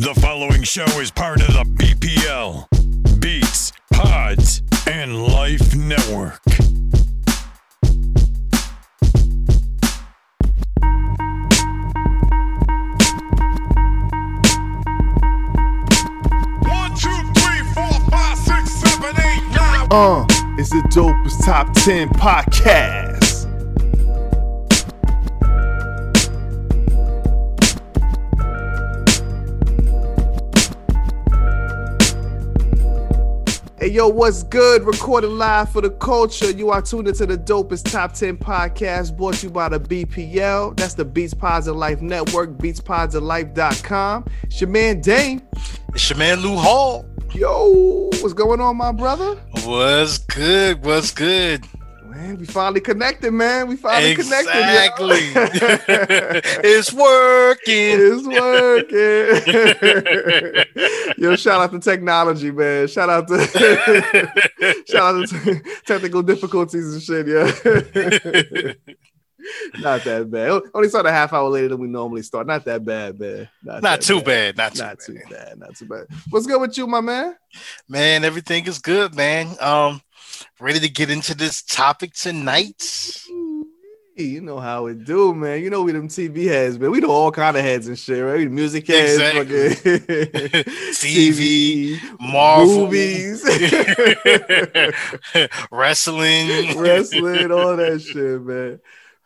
The following show is part of the BPL, Beats, Pods, and Life Network. One, two, three, four, five, six, seven, eight, nine. Uh, it's the dopest top 10 podcast. Yo, what's good? Recording live for the culture. You are tuned into the dopest top 10 podcast brought to you by the BPL. That's the Beats Pods of Life Network, beatspodsoflife.com. It's your man Dame. It's your man Lou Hall. Yo, what's going on, my brother? What's good? What's good? Man, we finally connected, man. We finally Exactly. connected. yo. it's working. it's working. yo, shout out to technology, man. Shout out to shout out to technical difficulties and shit, yeah. Not that bad. Only started a half hour later than we normally start. Not that bad, man. Not that too bad. Not too Not bad. too bad. Not too bad. What's good with you, my man? Man, everything is good, man. Um, ready to get into this topic tonight. You know how it do, man. You know we them TV heads, man. We know all kind of heads and shit, right? We music heads, Exactly. fucking TV, Marvel, movies, wrestling, wrestling, all that shit, man.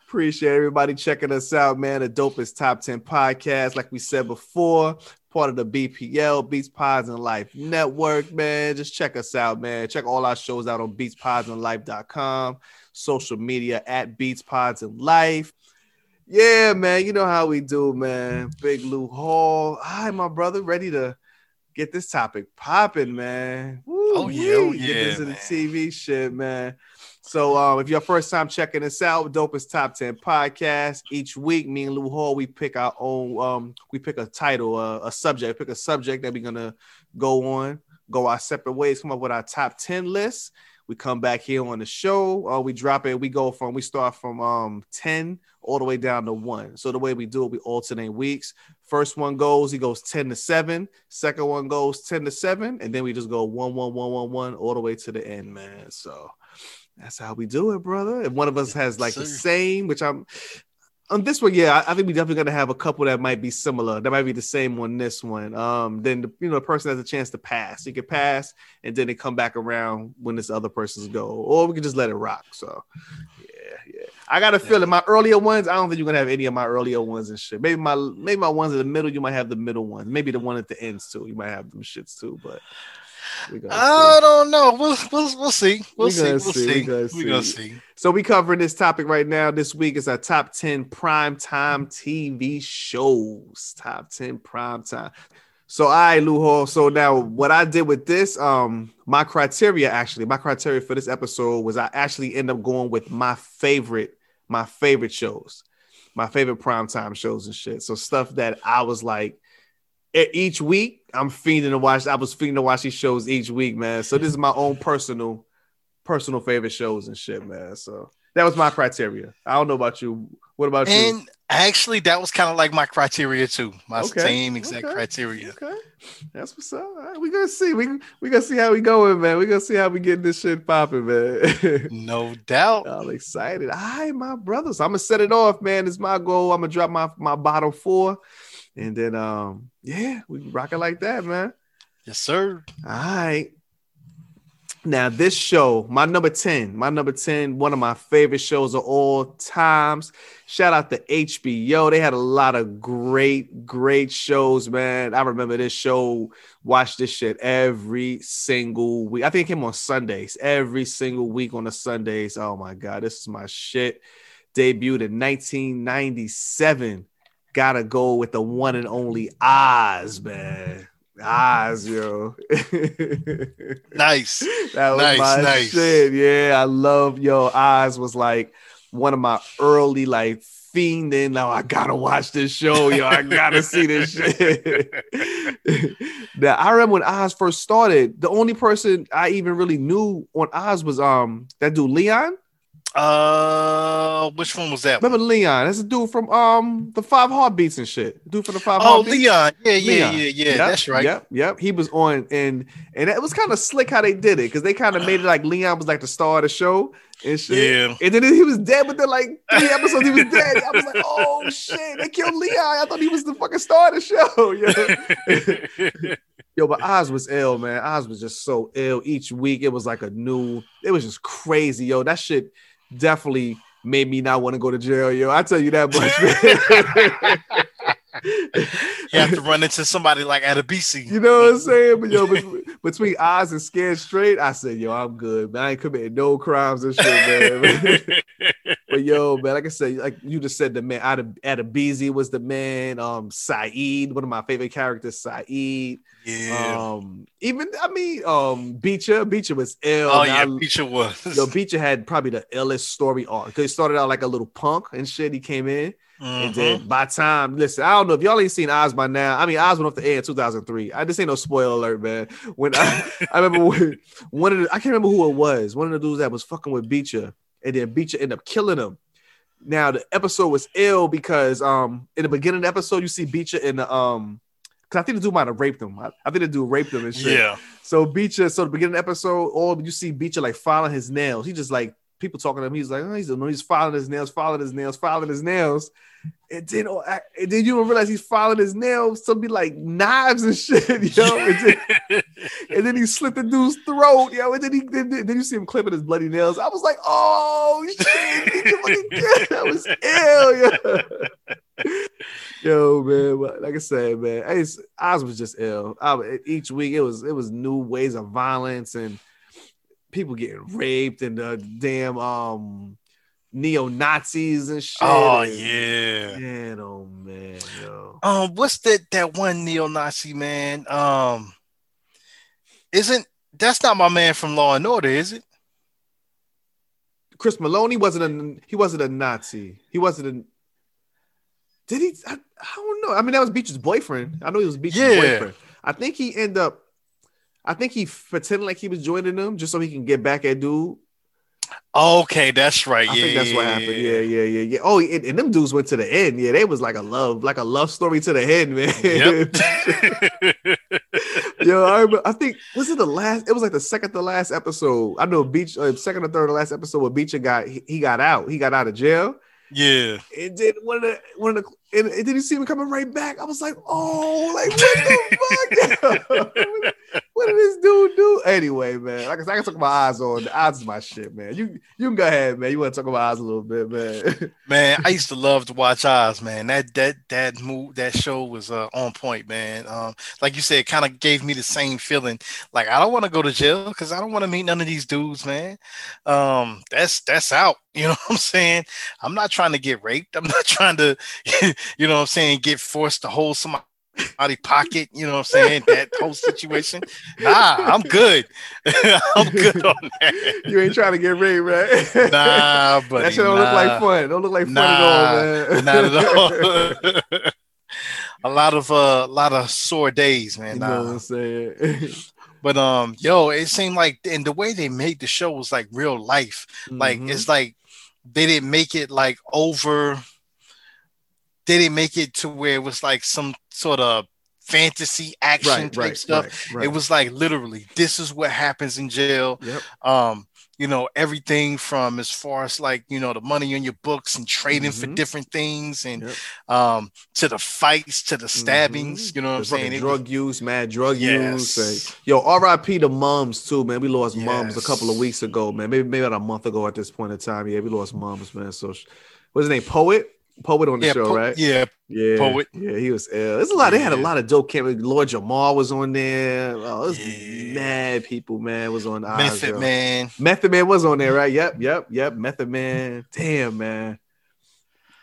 Appreciate everybody checking us out, man. The dopest top 10 podcast, like we said before, part of the BPL, Beats Pods and Life Network, man. Just check us out, man. Check all our shows out on beatspodsandlife.com, social media at Beats Pods and Life. Yeah, man. You know how we do, man. Big Lou Hall. Hi, my brother. Ready to get this topic popping, man. Oh, yeah, oh, yeah, Get into the. TV shit, man. So um, if you're first time checking us out, Dopest Top 10 Podcast, each week, me and Lou Hall, we pick our own, um, we pick a title, a subject, pick a subject that we're gonna go on, go our separate ways, come up with our top 10 list. We come back here on the show, uh, we drop it, we go from, we start from um 10 all the way down to one. So the way we do it, we alternate weeks. First one goes, he goes 10 to 7. Second one goes 10 to 7. And then we just go one, one, one, one, one, all the way to the end, man. So that's how we do it, brother. If one of us has like the same, which I'm on this one, yeah, I, I think we definitely gonna have a couple that might be similar. That might be the same on this one. Um, then the, you know, the person has a chance to pass. He can pass, and then they come back around when this other person's go, or we can just let it rock. So, yeah, yeah. I got a feeling my earlier ones. I don't think you're gonna have any of my earlier ones and shit. Maybe my maybe my ones in the middle. You might have the middle ones. Maybe the one at the ends too. You might have them shits too. But we gonna see. I don't know. We'll we'll, we'll see. We'll We see. We'll see, we see. gonna We're gonna see. see. So we covering this topic right now. This week is our top 10 prime time TV shows. Top 10 prime time. So I Lou Hall. So now what I did with this, um, my criteria actually, my criteria for this episode was I actually end up going with my favorite, my favorite shows, my favorite prime time shows and shit. So stuff that I was like each week, I'm fiending to watch. I was fiending to watch these shows each week, man. So this is my own personal personal favorite shows and shit, man. So that was my criteria. I don't know about you. What about you? And actually, that was kind of like my criteria too. My Okay, same exact okay. criteria. Okay, that's what's up. Right, we gonna see. We we gonna see how we going, man. We gonna see how we getting this shit popping, man. No doubt. I'm excited. All right, my brothers. I'm gonna set it off, man. It's my goal. I'm gonna drop my my bottom four, and then um yeah, we rock it like that, man. Yes, sir. All right. Now, this show, my number 10, my number 10, one of my favorite shows of all times. Shout out to HBO. They had a lot of great, great shows, man. I remember this show, watch this shit every single week. I think it came on Sundays, every single week on the Sundays. Oh my God, this is my shit. Debuted in 1997. Gotta go with the one and only Oz, man. Oz, yo. Nice. That was Nice, my nice. shit. Yeah, I love yo. Oz was like one of my early like fiending. Now I gotta watch this show, yo. I gotta see this shit. now I remember when Oz first started. The only person I even really knew on Oz was um that dude Leon. Uh, which one was that? Remember Leon? That's a dude from um the Five Heartbeats and shit. Dude from the Five Oh, Heartbeats. Leon. Yeah, yeah, Leon. yeah, yeah. Yep, That's right. Yep, yep. He was on, and and it was kind of slick how they did it because they kind of made it like Leon was like the star of the show and shit. Yeah. And then he was dead within like three episodes. He was dead. I was like, oh shit, they killed Leon. I thought he was the fucking star of the show. Yo, Yo but Oz was ill, man. Oz was just so ill. Each week it was like a new. It was just crazy, yo. That shit definitely made me not want to go to jail, yo. I tell you that much, man. you have to run into somebody like Adebisi. You know what I'm saying? But yo, bet- between eyes and Scared Straight, I said, yo, I'm good, man. I ain't committing no crimes and shit, man. but yo, man, like I said, like you just said, the man out of Adebisi was the man. Um, Saeed, one of my favorite characters, Saeed. yeah. Um, even I mean, um, Beecher, Beecher was ill. oh yeah, I- Beecher was. Yo, Beecher had probably the illest story arc. He started out like a little punk and shit. He came in, and Mhm. then by time, listen, I don't know if y'all ain't seen Oz by now. I mean, Oz went off the air in 2003. I just ain't no spoiler alert, man. When I, I remember when, one of the, I can't remember who it was. One of the dudes that was fucking with Beecher, and then Beecher ended up killing him. Now the episode was ill because um in the beginning of the episode you see Beecher in the um because I think the dude might have raped him. I, I think the dude raped him and shit. yeah. So Beecher, so the beginning of the episode, all you see Beecher like filing his nails. He just like people talking to him. He's like, oh, he's, he's filing his nails, filing his nails, filing his nails. And then, oh, I- and then you don't realize he's filing his nails to be like knives and shit, yo. And then, and then he slit the dude's throat, yo. And then he then, then you see him clipping his bloody nails. I was like, oh shit, that was ill, yo. Yo, man, like I said, man, I just, Oz was just ill. I, each week it was it was new ways of violence and people getting raped and the damn um neo Nazis and shit. oh and- yeah. man, oh man, yo. Um, what's that that one neo-Nazi man? Um, isn't that's not my man from Law and Order, is it? Chris Meloni wasn't a he wasn't a Nazi. He wasn't a. Did he? I, I don't know. I mean, that was Beach's boyfriend. I know he was Beach's Yeah. boyfriend. I think he ended up. I think he pretended like he was joining them just so he can get back at dude. Okay, that's right. I yeah, think that's what yeah, happened. Yeah, yeah, yeah, yeah. Oh, and, and them dudes went to the end. Yeah, they was like a love, like a love story to the end, man. Yep. Yo, I, remember, I think was it the last? It was like the second to last episode. I know Beach, uh, second or third to last episode where Beecher got he, he got out. He got out of jail. yeah. And then one of the one of the and, and then you see him coming right back. I was like, oh, like what the fuck? what did this dude do? Anyway, man, like I said, I can talk about eyes on the odds is my shit, man. You you can go ahead, man. You want to talk about eyes a little bit, man. Man, I used to love to watch Oz, man. That that that move that show was uh, on point, man. Um, like you said, it kind of gave me the same feeling. Like I don't want to go to jail because I don't want to meet none of these dudes, man. Um, that's that's out. You know what I'm saying? I'm not trying to get raped. I'm not trying to, you know what I'm saying, get forced to hold somebody pocket. You know what I'm saying? That whole situation. Nah, I'm good. I'm good on that. you ain't trying to get raped, right? Nah, but that shit don't look like fun. Don't look like fun Nah, at all, man. not at all. a lot of uh, a lot of sore days, man. You know what I'm saying? But um, yo, it seemed like and the way they made the show was like real life. Like Mhm. it's like they didn't make it like over. They didn't make it to where it was like some sort of fantasy action right, type right, stuff. right. It was like literally, this is what happens in jail. Yep. Um, you know, everything from as far as like, you know, the money in your books and trading for Mhm. different things and Yep. um to the fights, to the stabbings, you know what I'm The fucking saying? Was- drug use, mad drug use. Yes. and- yo, R.I.P. to mums too, man. We lost mums a couple of weeks ago, man. Maybe maybe about a month ago at this point in time. Yeah, we lost mums, man. So, what's his name? Poet, poet on the yeah, show, po- right? yeah, Yeah, Poet. Yeah, he was ill. There's a lot. They had a lot of dope cameras. Lord Jamar was on there. Oh, it was Yeah. mad people, man. Was on Oz, Method yo. Man. Method Man was on there, right? Yep, yep, yep. Method Man. Damn, man.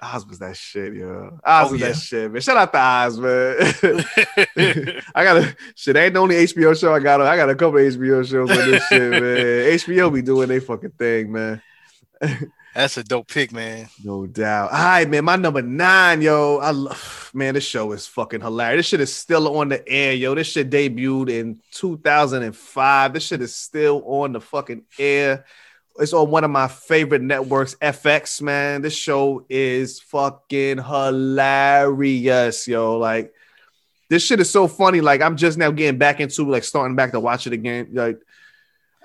Oz was that shit, yo. Oz Oh, was yeah. that shit, man. Shout out to Oz, man. I got a shit. Ain't the only HBO show I got. On. I got a couple HBO shows on this shit, man. HBO be doing their fucking thing, man. That's a dope pick, man. No doubt. All right, man. My number nine, yo. I love, man. This show is fucking hilarious. This shit is still on the air, yo. This shit debuted in 2005. This shit is still on the fucking air. It's on one of my favorite networks, FX. Man, this show is fucking hilarious, yo. Like, this shit is so funny. Like, I'm just now getting back into like starting back to watch it again. Like,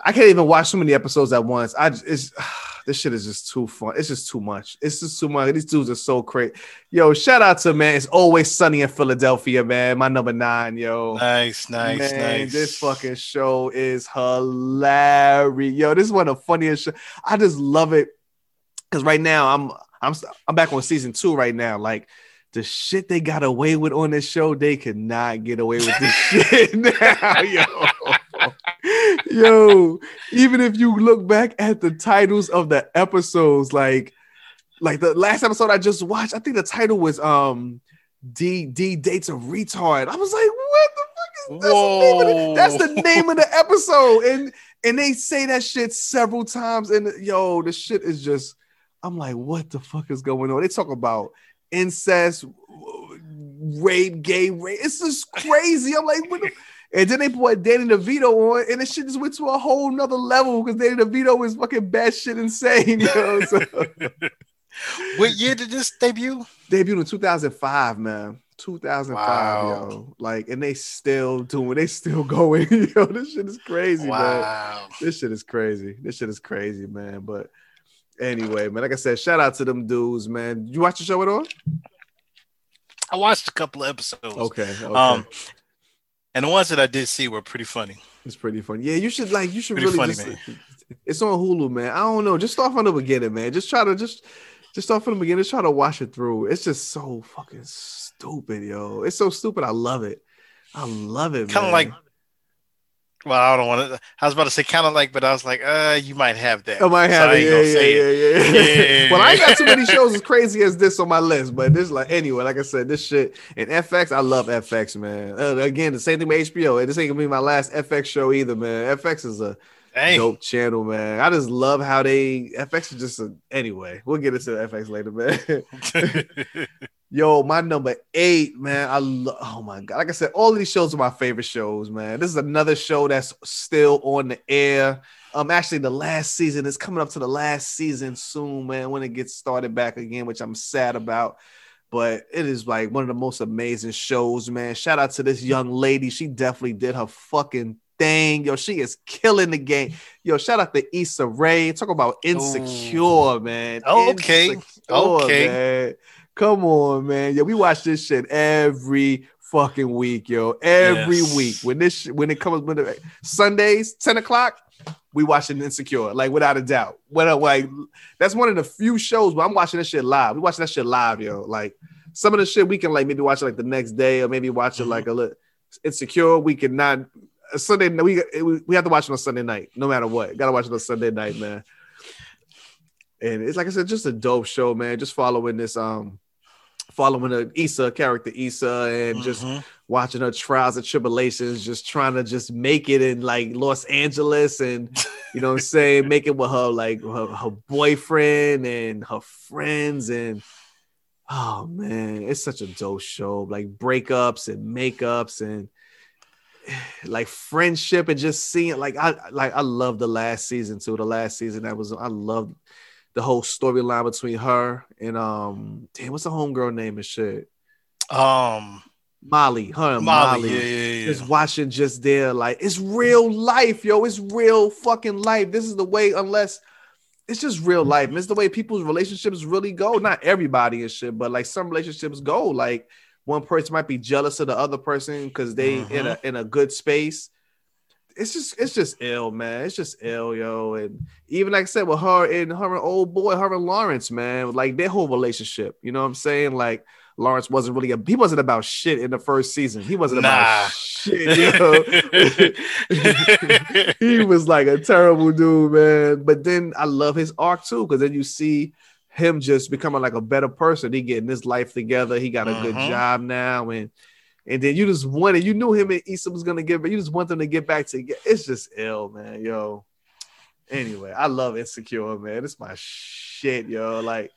I can't even watch so many episodes at once. I just, it's this shit is just too fun. It's just too much. It's just too much. These dudes are so crazy. Yo, shout out to man. It's always sunny in Philadelphia, man. My number nine, yo. Nice, nice, Man, nice. this fucking show is hilarious. Yo, this is one of the funniest. Show. I just love it because right now I'm I'm I'm back on season two right now. Like the shit they got away with on this show, they could not get away with this shit now, yo. Yo, even if you look back at the titles of the episodes, like like the last episode I just watched, I think the title was um D D dates a retard. I was like, what the fuck is that's the, name of the, that's the name of the episode. And and they say that shit several times. And yo, the shit is just, I'm like, what the fuck is going on? They talk about incest, rape, gay rape. It's just crazy. I'm like, what the and then they put Danny DeVito on, and the shit just went to a whole nother level because Danny DeVito is fucking bad shit insane. Yo. So, What year did this debut? debuted in 2005, man. 2005, Wow. yo. Like, and they still doing, they still going. yo, this shit is crazy, man. This shit is crazy. This shit is crazy, man. But anyway, man, like I said, shout out to them dudes, man. You watch the show at all? I watched a couple of episodes. Okay. okay. Um, and the ones that I did see were pretty funny. It's pretty funny. Yeah, you should like you should Pretty really funny, just it's on Hulu, man. I don't know. Just start from the beginning, man. Just try to just just start from the beginning. Just try to watch it through. It's just so fucking stupid, yo. It's so stupid. I love it. I love it. Kind of like, well, I don't want to. I was about to say kind of like, but I was like, uh, you might have that. I might have I it. Yeah, yeah, yeah, yeah, Yeah. well, I ain't got too many shows as crazy as this on my list, but this like anyway, like I said, this shit and FX, I love FX, man. Uh, again, the same thing with HBO. This ain't gonna be my last FX show either, man. FX is a Hey, dope channel, man. I just love how they FX is just a anyway. We'll get into FX later, man. Yo, my number eight, man. I love. Oh my god! Like I said, all of these shows are my favorite shows, man. This is another show that's still on the air. Um, actually, the last season is coming up to the last season soon, man. When it gets started back again, which I'm sad about. But it is like one of the most amazing shows, man. Shout out to this young lady. She definitely did her fucking thing. Yo, she is killing the game. Yo, shout out to Issa Rae. Talk about insecure, man. Okay. Insecure, Okay. man. Come on, man. Yeah, we watch this shit every fucking week, yo. Every Yes. week. When this sh- when it comes when it, Sundays, 10 o'clock, we watching Insecure, like without a doubt. When I, like that's one of the few shows where I'm watching this shit live. We watching that shit live, yo. Like some of the shit we can like maybe watch it like the next day or maybe watch it Mhm. like a little insecure. We cannot Sunday we we we have to watch it on Sunday night, no matter what. Gotta watch it on Sunday night, man. And it's like I said, just a dope show, man. Just following this um following the Issa character Issa and just Mhm. watching her trials and tribulations, just trying to just make it in like Los Angeles and you know what I'm saying, make it with her like her, her boyfriend and her friends and oh man, it's such a dope show. Like breakups and makeups and like friendship and just seeing like I like I love the last season too. The last season that was I loved the whole storyline between her and um damn what's the homegirl name and shit. um, Molly, her and Molly, Molly. yeah, yeah, yeah. Just watching just there, like it's real life, yo. It's real fucking life. This is the way, unless it's just real life. It's the way people's relationships really go. Not everybody and shit, but like some relationships go. Like one person might be jealous of the other person because they in a in a good space. It's just it's just ill, man. It's just ill, yo. And even like I said, with her and her and old boy, her and Lawrence, man, like their whole relationship. You know what I'm saying? Like Lawrence wasn't really a he wasn't about shit in the first season. He wasn't Nah. about shit, yo. he was like a terrible dude, man. But then I love his arc too, because then you see him just becoming like a better person. He getting his life together. He got a good Mhm. job now, and and then you just wanted, you knew him and Issa was gonna get, but you just want them to get back together. It's just ill, man, yo. Anyway, I love Insecure, man. It's my shit, yo. Like,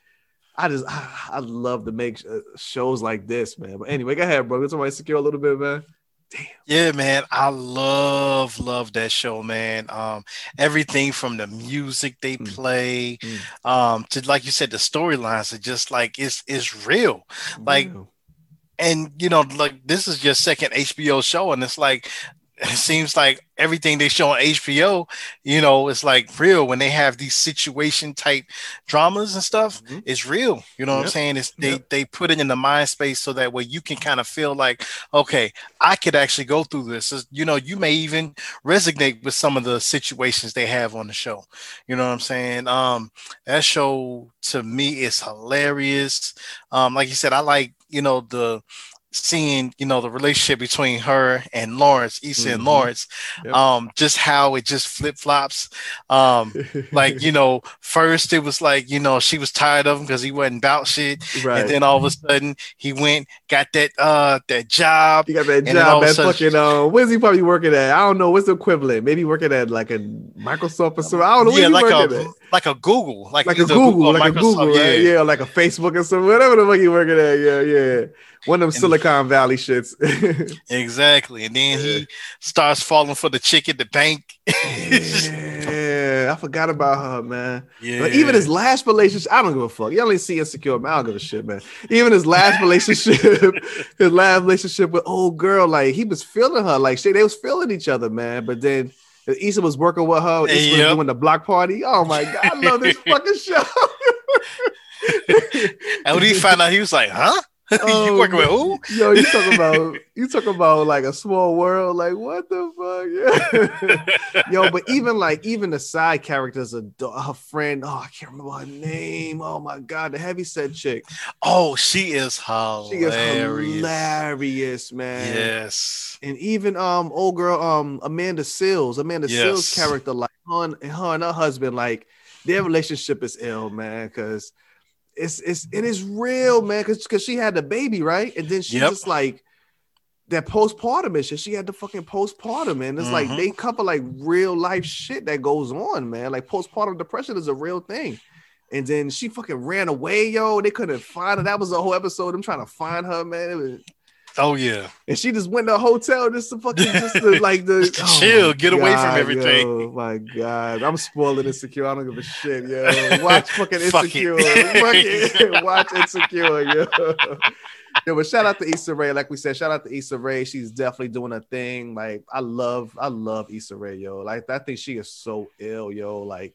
I just, I, I love to make uh, shows like this, man. But anyway, go ahead, bro. Let's talk about Insecure a little bit, man. damn. Yeah, man, I love love that show, man. Um, everything from the music they Mm. play, Mm. um, to like you said, the storylines are just like it's it's real. Like. And you know, like this is your second HBO show, and it's like it seems like everything they show on HBO, you know, it's like real when they have these situation type dramas and stuff. Mhm. It's real. You know what I'm saying? It's they Yep. they put it in the mind space so that way you can kind of feel like, okay, I could actually go through this. You know, you may even resonate with some of the situations they have on the show. You know what I'm saying? Um, that show to me is hilarious. Um, like you said, I like, you know, the seeing, you know, the relationship between her and Lawrence, Issa and Mhm. Lawrence. Yep. Um, just how it just flip flops. Um, like, you know, first it was like, you know, she was tired of him because he wasn't about shit. right. And then all of a sudden he went, got that uh that job. He got that And job of a at sudden- fucking uh where's he probably working at? I don't know what's the equivalent. Maybe working at like a Microsoft or something. I don't know yeah, like a like a Google, like, Like a Google, or like a Google, right? yeah. like a Facebook or something, whatever the fuck he working at. Yeah, yeah. One of them And- Silicon Valley shits. Exactly. And then he starts falling for the chick at the bank. yeah, I forgot about her, man. yeah. But even his last relationship, I don't give a fuck. You only see insecure, man. I don't give a shit, man. Even his last relationship, his last relationship with old girl, like he was feeling her, like shit, they was feeling each other, man. But then Issa was working with her, Issa was Yep. doing the block party. Oh my god, I love this fucking show. and when he found out, he was like, huh? Oh, you working with who? Yo, you talking about you talking about like a small world? Like what the fuck? Yeah. Yo, but even like even the side characters, a her friend. Oh, I can't remember her name. Oh my god, the heavy set chick. Oh, she is hilarious. She is hilarious, man. Yes. And even um old girl um Amanda Seales, Amanda Seales character, like her and, her and her husband, like their relationship is ill, man, because it's it's it is real, man, because because she had the baby, right? And then she's Yep. just like that postpartum issue. She had the fucking postpartum, and it's like Mhm. they cover like real life shit that goes on, man. Like postpartum depression is a real thing. And then she fucking ran away, yo. They couldn't find her. That was a whole episode. I'm trying to find her, man. It was, Oh yeah. and she just went to a hotel just to fucking just to like the Just to oh chill, get away from everything. Oh my God, I'm spoiling insecure. I don't give a shit, yo. Watch fucking Fuck insecure. it. Fuck it. Watch insecure, yo. Yo, but shout out to Issa Rae. Like we said, shout out to Issa Rae. She's definitely doing a thing. Like I love, I love Issa Rae, yo. Like I think she is so ill, yo. Like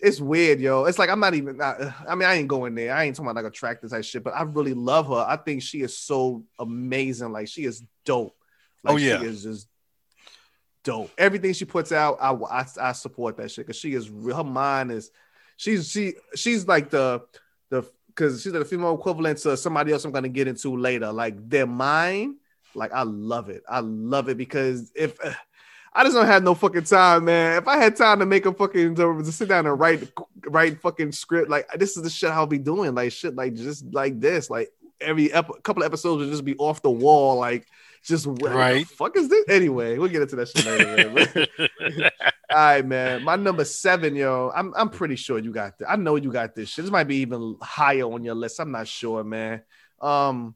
it's weird, yo. It's like I'm not even. I, I mean, I ain't going there. I ain't talking about like attractive type shit, but I really love her. I think she is so amazing. Like she is dope. Like, Oh, yeah. she is just dope. Everything she puts out, I I, I support that shit because she is. Her mind is. She's she she's like the the because she's like the female equivalent to somebody else I'm gonna get into later. Like their mind, like I love it. I love it because if I just don't have no fucking time, man. If I had time to make a fucking to, sit down and write write fucking script, like this is the shit I'll be doing, like shit, like just like this, like every ep- couple of episodes would just be off the wall, like just what the Right. fuck is this? Anyway, we'll get into that shit later. All right, man. My number seven, yo. I'm I'm pretty sure you got this. I know you got this shit. This might be even higher on your list. I'm not sure, man. Um,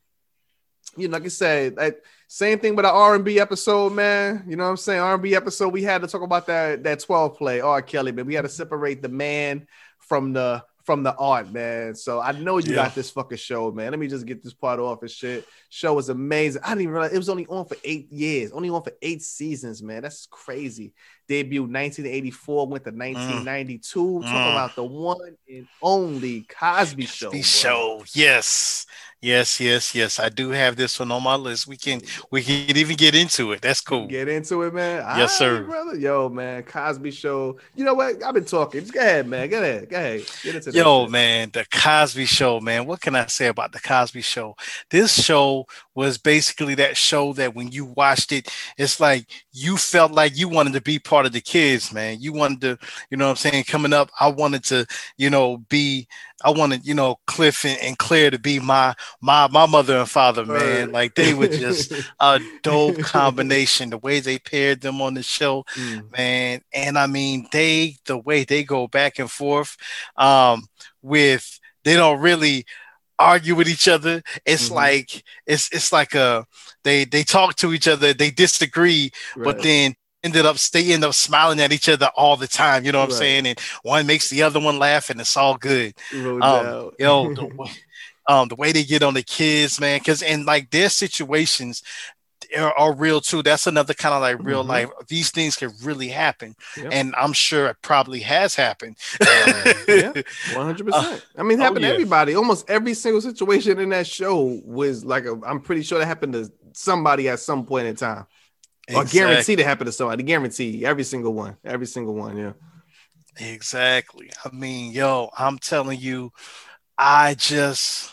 you know, like I said, like same thing with the R&B episode, man. You know what I'm saying? R&B episode, we had to talk about that that 12 play, R. Kelly, man. We had to separate the man from the from the art, man. So I know you Yeah. got this fucking show, man. Let me just get this part off and shit. Show was amazing. I didn't even realize it was only on for eight years, only on for eight seasons, man. That's crazy. Debuted 1984, went to 1992. Talk Mm. about the one and only Cosby Show. Cosby bro. show. Yes. Yes, yes, yes. I do have this one on my list. We can we can even get into it. That's cool. Get into it, man. Yes, right, sir. brother. Yo, man, Cosby Show. You know what? I've been talking. Just go ahead, man. Go ahead. Go ahead. Get into Yo, man, the Cosby Show, man. What can I say about the Cosby Show? This show was basically that show that when you watched it, it's like you felt like you wanted to be part of the kids, man. You wanted to, you know what I'm saying? Coming up, I wanted to, you know, be, I wanted, you know, Cliff and, and Claire to be my my my mother and father, man. Word. Like they were just a dope combination. The way they paired them on the show, Mm. man. And I mean, they the way they go back and forth um, with they don't really argue with each other. It's Mhm. like it's it's like a they they talk to each other, they disagree, but then ended up they end up smiling at each other all the time. You know what Right. I'm saying? And one makes the other one laugh, and it's all good. No Um, doubt. yo, the, way- um, the way they get on the kids, man, because and like their situations are, are real too. That's another kind of like real Mhm. life. These things can really happen, Yep. and I'm sure it probably has happened. yeah. One hundred percent. I mean, it oh, happened yeah. to everybody. Almost every single situation in that show was like a. I'm pretty sure that happened to somebody at some point in time, or Exactly. guaranteed to happen to somebody. Guarantee every single one. Every single one. Yeah. Exactly. I mean, yo, I'm telling you, I just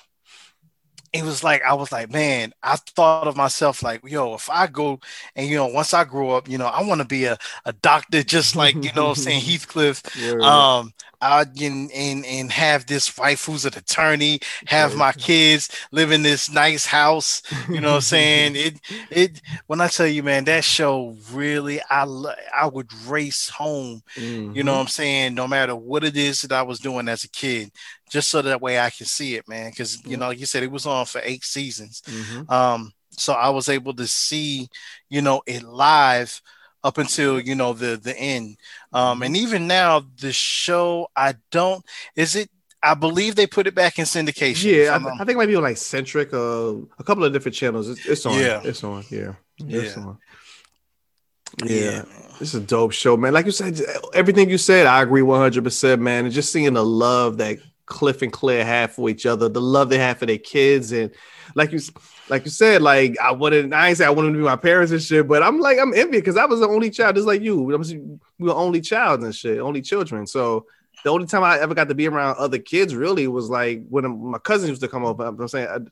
it was like I was like, man, I thought of myself like, yo, if I go and you know, once I grow up, you know, I want to be a, a doctor just like, you know what I'm saying, Heathcliff. Word. Um, I and, and and have this wife who's an attorney, have my kids live in this nice house. You know what I'm saying? It it when I tell you, man, that show really I I would race home you know what I'm saying? No matter what it is that I was doing as a kid, just so that way I can see it, man. Because you know, like you said, it was on for eight seasons. Mhm. Um, so I was able to see, you know, it live up until you know the the end. Um, and even now, the show I don't is it. I believe they put it back in syndication. Yeah, I, th- I think it might be on like Centric, uh, a couple of different channels. It's, it's on. Yeah. It's on. Yeah. It's Yeah. on. yeah, Yeah. This is a dope show, man. Like you said, everything you said, I agree 100%, man. And just seeing the love that Cliff and Claire have for each other, the love they have for their kids. And like you like you said, like I wouldn't, I ain't say I wanted to be my parents and shit, but I'm like, I'm envious because I was the only child, just like you. We were only child and shit, only children. So the only time I ever got to be around other kids really was like when my cousins used to come over. I'm saying,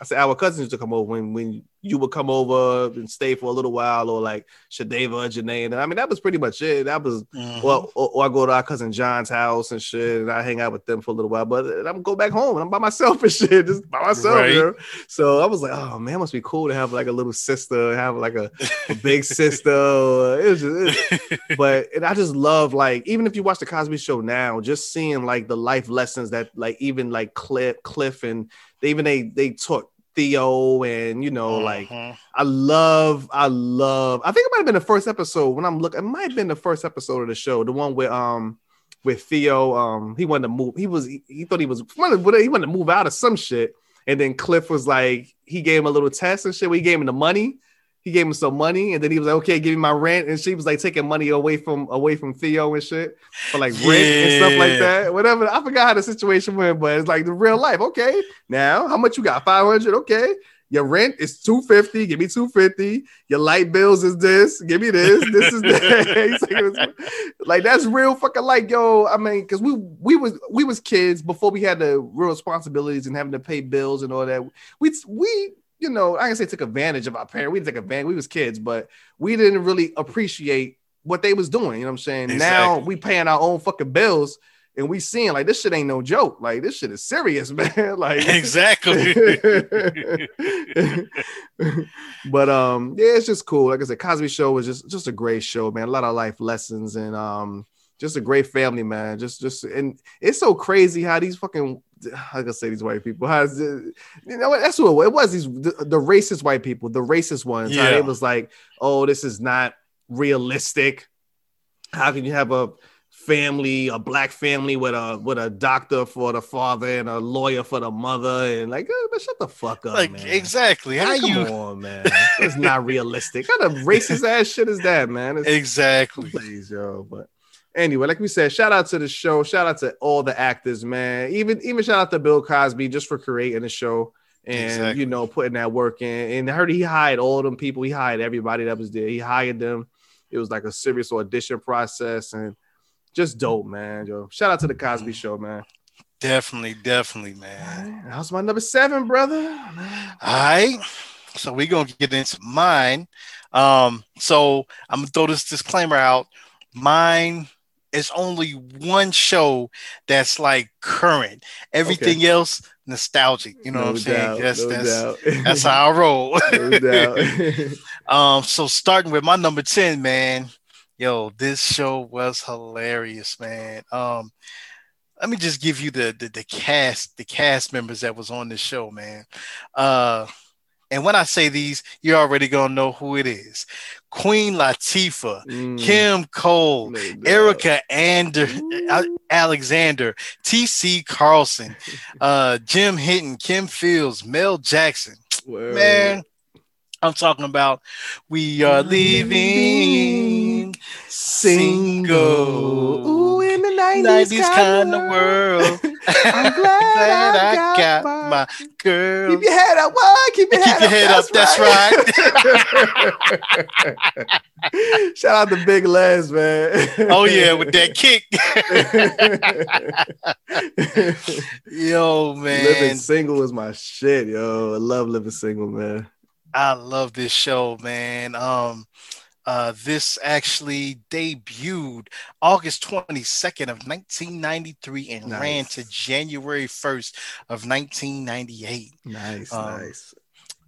I, said our cousins used to come over when when you would come over and stay for a little while, or like Shadeva Janae. And I mean, that was pretty much it. That was Mhm. well, or, or I go to our cousin John's house and shit, and I hang out with them for a little while. But I'm go back home and I'm by myself and shit, just by myself. Right. You know? So I was like, oh man, it must be cool to have like a little sister, have like a, a big sister. It was just, it- but and I just love like even if you watch the Cosby Show now, just seeing like the life lessons that like even like Cliff, Cliff, and they even they they taught Theo and you know like Mhm. I love, I love. I think it might have been the first episode when I'm looking. It might have been the first episode of the show, the one with um with Theo. Um, he wanted to move. He was he, he thought he was he wanted to move out of some shit, and then Cliff was like he gave him a little test and shit. we gave him the money. He gave him some money, and then he was like, "Okay, give me my rent." And she was like taking money away from away from Theo and shit for like rent and stuff like that. Whatever. I forgot how the situation went, but it's like the real life. Okay, now how much you got? Five hundred. Okay, your rent is 250 give me 250 your light bills is this give me this this is that like, like that's real fucking like yo i mean because we we was we was kids before we had the real responsibilities and having to pay bills and all that we we you know i can say took advantage of our parents. We didn't take advantage we was kids but we didn't really appreciate what they was doing you know what i'm saying? Now we paying our own fucking bills and we seeing like this shit ain't no joke. Like this shit is serious man. Like exactly. but um yeah it's just cool. Like i said cosby show was just just a great show man. A lot of life lessons and um just a great family man just just and it's so crazy how these fucking how can I say these white people how you know what that's what it was these the, the racist white people the racist ones how Yeah. it was like oh this is not realistic how can you have a family, a black family with a with a doctor for the father and a lawyer for the mother, and like, uh, man, shut the fuck up, like man. exactly. How Man, come you on, man? It's not realistic. What kind of racist ass shit is that, man? It's, exactly? please, yo. But anyway, like we said, shout out to the show. Shout out to all the actors, man. Even even shout out to Bill Cosby just for creating the show and Exactly. you know putting that work in. And I heard he hired all them people. He hired everybody that was there. He hired them. It was like a serious audition process and just dope, man. Yo, shout out to the Cosby Show, man. Definitely, definitely, man. How's my number seven, brother? All right. So we're gonna get into mine. Um, so I'm gonna throw this disclaimer out. Mine is only one show that's like current. Everything else nostalgic. You know what I'm saying? That's no that's that's how I roll. no doubt. um, so starting with my number 10, man. Yo, this show was hilarious, man. Um, let me just give you the, the the cast the cast members that was on this show, man. Uh, and when I say these, you're already gonna know who it is. Queen Latifah, Mm. Kim Coles. Erica Ander, Alexander, T.C. Carson, uh, Jim Henton, Kim Fields, Mel Jackson. Word. Man, I'm talking about we are leaving single. Ooh, in the 90s, 90s kind of world. I'm glad, Glad I, got, got my. my girl. Keep your head up, what? Keep your Keep head your up. that's right. Shout out to Big Les, man. Oh yeah, with that kick. Yo, man. Living single is my shit, yo. I love living single, man. I love this show, man. Um, uh, this actually debuted August 22nd of 1993 and Nice. ran to January 1st of 1998. Nice, Um, nice.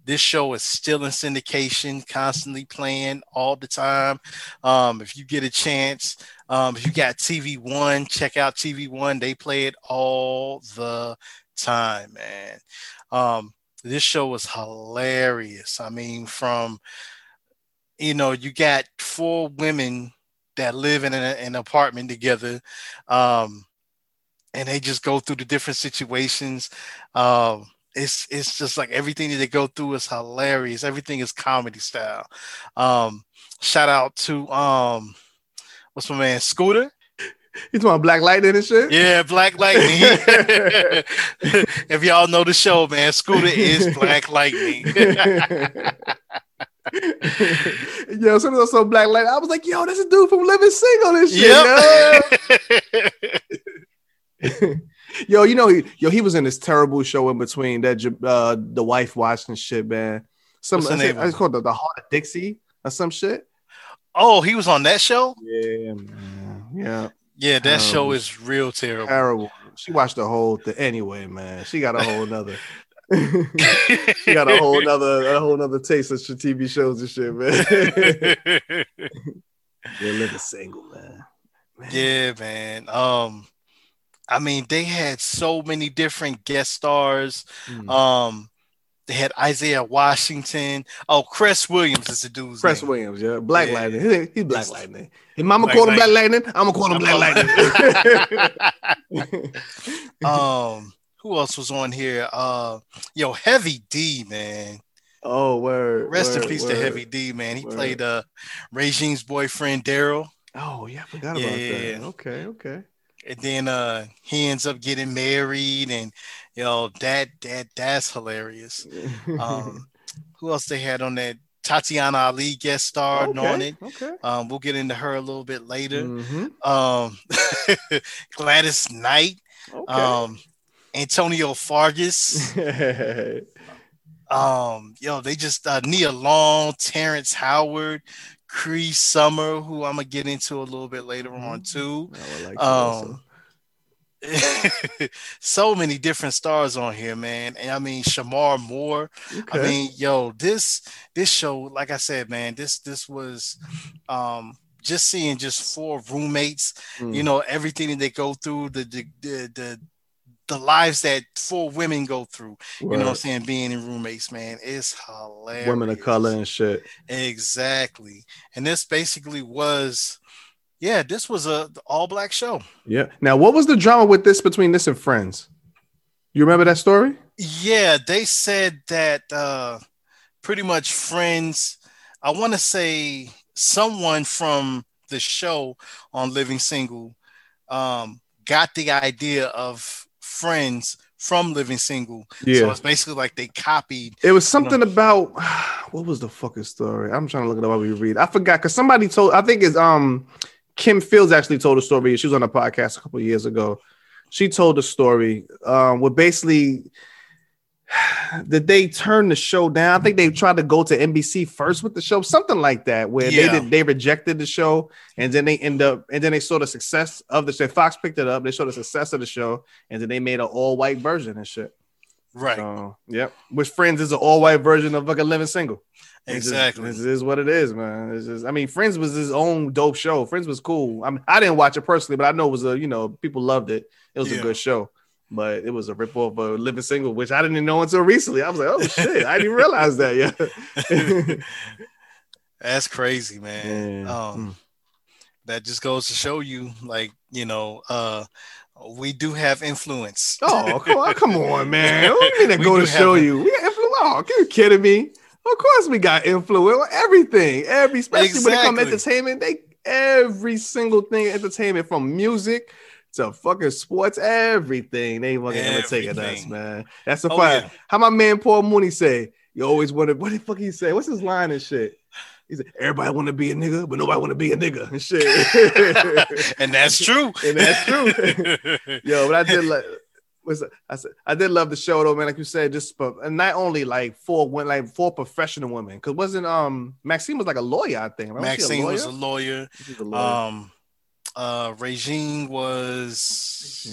This show is still in syndication, constantly playing all the time. Um, if you get a chance, um, if you got TV One, check out TV One. They play it all the time, man. Um, this show was hilarious. I mean, from you know, you got four women that live in a- an apartment together, um, and they just go through the different situations. Um, it's it's just like everything that they go through is hilarious. Everything is comedy style. Um, shout out to um, what's my man Scooter? You talking Black Lightning and shit? Yeah, Black Lightning. if y'all know the show, man, Scooter is Black Lightning. yo, some of those so Black Lightning. I was like, yo, this is a dude from Living Single and shit. Yep. Yo, you know, he, yo, he was in this terrible show in between that uh, the wife watching shit, man. Some What's I name it's called the, the Hart of Dixie or some shit. oh, he was on that show. Yeah, man. Yeah, Yeah, that show Um, is real terrible. terrible. She watched the whole thing anyway, man. She got a whole nother. She got a whole nother a whole nother taste of shit- TV shows and shit, man. yeah, living single, man. Man. yeah, man. Um, I mean, they had so many different guest stars. Mm. Um, they had Isaiah Washington. Oh, Cress Williams is the dude's Cress name. Williams, yeah, Black Yeah. Lightning. He- He's Black Lightning. If Mama Black called him Black Lightning, I'm gonna call him Black Lightning. um, who else was on here? Uh, yo, Heavy D, man. oh, word. Rest in word, peace to. Heavy D, man. He Word. played uh Regine's boyfriend Daryl, Oh, yeah, I forgot about Yeah. that. Okay, okay. and then uh he ends up getting married, and you know that that that's hilarious. Um, who else they had on that? Tatyana Ali guest starred on it. Okay. Um, we'll get into her a little bit later. Mhm. Um, Gladys Knight, Okay. um, Antonio Fargas. Um, yo, they just uh, Nia Long, Terrence Howard, Cree Summer, who I'm gonna get into a little bit later on too. Like. Um, so many different stars on here, man. And I mean, Shemar Moore. okay. I mean, yo, this this show, like I said, man, this this was um just seeing just four roommates, Mm. you know, everything that they go through, the the the the, the lives that four women go through, you know what I'm saying, being in roommates, man, it's hilarious. women of color and shit. Exactly. And this basically was yeah, this was a all black show. Yeah. Now, what was the drama with this between this and Friends? You remember that story? Yeah, they said that uh pretty much friends. I want to say someone from the show on Living Single um got the idea of friends from Living Single. So Yeah. it's basically like they copied. It was something about what was the fucking story? I'm trying to look it up while we read. I forgot because somebody told. I think it's um Kim Fields actually told a story. She was on a podcast a couple years ago. She told a story um, where basically that they turn the show down. I think they tried to go to NBC first with the show, something like that, where they did they rejected the show, and then they end up and then they saw the success of the show. Fox picked it up. They saw the success of the show, and then they made an all white version and shit. Right. So, yep. Which Friends is an all white version of fucking Living Single. Exactly. This is what it is, man. It's just, I mean, Friends was his own dope show. Friends was cool. I mean, I didn't watch it personally, but I know it was a, you know, people loved it. It was a good show. But it was a rip off of Living Single, which I didn't know until recently. I was like, oh shit, I didn't even realize that. Yeah. That's crazy, man. Yeah. Um, that just goes to show you, like, you know, uh, we do have influence. Oh, come on, come on, man. What do you mean We go to show you? We got influence. Oh, are you kidding me? Of course we got influence everything. Every especially when it comes to entertainment, they every single thing entertainment from music to fucking sports, everything. They fucking imitating us, Everything. man. That's the Oh, fact. yeah. How my man Paul Mooney say, you always to what the fuck he say? What's his line and shit? He said, everybody want to be a nigga, but nobody want to be a nigga and shit. and that's true. And that's true. Yo, but I did like was I said I did love the show though, man. Like you said, just but and not only like four women, like four professional women. Cause wasn't um Maxine was like a lawyer, I think. right? Maxine a was a lawyer? lawyer. Was a lawyer. Um, uh, Regine was.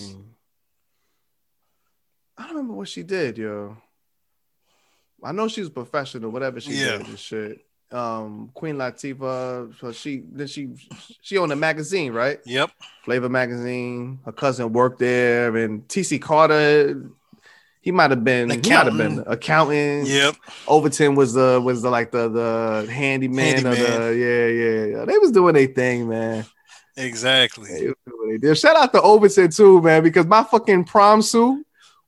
I don't remember what she did, yo. I know she was professional, whatever she Yeah. did and shit. Um, Queen Latifah, so she then she she owned a magazine, right? Yep. Flavor magazine. Her cousin worked there, and TC Carson. He might have been. He might have been Accountant. accountant. Yep. Overton was the was the like the the handyman, Of the, yeah yeah yeah. They was doing their thing, man. Exactly. They was doing their thing. Shout out to Overton too, man, because my fucking prom suit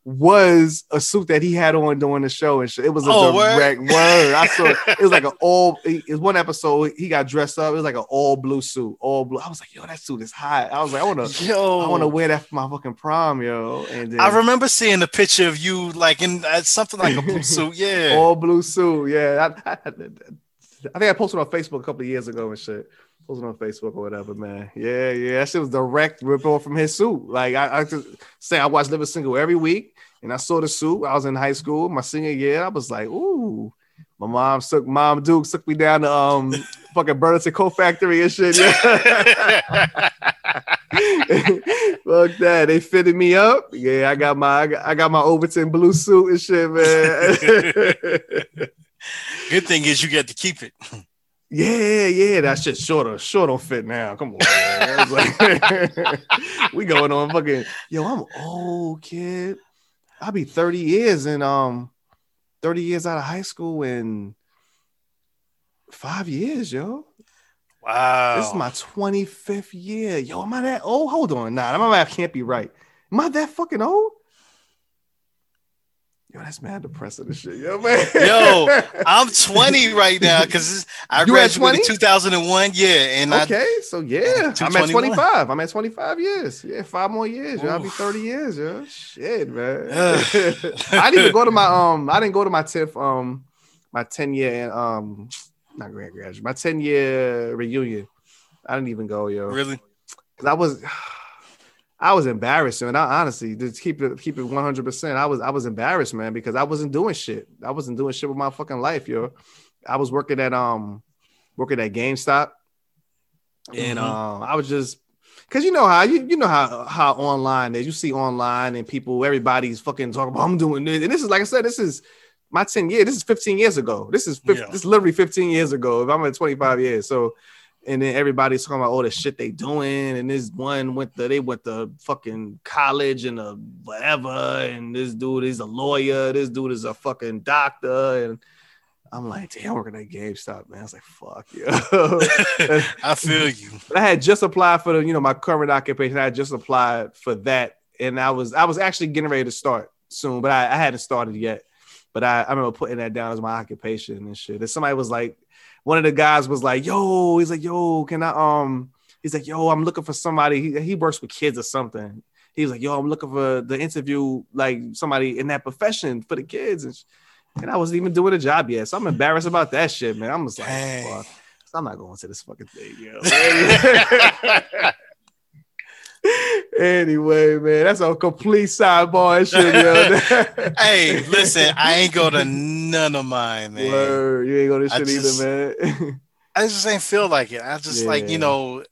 was a suit that he had on during the show and shit. It was a Oh, direct word. I saw it was like an all. It was one episode he got dressed up. It was like an all blue suit, all blue. I was like, yo, that suit is hot. I was like, I want to. Yo, I want to wear that for my fucking prom, yo. And then I remember seeing a picture of you like in uh, something like a blue suit. Yeah. all blue suit. Yeah, I, I, I think I posted on Facebook a couple of years ago and shit. Posted on Facebook or whatever, man. Yeah, yeah, that shit was direct rip off from his suit. Like I, I could say, I watched Living Single every week, and I saw the suit. I was in high school, my senior year. I was like, ooh. My mom took mom Duke took me down to um fucking Burlington Coat Factory and shit. Yeah. Fuck that. They fitted me up. Yeah, I got my I got my Overton blue suit and shit, man. Good thing is you get to keep it. Yeah, yeah, that shit shorter. Short don't fit now. Come on, man. Like- we going on fucking yo, I'm old kid. I'll be 30 years and um 30 years out of high school in five years, yo. Wow. This is my 25th year. Yo, am I that old? Hold on. Nah, my math can't be right. Am I that fucking old? Yo, that's mad depressing and shit. Yo, man. Yo, I'm 20 right now because I You graduated 20? 2001. Yeah, and I okay, so yeah, I'm at 25. I'm at 25 years. Yeah, five more years. Yo, I'll be 30 years. Yo, shit, man. I didn't even go to my um. I didn't go to my 10th um my 10 year um not grand graduation my 10 year reunion. I didn't even go, yo. really Cause I was, I was embarrassed, and I honestly just keep it keep it one hundred percent. I was I was embarrassed, man, because I wasn't doing shit. I wasn't doing shit with my fucking life, yo. I was working at um working at GameStop, and Mhm. um I was just because you know how you you know how how online is. You see online and people, everybody's fucking talking about I'm doing this, and this is like I said, this is my ten years. This is fifteen years ago. This is 50, Yeah. this is literally fifteen years ago. If I'm at twenty five years, so and then everybody's talking about all the shit they doing, and this one went to they went to fucking college and a whatever, and this dude is a lawyer, this dude is a fucking doctor, and I'm like, damn, working at GameStop, man. I was like, fuck yeah. I feel you. But I had just applied for the, you know, my current occupation. I had just applied for that, and I was I was actually getting ready to start soon, but I, I hadn't started yet. But I, I remember putting that down as my occupation and shit. And somebody was like, one of the guys was like, "Yo," he's like, "Yo, can I?" Um, he's like, "Yo, I'm looking for somebody." He, he works with kids or something. He was like, "Yo, I'm looking for the interview, like somebody in that profession for the kids." And, and I wasn't even doing a job yet, so I'm embarrassed about that shit, man. I'm just like. I'm not going to this fucking thing, yo. anyway, man, that's a complete sidebar and shit, yo. hey, listen, I ain't go to none of mine, man. Word, you ain't go to shit just- either, man. I just ain't feel like it. I just like you know,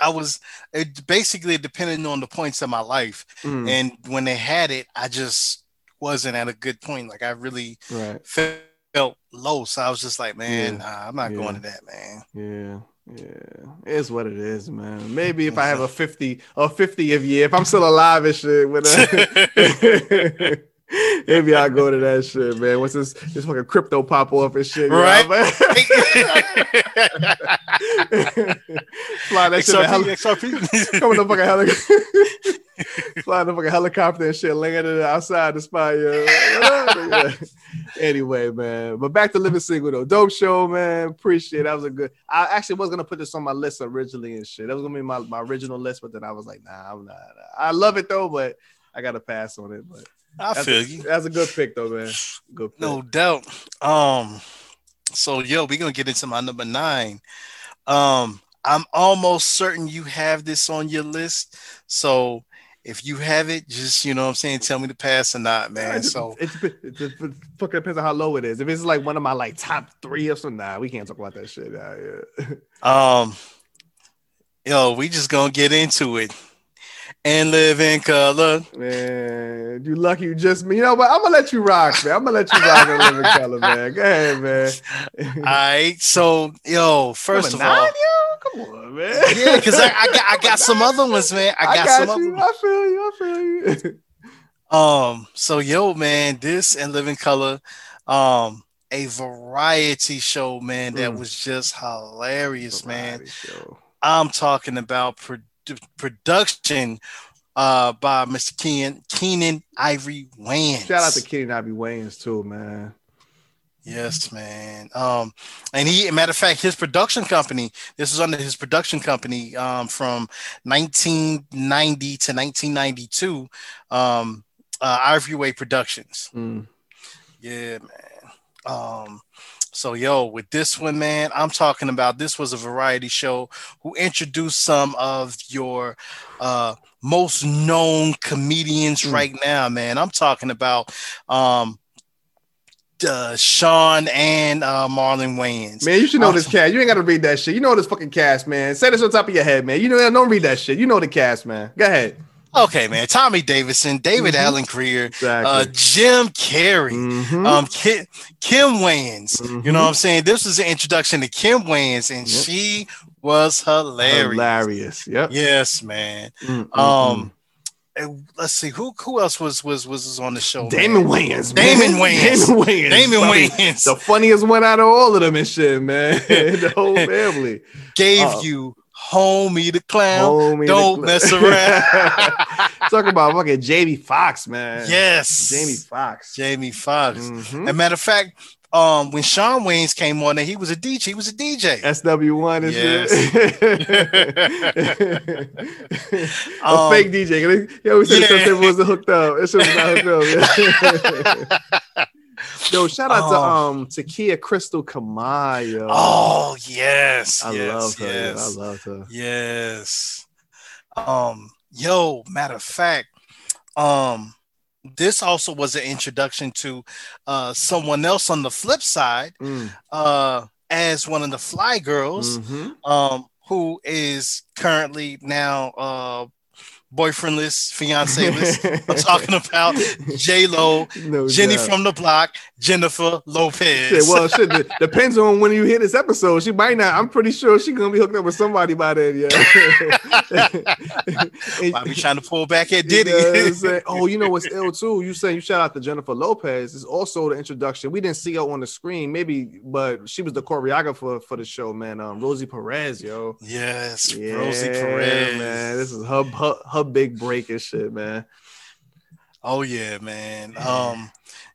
I was it basically depending on the points of my life, Mm, and when they had it, I just wasn't at a good point. Like I really Right. felt low. So I was just like, man, Yeah. nah, I'm not Yeah. going to that, man. Yeah. Yeah, it's what it is, man. Maybe if I have a 50 or 50th year, if I'm still alive and shit, uh, maybe I'll go to that shit, man. What's this this fucking crypto pop off and shit? Right. Fly that shit heli- XRP. Come in the fucking helicopter. Fly the fucking helicopter and shit, landed outside the spot. Yeah. Anyway, man. But back to living single though. Dope show, man. Appreciate it. That was a good. I actually was gonna put this on my list originally and shit. That was gonna be my, my original list, but then I was like, nah, I'm not. I love it though, but I gotta pass on it. But I that's feel a, you. That's a good pick though, man. Good pick. No doubt. Um, so yo, we're gonna get into my number nine. Um, I'm almost certain you have this on your list. So if you have it, just you know what I'm saying, tell me to pass or not, man. It, So it, it, it, it fucking depends on how low it is. If it's like one of my like top three or something, nah, we can't talk about that shit. Nah, yeah. um yo, we just gonna get into it and Living Color. Man, you lucky you just me. You know what? I'm gonna let you rock, man. I'm gonna let you rock and Living Color, man. Go ahead, man. All right, so yo, first of Number all, nine, yo? come on, man. yeah, because I, I got I got some other ones, man. I got, some other you. I feel you. I feel you. Um, so yo, man, this and Living Color, um, a variety show, man, that Mm. was just hilarious, man. Show. I'm talking about production uh by Mr. Keenen Keenen Ivory Wayans. Shout out to Keenen Ivory Wayans too, man. Yes, man. Um, and he, matter of fact, his production company. This was under his production company um, from 1990 to 1992. Um, uh, Ivory Way Productions. Mm. Yeah, man. Um, so yo, with this one, man, I'm talking about this was a variety show who introduced some of your uh most known comedians Mm. right now, man. I'm talking about um uh, Shawn and uh Marlon Wayans. Man, you should know this cast. You ain't gotta read that shit. You know this fucking cast, man. Say this on top of your head, man. You know, don't read that shit. You know the cast, man. Go ahead. Okay, man. Tommy Davidson, David Mhm. Alan Grier, Exactly. uh Jim Carrey, Mhm. um Kim, Kim Wayans. You know what I'm saying? This was an introduction to Kim Wayans, and Yep. she was hilarious. hilarious. Yep. Yes, man. Mm, mm, Um, let's see who who else was was was on the show. Damon man? Wayans. Damon man. Wayans. Damon Wayans. Damon Probably Wayans The funniest one out of all of them and shit, man. the whole family. gave uh, you Homie the Clown. Homie, don't the- mess around. Talk about fucking Jamie Foxx, man. yes, Jamie Foxx. Jamie Foxx. Mhm. As a matter of fact, um, when Shawn Wayans came on there, he was a DJ. He was a DJ. SW1 is shit. a Um, fake DJ. He always said yeah. shit wasn't hooked up. It shit was not hooked up. Yeah. Yo, shout out to Oh. um to T'Keyah Crystal Keymáh. Oh yes, I yes, love her. Yes. I love her. Yes. Um, yo, matter of fact, um, this also was an introduction to uh someone else on the flip side, Mm, uh, as one of the fly girls, mhm. um, who is currently now uh boyfriendless, fianceless. I'm talking about J Lo, No Jenny doubt. from the block, Jennifer Lopez. Shit, well, shit de- depends on when you hear this episode. She might not. I'm pretty sure she's gonna be hooked up with somebody by then. Yeah. Why we trying to pull back at You Diddy? know I'm saying? oh, you know what's ill too? You saying you shout out to Jennifer Lopez is also the introduction. We didn't see her on the screen, maybe, but she was the choreographer for the show, man. Um, Rosie Perez, yo. yes, Yeah, Rosie Perez. man. This is her, her her big break and shit, man. Oh yeah, man. Um,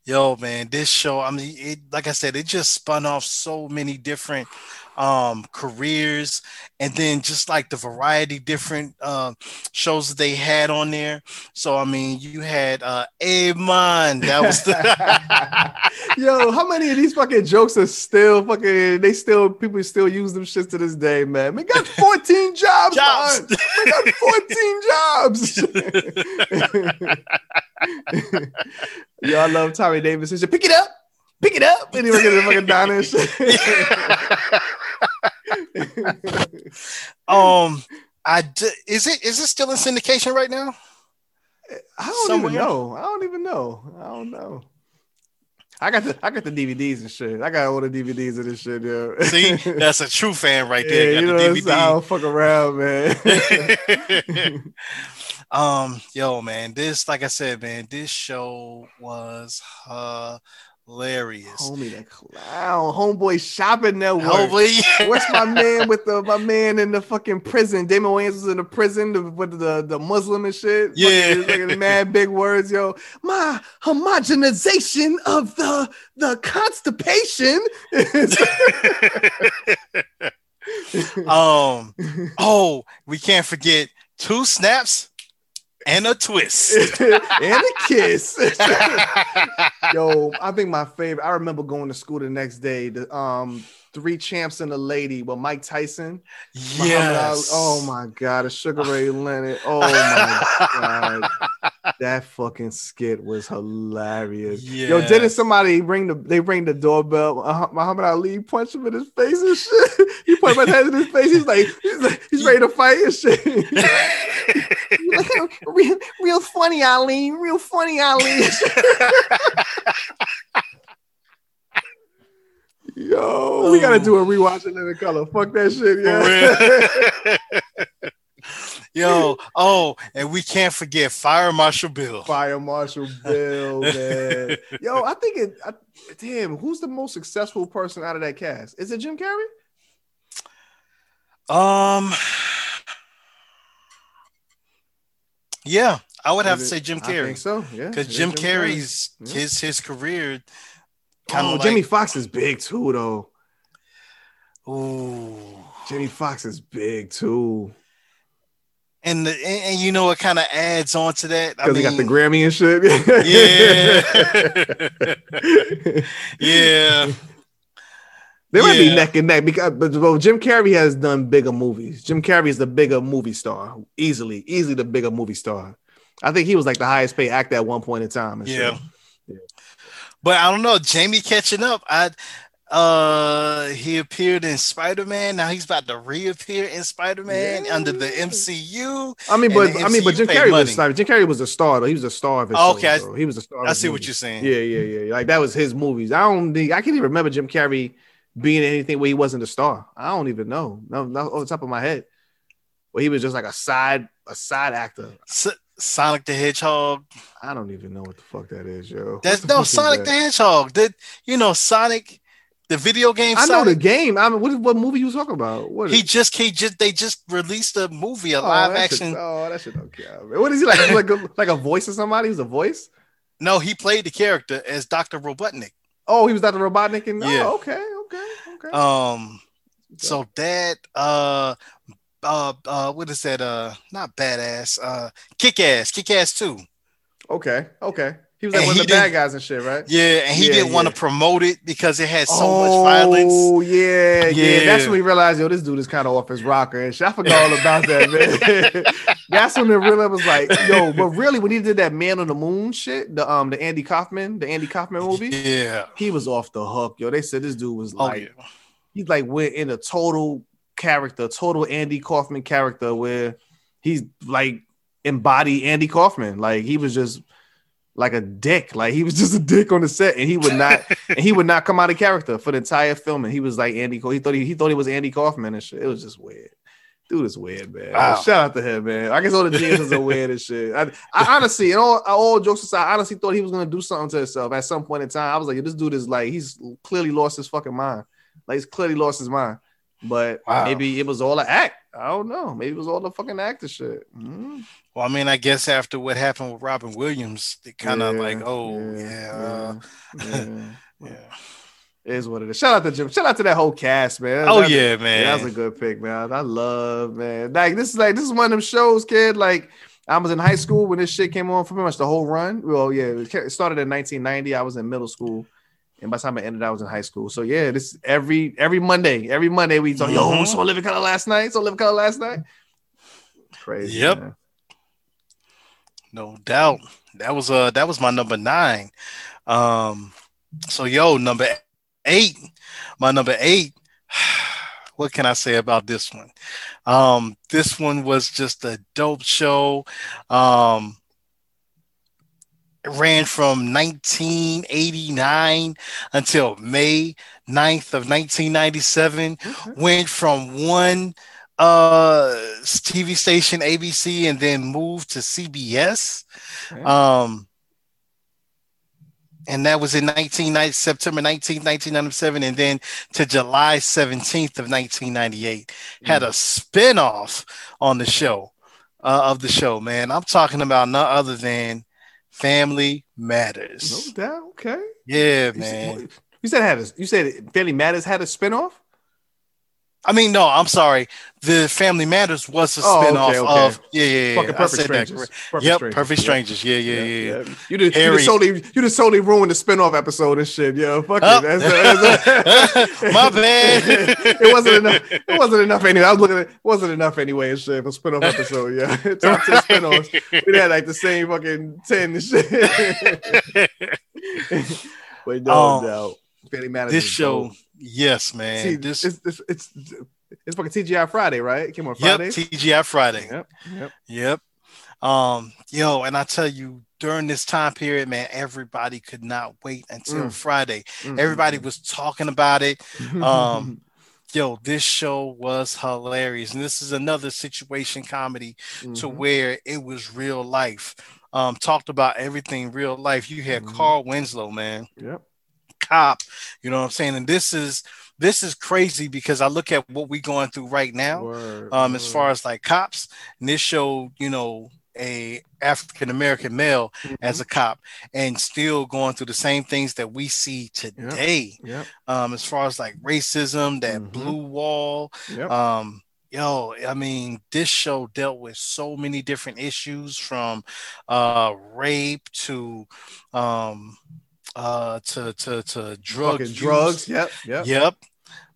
yo, man, this show. I mean, it like I said, it just spun off so many different um careers and then just like the variety different uh, shows that they had on there so i mean you had uh Amon that was the Yo, how many of these fucking jokes are still fucking? They still people still use them shits to this day, man. We got 14 jobs. Jobs. man. Got 14 jobs. Yo, I love Tommy Davis. "Pick it up, pick it up," and he was getting the fucking diner and shit. um i d- is it is it still in syndication right now I don't Somewhere. even know. I don't even know. I don't know. I got the I got the DVDs and shit. I got all the DVDs of this shit, yo. See, that's a true fan right yeah, there. you know Got what I'm the? I don't fuck around, man. um, yo, man, this, like I said, man, this show was hilarious. Homie, that clown, homeboy shopping network. Hopefully, Where's my man with the my man in the fucking prison? Damon Wayans was in the prison the, with the the Muslim and shit. Yeah. fucking, like mad big words, yo. My homogenization of the the constipation. um, oh, we can't forget two snaps and a twist. and a kiss. Yo, I think my favorite. I remember going to school the next day. The um three champs and a lady with Mike Tyson. Muhammad Ali. yes. Oh my god, a Sugar Ray Leonard. Oh my god. That fucking skit was hilarious. Yo, didn't somebody ring the they ring the doorbell? Uh, Muhammad Ali punched him in his face and shit. he put my hands in his face. He's like, he's like, he's ready to fight and shit. Like, real, real funny, Ali. Real funny, Ali. Yo, we gotta do a rewatch of Living Color. Fuck that shit, yeah. Yo, oh, and we can't forget Fire Marshal Bill. Fire Marshal Bill, man. Yo, I think it. I, damn, who's the most successful person out of that cast? Is it Jim Carrey? Um, yeah, I would have to say it- Jim I think Carrey so. Yeah, because it is Jim Carrey's his his career Oh, kind of Jimmy like Foxx is big too, though. ooh, Jimmy Foxx is big too and the and, and you know it kind of adds on to that. Because he got the Grammy and shit. Yeah. yeah, They might be neck and neck because but well, Jim Carrey has done bigger movies. Jim Carrey is the bigger movie star, easily, easily the bigger movie star. I think he was like the highest paid actor at one point in time. and shit. yeah. But I don't know, Jamie catching up. I uh he appeared in Spider-Man. Now he's about to reappear in Spider-Man Yeah. under the MCU. I mean, but I mean, but Jim Carrey money. was like, Jim Carrey was a star though. He was a star of his. Oh, okay, I- he was a star. I his see what you're saying. Yeah, yeah, yeah. Like that was his movies. I don't think I can't even remember Jim Carrey being in anything where he wasn't a star. I don't even know. No, not off the top of my head. Where he was just like a side, a side actor. S- Sonic the Hedgehog. I don't even know what the fuck that is, yo. That's no Sonic that? the Hedgehog. That you know Sonic, the video game. I know the game. I mean, what, what movie you talking about? What He is- just he just they just released a movie, a oh, live action. oh, that shit don't man. What is he like? like, a, like a voice of somebody? He's a voice. No, he played the character as Doctor Robotnik. Oh, he was Dr. Robotnik. And, Yeah. Oh, okay, okay, okay. Um, so that uh uh uh what is that? Uh, not badass. Uh, kick ass, kick ass too. okay, okay. He was like And one of the bad guys and shit, right? Yeah, and he Yeah, didn't want to promote it because it had so much violence. oh, violence. yeah, yeah, That's when we realized, yo, this dude is kind of off his rocker and shit. I forgot all about that, man. That's when it really was like, yo, but really, when he did that Man on the Moon shit, the um, the Andy Kaufman, the Andy Kaufman movie, Yeah. he was off the hook, yo. They said this dude was Oh like, yeah. he's like went in a total character, total Andy Kaufman character, where he's like embody Andy Kaufman. Like he was just like a dick. Like he was just a dick on the set, and he would not, and he would not come out of character for the entire film. And he was like Andy. He thought he, he thought he was Andy Kaufman and shit. It was just weird. Dude is weird, man. Wow. Shout out to him, man. I guess all the geniuses are weird and shit. I, I honestly, and all, all jokes aside, I honestly thought he was gonna do something to himself at some point in time. I was like, this dude is like, he's clearly lost his fucking mind. Like he's clearly lost his mind. But Wow. maybe it was all an act. I don't know. Maybe it was all the fucking actor shit. Mhm. Well, I mean, I guess after what happened with Robin Williams, it kind of Yeah, like, oh yeah, yeah, yeah. yeah. It is what it is. Shout out to Jim. Shout out to that whole cast, man. Oh That- yeah, man. Yeah, that was a good pick, man. I love, man. Like this is like this is one of them shows, kid. Like I was in high school when this shit came on for pretty much the whole run. Well, yeah, it started in 1990. I was in middle school, and by the time it ended, I was in high school. So yeah, this every every Monday, every Monday we talk. Yo, Mhm. saw Living Color last night. Saw Living Color last night. Crazy. Yep. man. No doubt. That was uh that was my number nine. Um so yo, number eight. My number eight. What can I say about this one? Um, this one was just a dope show. Um, ran from 1989 until May 9th of 1997. Went from one uh TV station ABC and then moved to CBS. Okay. Um and that was in 1990 September 19, 1997 and then to July 17th of 1998 had a spin-off on the show uh, of the show man I'm talking about none other than Family Matters No doubt. Okay. yeah You man said, you said it had a, you said Family Matters had a spinoff. I mean, no, I'm sorry. The Family Matters was a Oh, okay, spinoff okay. of yeah, yeah, yeah. Fucking Perfect Strangers. Perfect yep, Strangers. Perfect Yeah. Strangers. Yeah, yeah, yeah. You just, you just totally you just totally ruined the spinoff episode and shit. Yo, fuck Oh. it. That's, that's- My bad. it wasn't enough. It wasn't enough anyway. I was looking at it. it wasn't enough anyway and shit for spinoff episode. Yeah, top ten spinoffs. We had like the same fucking ten and shit. but no Um, doubt, Family Matters. this show, dope. Yes, man. See, this it's, it's it's it's fucking TGI Friday, right? It came on yep, Friday. TGI Friday. Yep, yep. Yep. Um, yo, and I tell you, during this time period, man, everybody could not wait until Mm. Friday. Mm, Everybody was talking about it. um, Yo, this show was hilarious. And this is another situation comedy to Mhm. where it was real life. Um, talked about everything real life. You had Mhm. Carl Winslow, man, Yep. Cop. You know what I'm saying? And this is this is crazy because I look at what we're going through right now. Word, Um, as far as like cops, and this showed, you know, a African American male as a cop and still going through the same things that we see today. Yep. Um, as far as like racism, that Mhm. blue wall, Yep. um yo i mean this show dealt with so many different issues from uh rape to um uh to to to drug Fucking use. drugs. Yep. Yep. yep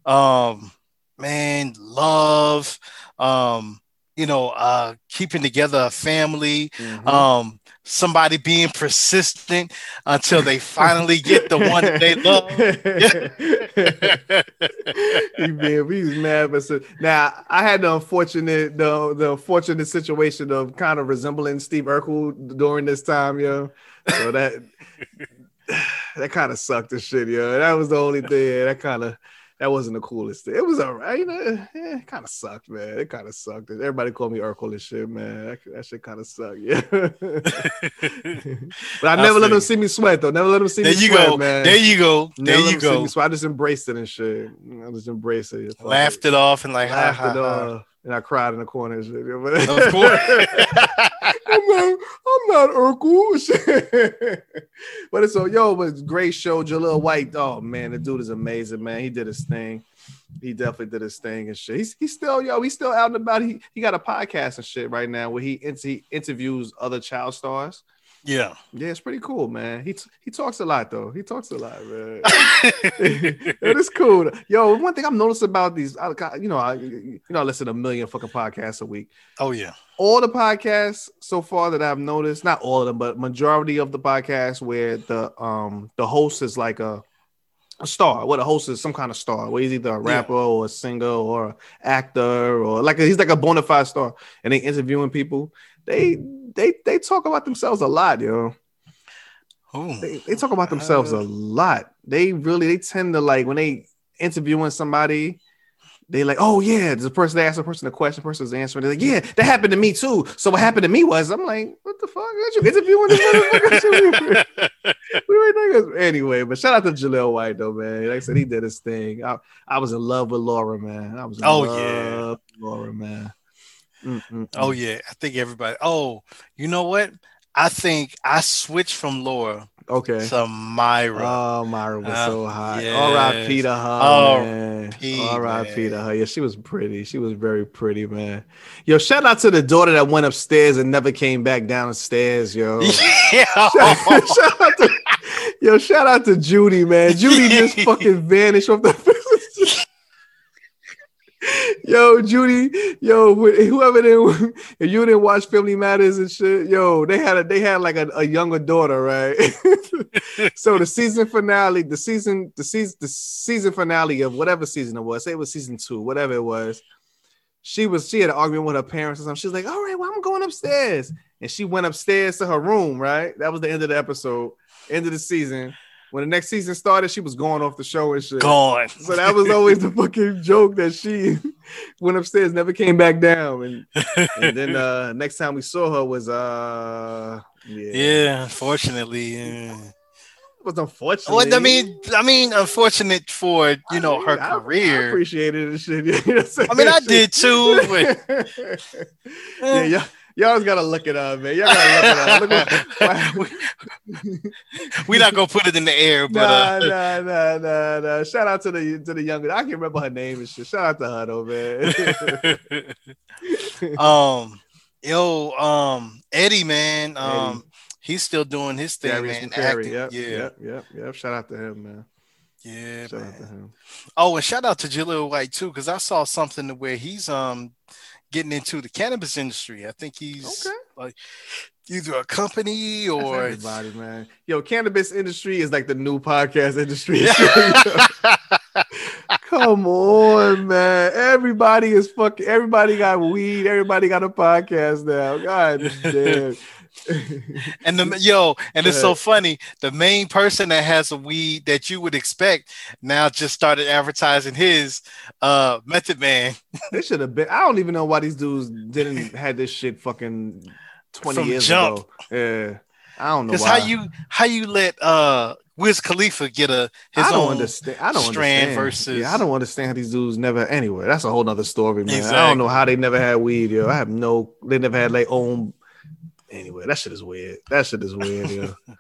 um man love um you know uh keeping together a family Mhm. um somebody being persistent until they finally get the one that they love he being he's mad, but so, now I had the unfortunate the the unfortunate situation of kind of resembling Steve Urkel during this time, yo. So that that kind of sucked the shit, yo. That was the only thing that kind of that wasn't the coolest thing. It was alright, you know. Yeah, it kind of sucked, man. It kind of sucked. Everybody called me Urkel and shit, man. That, that shit kind of sucked, yeah. but I never let them see me sweat though. Never let them see there me you sweat, go man. there you go there Never let you go So. I just embraced it and shit. I just embraced it. Laughed it off and like ha, laughed ha, it off, and I cried in the corner of course I'm not, I'm not Urkel. but it's a yo, but it's great show. Jaleel White, oh man, the dude is amazing, man. He did his thing. He definitely did his thing and shit. He's, he's still yo, he's still out and about. He he got a podcast and shit right now where he, inter- he interviews other child stars. Yeah Yeah, it's pretty cool, man. He t- he talks a lot though. He talks a lot, man. it is cool. Yo, one thing I've noticed about these, I, you know, I you know, I listen to a million fucking podcasts a week. oh yeah All the podcasts so far that I've noticed, not all of them, but majority of the podcasts where the um the host is like a a star. What a host is some kind of star. Where he's either a rapper or a singer or an actor or like he's like a bona fide star, and they interviewing people. They they they talk about themselves a lot, yo Ooh. they, they talk about themselves a lot. They really they tend to like when they interviewing somebody, they like, oh yeah, the person they ask the person a question, the person's answering. They're like, yeah, that happened to me too. So what happened to me was, I'm like, what the fuck? Aren't you interviewing this motherfucker? we were niggas. Anyway, but shout out to Jaleel White though, man. Like I said, he did his thing. I, I was in love with Laura, man. I was in Oh, love yeah. with Laura, man. Mm, mm, oh yeah i think everybody oh you know what i think i switched from laura okay. to myra Oh, Myra was Uh, so hot. yes. R.I.P. to her, Oh, man. P, R.I.p. to her. Yeah, she was pretty. She was very pretty, man. Yo, shout out to the daughter that went upstairs and never came back downstairs, yo. yeah shout out to, yo, shout out to Judy, man. Judy just fucking vanished off the. Yo, Judy, yo, whoever didn't, if you didn't watch Family Matters and shit, yo, they had a they had like a, a younger daughter, right? so the season finale, the season, the season, the season finale of whatever season it was, say it was season two, whatever it was. she was she had an argument with her parents or something. She was like, "All right, well, I'm going upstairs," and she went upstairs to her room. Right, that was the end of the episode, end of the season. When the next season started, she was going off the show and shit. Gone. So that was always the fucking joke that she went upstairs, never came back down, and, and then uh next time we saw her was uh yeah, yeah, unfortunately. Yeah. it was unfortunate. Well, I mean, I mean, unfortunate for you know her I, I career. appreciated it shit. You know I'm mean, I did too, but yeah, y'all, y'all just gotta look it up, man. Y'all gotta look it up. Look what- we're not gonna put it in the air. But nah, uh, nah, nah, nah, nah. Shout out to the to the younger. I can't remember her name and shit. Shout out to her though, man. um, yo, um, Eddie, man, um, he's still doing his thing, Darius man. Acting, Yep, yeah, yep, yep, yep. Shout out to him, man. yeah, Shout out to man. him. Oh, and shout out to Jaleel White too, because I saw something where he's um getting into the cannabis industry. I think he's Okay. like either a company That's or everybody, man. Yo, cannabis industry is like the new podcast industry. Come on, man. Everybody is fucking. Everybody got weed. Everybody got a podcast now. God damn. And the yo, and it's so funny. The main person that has a weed that you would expect now just started advertising his uh Method Man they should have been. I don't even know why these dudes didn't had this shit fucking twenty From years jump. ago. Yeah, I don't know Because how you how you let uh Wiz Khalifa get a his I don't own understand. I don't strand understand. versus- Yeah, I don't understand how these dudes never. Anyway, that's a whole nother story, man. I don't know how they never had weed, yo. I have no. They never had their own. Anyway, that shit is weird. That shit is weird, yo.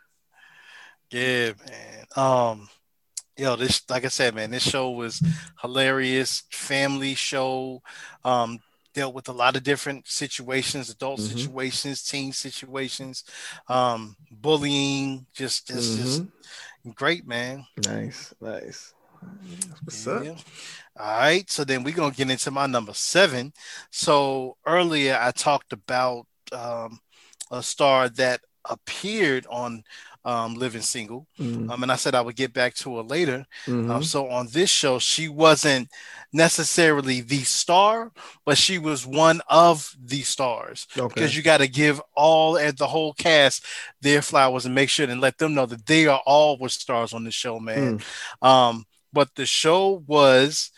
Yeah, man. Um, yo, this like I said, man, this show was hilarious, family show. Um, dealt with a lot of different situations, adult Mhm. situations, teen situations, um, bullying, just just just Mhm. great, man. Nice, nice. What's up? All right, so then we're gonna get into my number seven. So earlier I talked about um, a star that appeared on um, Living Single, Mhm. um, and I said I would get back to her later. Mhm. Um, so on this show, she wasn't necessarily the star, but she was one of the stars okay. because you got to give all and the whole cast their flowers and make sure and let them know that they are all were stars on the show, man. Um, but the show was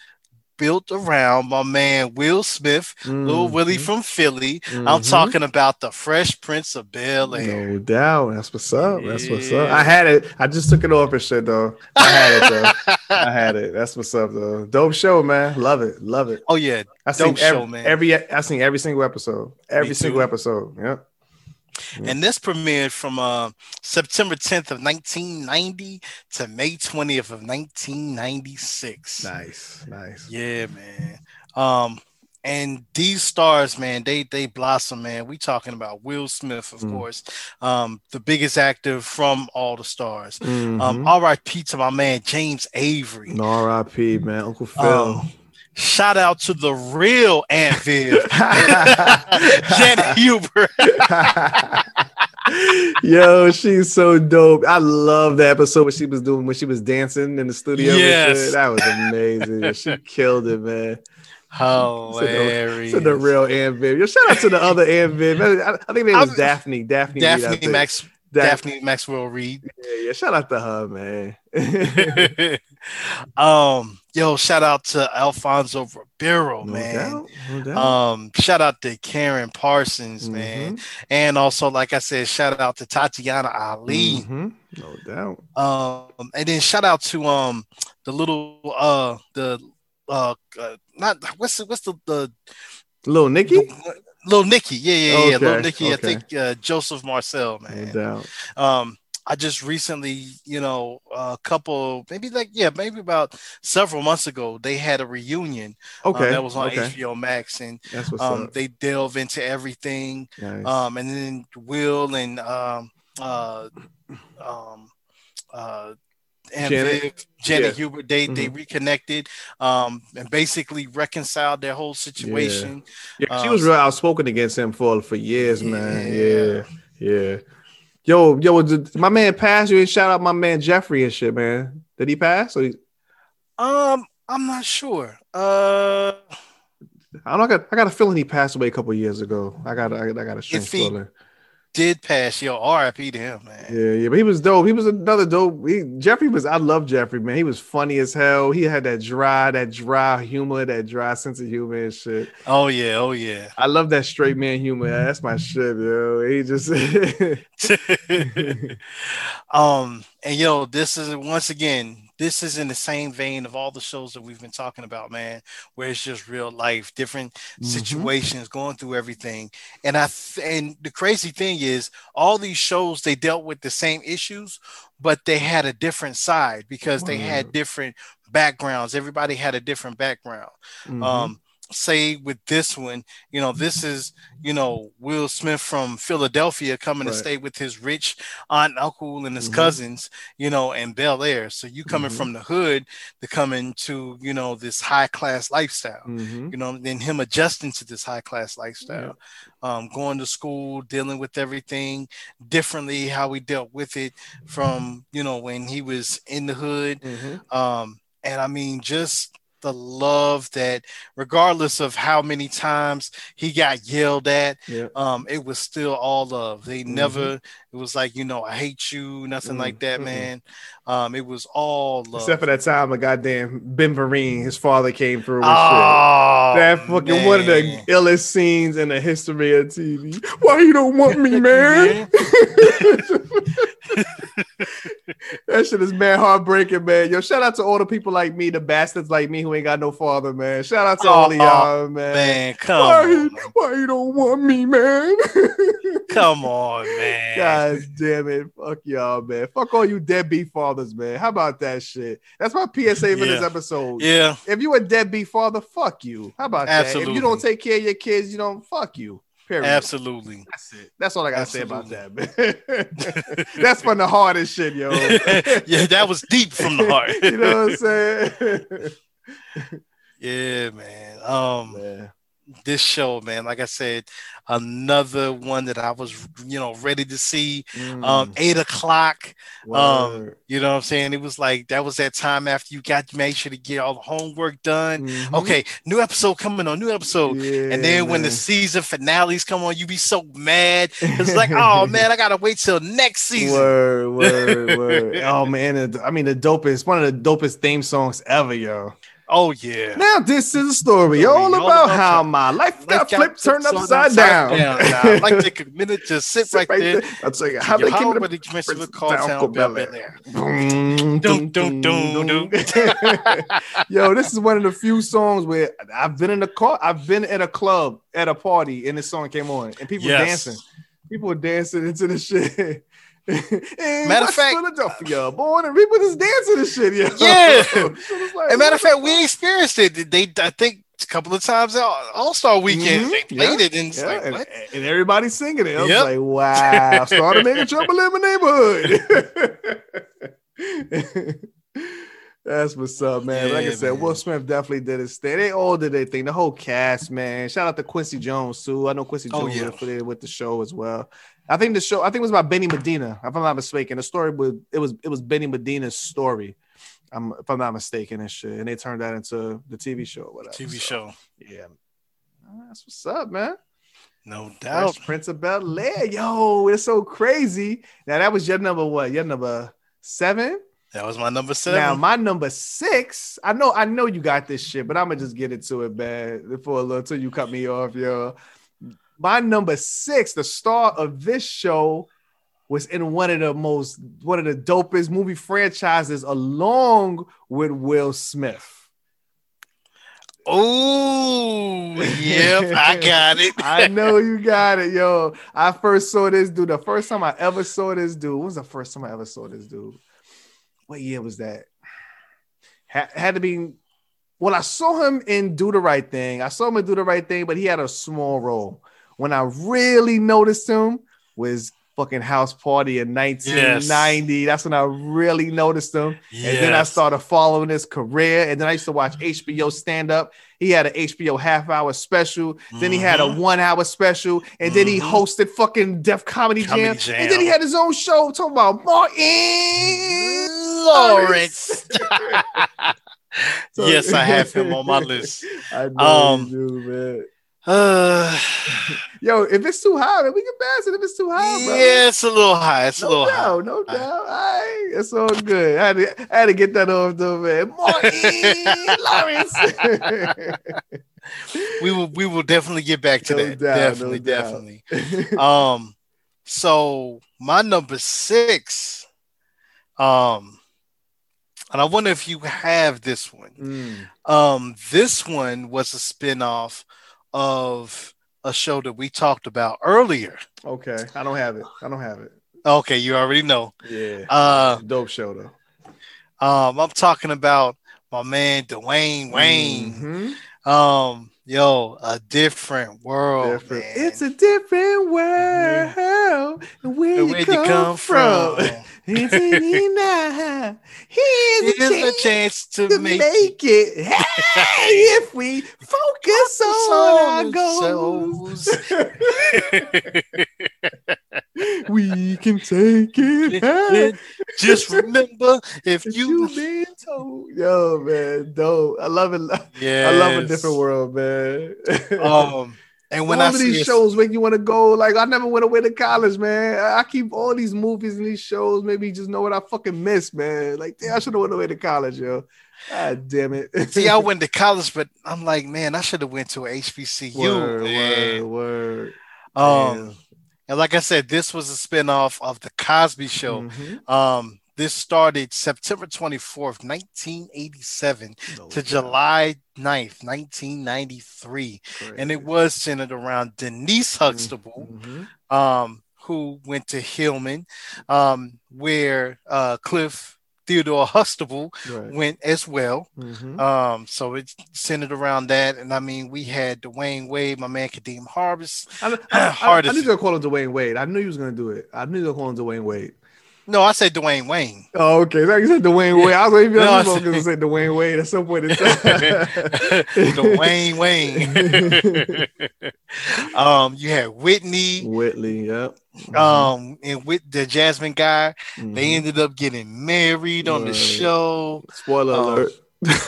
built around my man Will Smith, Lil Mhm. Willie from Philly. I'm Mhm. talking about the Fresh Prince of Bel Air. No doubt. That's what's up. That's what's up. I had it. I just took it off and shit though. I had it though. I had it. That's what's up though. Dope show, man. Love it. Love it. Oh yeah, I seen every, show, man. every I seen every single episode. Every single episode. Yep. And this premiered from uh, September 10th of 1990 to May 20th of 1996. Nice. Nice. Yeah, man. Um, and these stars, man, they they blossom, man. We talking about Will Smith, of Mm. course, um, the biggest actor from all the stars. Um, Mhm. R.I.P. to my man James Avery. No R.I.P. Man, Uncle Phil. Um, shout out to the real Aunt Viv, Janet Hubert. Yo, she's so dope. I love the episode what she was doing when she was dancing in the studio. Yes. That was amazing. she killed it, man. Hilarious. To the real Aunt Viv. Yo, shout out to the other Aunt Viv. I, I think it was I'm- Daphne. Daphne. Daphne. Max Daphne. Daphne Maxwell Reid. Yeah, yeah. Shout out to her, man. um, yo, shout out to Alfonso Ribeiro, no man. doubt. No doubt. Um, shout out to Karen Parsons, man. Mhm. And also, like I said, shout out to Tatyana Ali. Mhm. No doubt. Um, and then shout out to um the little uh the uh, uh not what's the what's the the, Little Nikki. the little Nikki, yeah, yeah, yeah, little Okay, Nikki. I think uh, Joseph Marcell, No man. doubt. Um, I just recently, you know, a couple, maybe like, yeah, maybe about several months ago, they had a reunion um, Okay. that was on okay. HBO Max, and um, they delve into everything. Nice. Um, and then Will and um, uh, um, uh, and Janet. Viv, Janet Yeah. Hubert, they they Mhm. reconnected, um, and basically reconciled their whole situation. Yeah, she Um, was real outspoken against him for for years, man. Yeah, Yeah. Yo, yo, did my man pass you and shout out my man Jeffrey and shit, man. Did he pass? Or he, Um, I'm not sure. Uh, I don't. I got. I got a feeling he passed away a couple years ago. I got. I got, I got a strange If he- feeling. Did pass yo RIP to him, man. Yeah, yeah, but he was dope. He was another dope. He, Jeffrey was. I love Jeffrey, man. He was funny as hell. He had that dry, that dry humor, that dry sense of humor and shit. Oh yeah, oh yeah. I love that straight man humor. That's my shit, yo. He just. um, and yo, this is once again, this is in the same vein of all the shows that we've been talking about, man, where it's just real life, different Mm-hmm. situations, going through everything. And I th- and the crazy thing is, all these shows they dealt with the same issues, but they had a different side because they had different backgrounds. Everybody had a different background. Mhm. um say with this one you know this is you know will smith from philadelphia coming to stay with his rich aunt uncle and his Mhm. cousins you know and bel air so you coming Mhm. from the hood to come into you know this high class lifestyle Mhm. you know then him adjusting to this high class lifestyle um going to school dealing with everything differently how we dealt with it from you know when he was in the hood Mhm. um and i mean just the love that regardless of how many times he got yelled at Yeah. um it was still all love they Mhm. never it was like you know i hate you nothing Mm, like that mm-mm. man um it was all love Except for that time, a goddamn Ben Vereen, his father came through. Oh, That fucking one of the illest scenes in the history of TV. Why you don't want me, man? that shit is man heartbreaking, man. Yo, shout out to all the people like me, the bastards like me who ain't got no father, man. Shout out to oh, all of y'all, oh, man. man come why, on why you don't want me, man? come on man God damn it. Fuck y'all, man. Fuck all you deadbeat fathers, man. How about that shit? That's my PSA for this episode. yeah If you a deadbeat father, fuck you. How about that? If you don't take care of your kids, you don't fuck you. Period. absolutely That's it. That's all I gotta say about that, man. That's from the hardest shit, yo. yeah that was deep from the heart you know what I'm saying? yeah man um Man. This show, man. Like I said, another one that I was, you know, ready to see. Mm. Um, eight o'clock. Um, you know what I'm saying? It was like that was that time after you got to make sure to get all the homework done. Mhm. Okay, new episode coming on, new episode. Yeah, and then when the season finales come on, you be so mad. It's like, oh man, I gotta wait till next season. Word, word, word. Oh man, I mean the dopest, one of the dopest theme songs ever, yo. Oh yeah. Now this is a story all all about about how my life got flipped, turned flipped upside down. I'd like to take a minute to sit, Sit right, there. I'll tell you how they came to with the Prince call down Bel Bel Air. Boom, Dun, dun, dun, dun. Yo, this is one of the few songs where I've been in the car, I've been at a club at a party, and this song came on, and people Yes. dancing. People were dancing into the shit. Matter of fact- Philadelphia, born and people just dancing this shit. Yo. Yeah. Like, As a matter of fact, we experienced it. They, I think, a couple of times at All Star Weekend, Mhm. they played Yeah. it, and Yeah, like, and, and everybody singing it. I was Yep. like, wow, started making trouble in my neighborhood. That's what's up, man. like I said, man. Will Smith definitely did his thing. They all did their thing. The whole cast, man. Shout out to Quincy Jones too. I know Quincy Oh, Jones yeah. was affiliated with the show as well. I think the show, I think it was about Benny Medina, if I'm not mistaken. The story was it was it was Benny Medina's story. I'm, if I'm not mistaken, and shit. And they turned that into the TV show, or whatever. TV So, show, Yeah. Ah, that's what's up, man. no doubt. Fresh Prince of Bel Air. Yo, it's so crazy. Now that was your number what? Your number seven? That was my number seven. Now my number six. I know, I know you got this shit, but I'm gonna just get into it, man. For a little till you cut me off, yo. My number six, the star of this show, was in one of the most one of the dopest movie franchises, along with Will Smith. oh, yep, I got it. I know you got it, yo. I first saw this dude. The first time I ever saw this dude. When was the first time I ever saw this dude? What year was that? Had, had to be. Well, I saw him in Do the Right Thing. I saw him in Do the Right Thing, but he had a small role. When I really noticed him was fucking House Party in 1990. That's when I really noticed him. And then I started following his career. And then I used to watch HBO stand up. He had an HBO half hour special. Then he had a Mhm. one hour special. And then he Mhm. hosted fucking Def Comedy, Comedy Jam. And then he had his own show talking about Martin Lawrence. Yes, I have him on my list. I know Um, you do, man. Uh, Yo, if it's too high, man, we can pass it. If it's too high, bro. yeah, it's a little high. It's a No little high. doubt, no doubt. All right, it's all good. I had to, I had to get that off though, man. Martin Lawrence. We will we will definitely get back to No that. doubt, definitely, doubt. definitely. Um, so my number six, um, and I wonder if you have this one. Mm, Um, this one was a spinoff of a show that we talked about earlier. okay, I don't have it. I don't have it. Okay, you already know. Yeah, Uh, dope show though. um, I'm talking about my man Dwayne Wayne. Mhm. Um, yo, a different world. Different. It's a different world. And where And you where'd come, from? Now. Here's, Here's a a chance chance to, to make, make, it. Hey, if we focus on our goals, we can take it. Hey. Just remember, if If you, you been told, yo man, dope. I love it. yeah, I love a different world, man. Um, and when all I of see these shows make you want to go, like I never went away to college, man. I keep all these movies and these shows, maybe just know what I fucking missed, man. Like, damn, I should have went away to college, yo. God damn it. see, I went to college, but I'm like, man, I should have went to a HBCU. word, man. word, word. Um, and like I said, this was a spinoff of the Cosby Show. Mhm. Um, this started September 24th, 1987 No to doubt. July 9th, 1993. And it was centered around Denise Huxtable, Mhm. um, who went to Hillman, um, where uh, Cliff Theodore Huxtable Right. went as well. Mhm. Um, so it's centered around that. And I mean, we had Dwayne Wade, my man Kadeem Hardison. I, I, I, I knew you were gonna call him Dwayne Wade. I knew you was gonna do it. I knew you were gonna call him Dwayne Wade. No, I said Dwayne Wayne. Oh, okay. Like you said Dwayne Wayne. I was like, no, I to say Dwayne Wayne at some point in time. Dwayne Wayne. um, you had Whitney. Whitley, yep. Mm-hmm. Um, and with the Jasmine guy, mm-hmm. they ended up getting married on right. the show. Spoiler um, alert.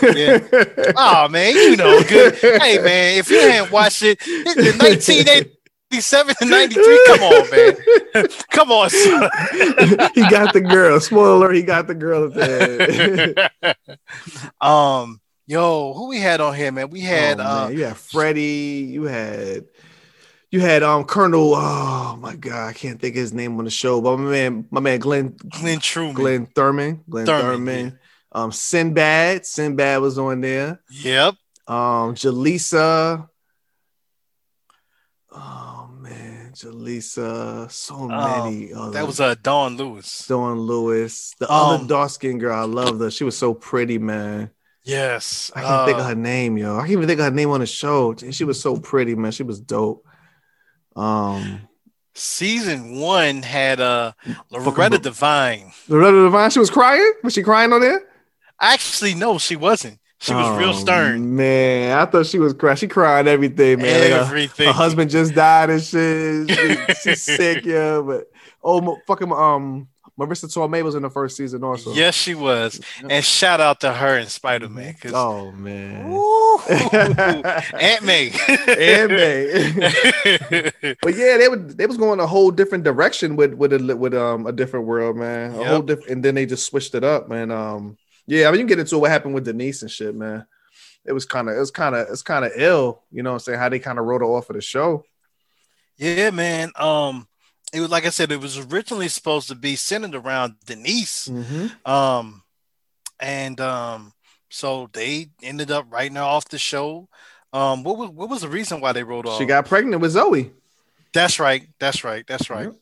yeah. Oh man, you know good. Hey man, if you hadn't watched it, the 1980 97 to 93. Come on, man. Come on, son. he got the girl. Spoiler, he got the girl at the end. um, yo, who we had on here, man? We had oh, man. Uh, you had Freddie, you had you had um Colonel. Oh my god, I can't think his name on the show, but my man, my man Glenn Glenn Truman. Glynn Turman. Glynn Turman. Turman. Yeah. Um Sinbad. Sinbad was on there. Yep. Um Jaleesa. Um, man, Jaleesa. So many. Um, That was uh Dawnn Lewis. Dawnn Lewis. The Um, other dark skinned girl, I loved her. She was so pretty, man. Yes. I can't think of uh, her name, yo. I can't even think of her name on the show. She was so pretty, man. She was dope. Um, season one had uh Loretta Devine. Loretta Devine, she was crying. Was she crying on there? Actually, no, she wasn't. She was real Oh, stern. Man, I thought she was crying. She cried everything, man. Like, her- Everything. her, husband just died and shit. She- she's sick, yeah. But oh, mo- fucking um, Marisa Tomei was in the first season also. Yes, she was. And shout out to her in Spider Man. Oh man. Aunt May. and May. But yeah, they would they was going a whole different direction with with a with um a different world, man. A Yep. whole different, and then they just switched it up, man. Um, yeah, I mean, you get into what happened with Denise and shit, man. It was kind of it was kind of it's kind of ill, you know. what I'm saying how they kind of wrote her off of the show. yeah, man. Um, it was like I said, it was originally supposed to be centered around Denise. Um, and um, so they ended up writing her off the show. Um, what was what was the reason why they wrote off? She got pregnant with Zoe, that's right, that's right, that's right. Yep.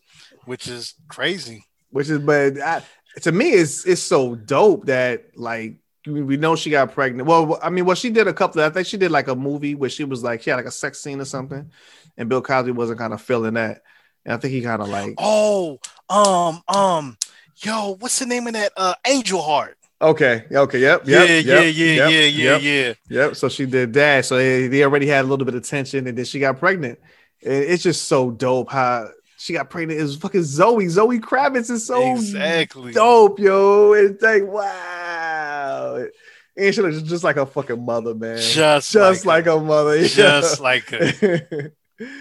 Which is crazy. which is but I, to me it's it's so dope that like we know she got pregnant. Well, I mean, well, she did a couple. I think she did like a movie where she was like she had like a sex scene or something, and Bill Cosby wasn't kind of feeling that, and I think he kind of like Oh, um, um, yo, what's the name of that? Uh, Angel Heart. okay, okay, yep, Yeah, yep, yeah, yep, yeah, yep, yeah, yeah, yep, yeah. Yep. So she did that. So they already had a little bit of tension, and then she got pregnant. It's just so dope how she got pregnant. It was fucking Zoe. Zoe Kravitz is so exactly. dope, yo. It's like wow. and she looks just like a fucking mother, man. Just just like like, her mother. yeah. Just like her. That's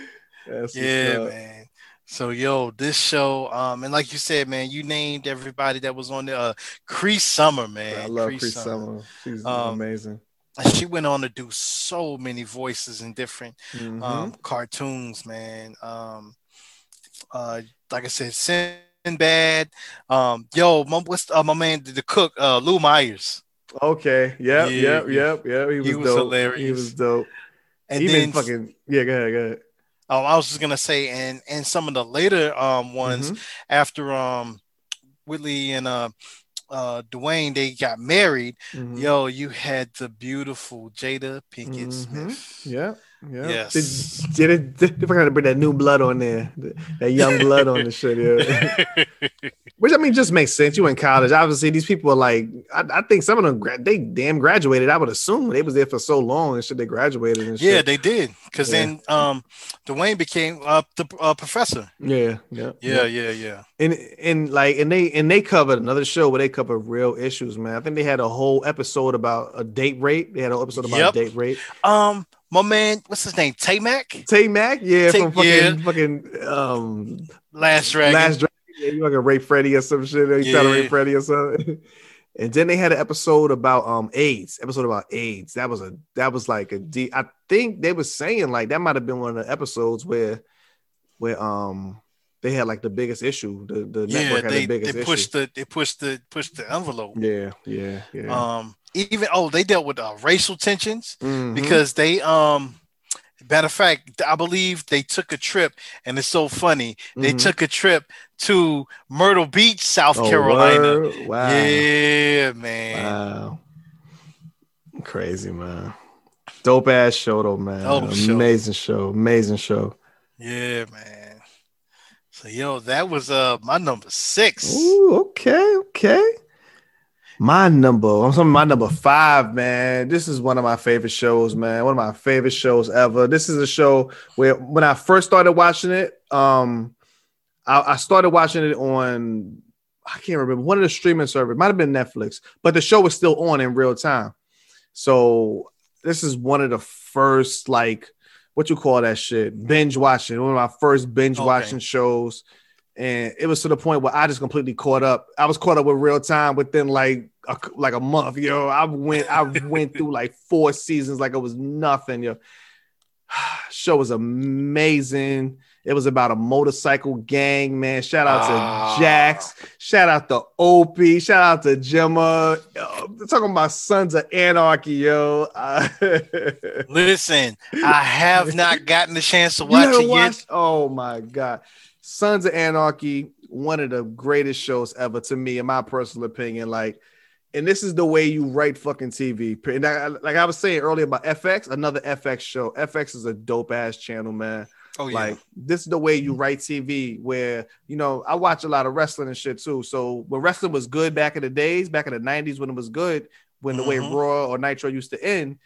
what's Yeah, man. So yo, this show, um, and like you said, man, you named everybody that was on there. Uh, Cree Summer, man. I love Cree Cree Summer. She's Um, amazing. She went on to do so many voices in different Mhm. um cartoons, man. Um, uh, like I said, Sinbad. Um, yo, my, what's uh, my man, the cook, uh, Lou Myers, okay. Yep. Yeah, yep. Yep. Yep. He was, he was dope. He was dope. and Even then fucking yeah. Go ahead. Go ahead. um, I was just gonna say, and and some of the later um ones Mhm. after um Whitley and uh uh Dwayne they got married. Mhm. Yo, you had the beautiful Jada Pinkett Mhm. Smith. Yeah. Yeah. Yes. Did, did it? Did, they forgot to bring that new blood on there. That young blood on the shit. Yeah. Which I mean, just makes sense. You in college, obviously. These people are like, I, I think some of them gra- they damn graduated. I would assume they was there for so long and shit. They graduated and shit. yeah, they did. Because Yeah. then um Dwayne became uh the uh, professor. yeah, yeah, Yeah, yeah, yeah. And and like and they and they covered another show where they covered real issues, man. I think they had a whole episode about a date rape. They had an episode about Yep. date rape. Um, my man, what's his name? Taimak, Tay Mac, yeah, Tay- from fucking yeah. fucking um Last Dragon. Last Dragon. Yeah, you fucking rape Freddy or some shit. You Yeah. rape Freddy or something. And then they had an episode about um AIDS. Episode about AIDS. That was a that was like a deep. I think they were saying like that might have been one of the episodes where where um they had like the biggest issue. The the yeah, network had they, the biggest they issue. pushed the they pushed the pushed the envelope. Yeah, yeah, yeah. Um, even oh, they dealt with uh, racial tensions Mhm. because they um. Matter of fact, I believe they took a trip, and it's so funny. They Mhm. took a trip to Myrtle Beach, South Oh, Carolina. word? Wow. Yeah, man. Wow. Crazy man. Dope ass show though, man. Dope show. Amazing show. Amazing show. Yeah, man. So yo, that was uh my number six. Ooh, okay, okay. My number, I'm talking my number five, man. This is one of my favorite shows, man. One of my favorite shows ever. This is a show where when I first started watching it, um, I, I started watching it on I can't remember one of the streaming service, might have been Netflix, but the show was still on in real time. So this is one of the first like what you call that shit binge watching. One of my first binge Okay. watching shows, and it was to the point where I just completely caught up. I was caught up with real time within like a, like a month. Yo, I went I went through like four seasons like it was nothing. Yo, show was amazing. It was about a motorcycle gang, man. Shout out Ah. to Jax. Shout out to Opie. Shout out to Gemma. Yo, talking about Sons of Anarchy, yo. Uh, Listen, I have not gotten the chance to watch it watched? Oh my god, Sons of Anarchy, one of the greatest shows ever to me, in my personal opinion. Like, and this is the way you write fucking TV. And I- like I was saying earlier about FX, another FX show. FX is a dope ass channel, man. Oh yeah. Like this is the way you write TV. Where you know I watch a lot of wrestling and shit too. So when wrestling was good back in the days, back in the '90s when it was good, when the way Mhm. Raw or Nitro used to end,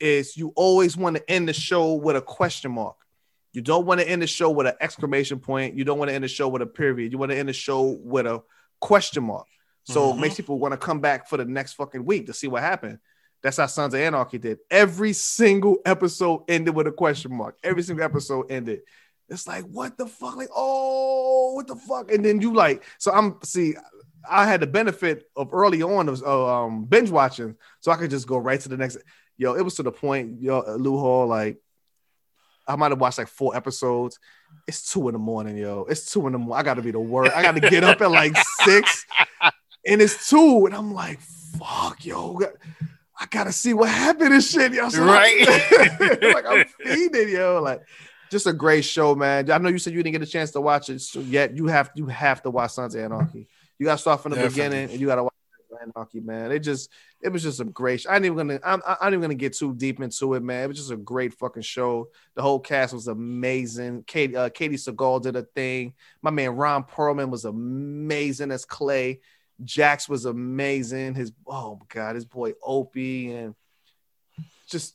is you always want to end the show with a question mark. You don't want to end the show with an exclamation point. You don't want to end the show with a period. You want to end the show with a question mark. So it Mhm. makes people want to come back for the next fucking week to see what happened. That's how Sons of Anarchy did. Every single episode ended with a question mark. Every single episode ended. It's like, what the fuck? Like, oh, what the fuck? And then you like, so I'm see, I had the benefit of early on of um, binge watching, so I could just go right to the next. Yo, it was to the point, yo, Lou Hall, like, I might have watched like four episodes. It's two in the morning, yo. It's two in the morning. I got to be the work. I got to get up at like six, and it's two, and I'm like, fuck, yo. I gotta see what happened and shit, yo. So Right. like I'm feeding, yo. Like, just a great show, man. I know you said you didn't get a chance to watch it, so yet you have you have to watch Sons of Anarchy. You gotta start from the Definitely. beginning, and you gotta watch Sons of Anarchy, man. It just it was just a great. Show. I ain't even gonna I'm, I ain't even gonna get too deep into it, man. It was just a great fucking show. The whole cast was amazing. Katie uh, Katey Sagal did a thing. My man Ron Perlman was amazing as Clay. Jax was amazing. His oh my god, his boy Opie and just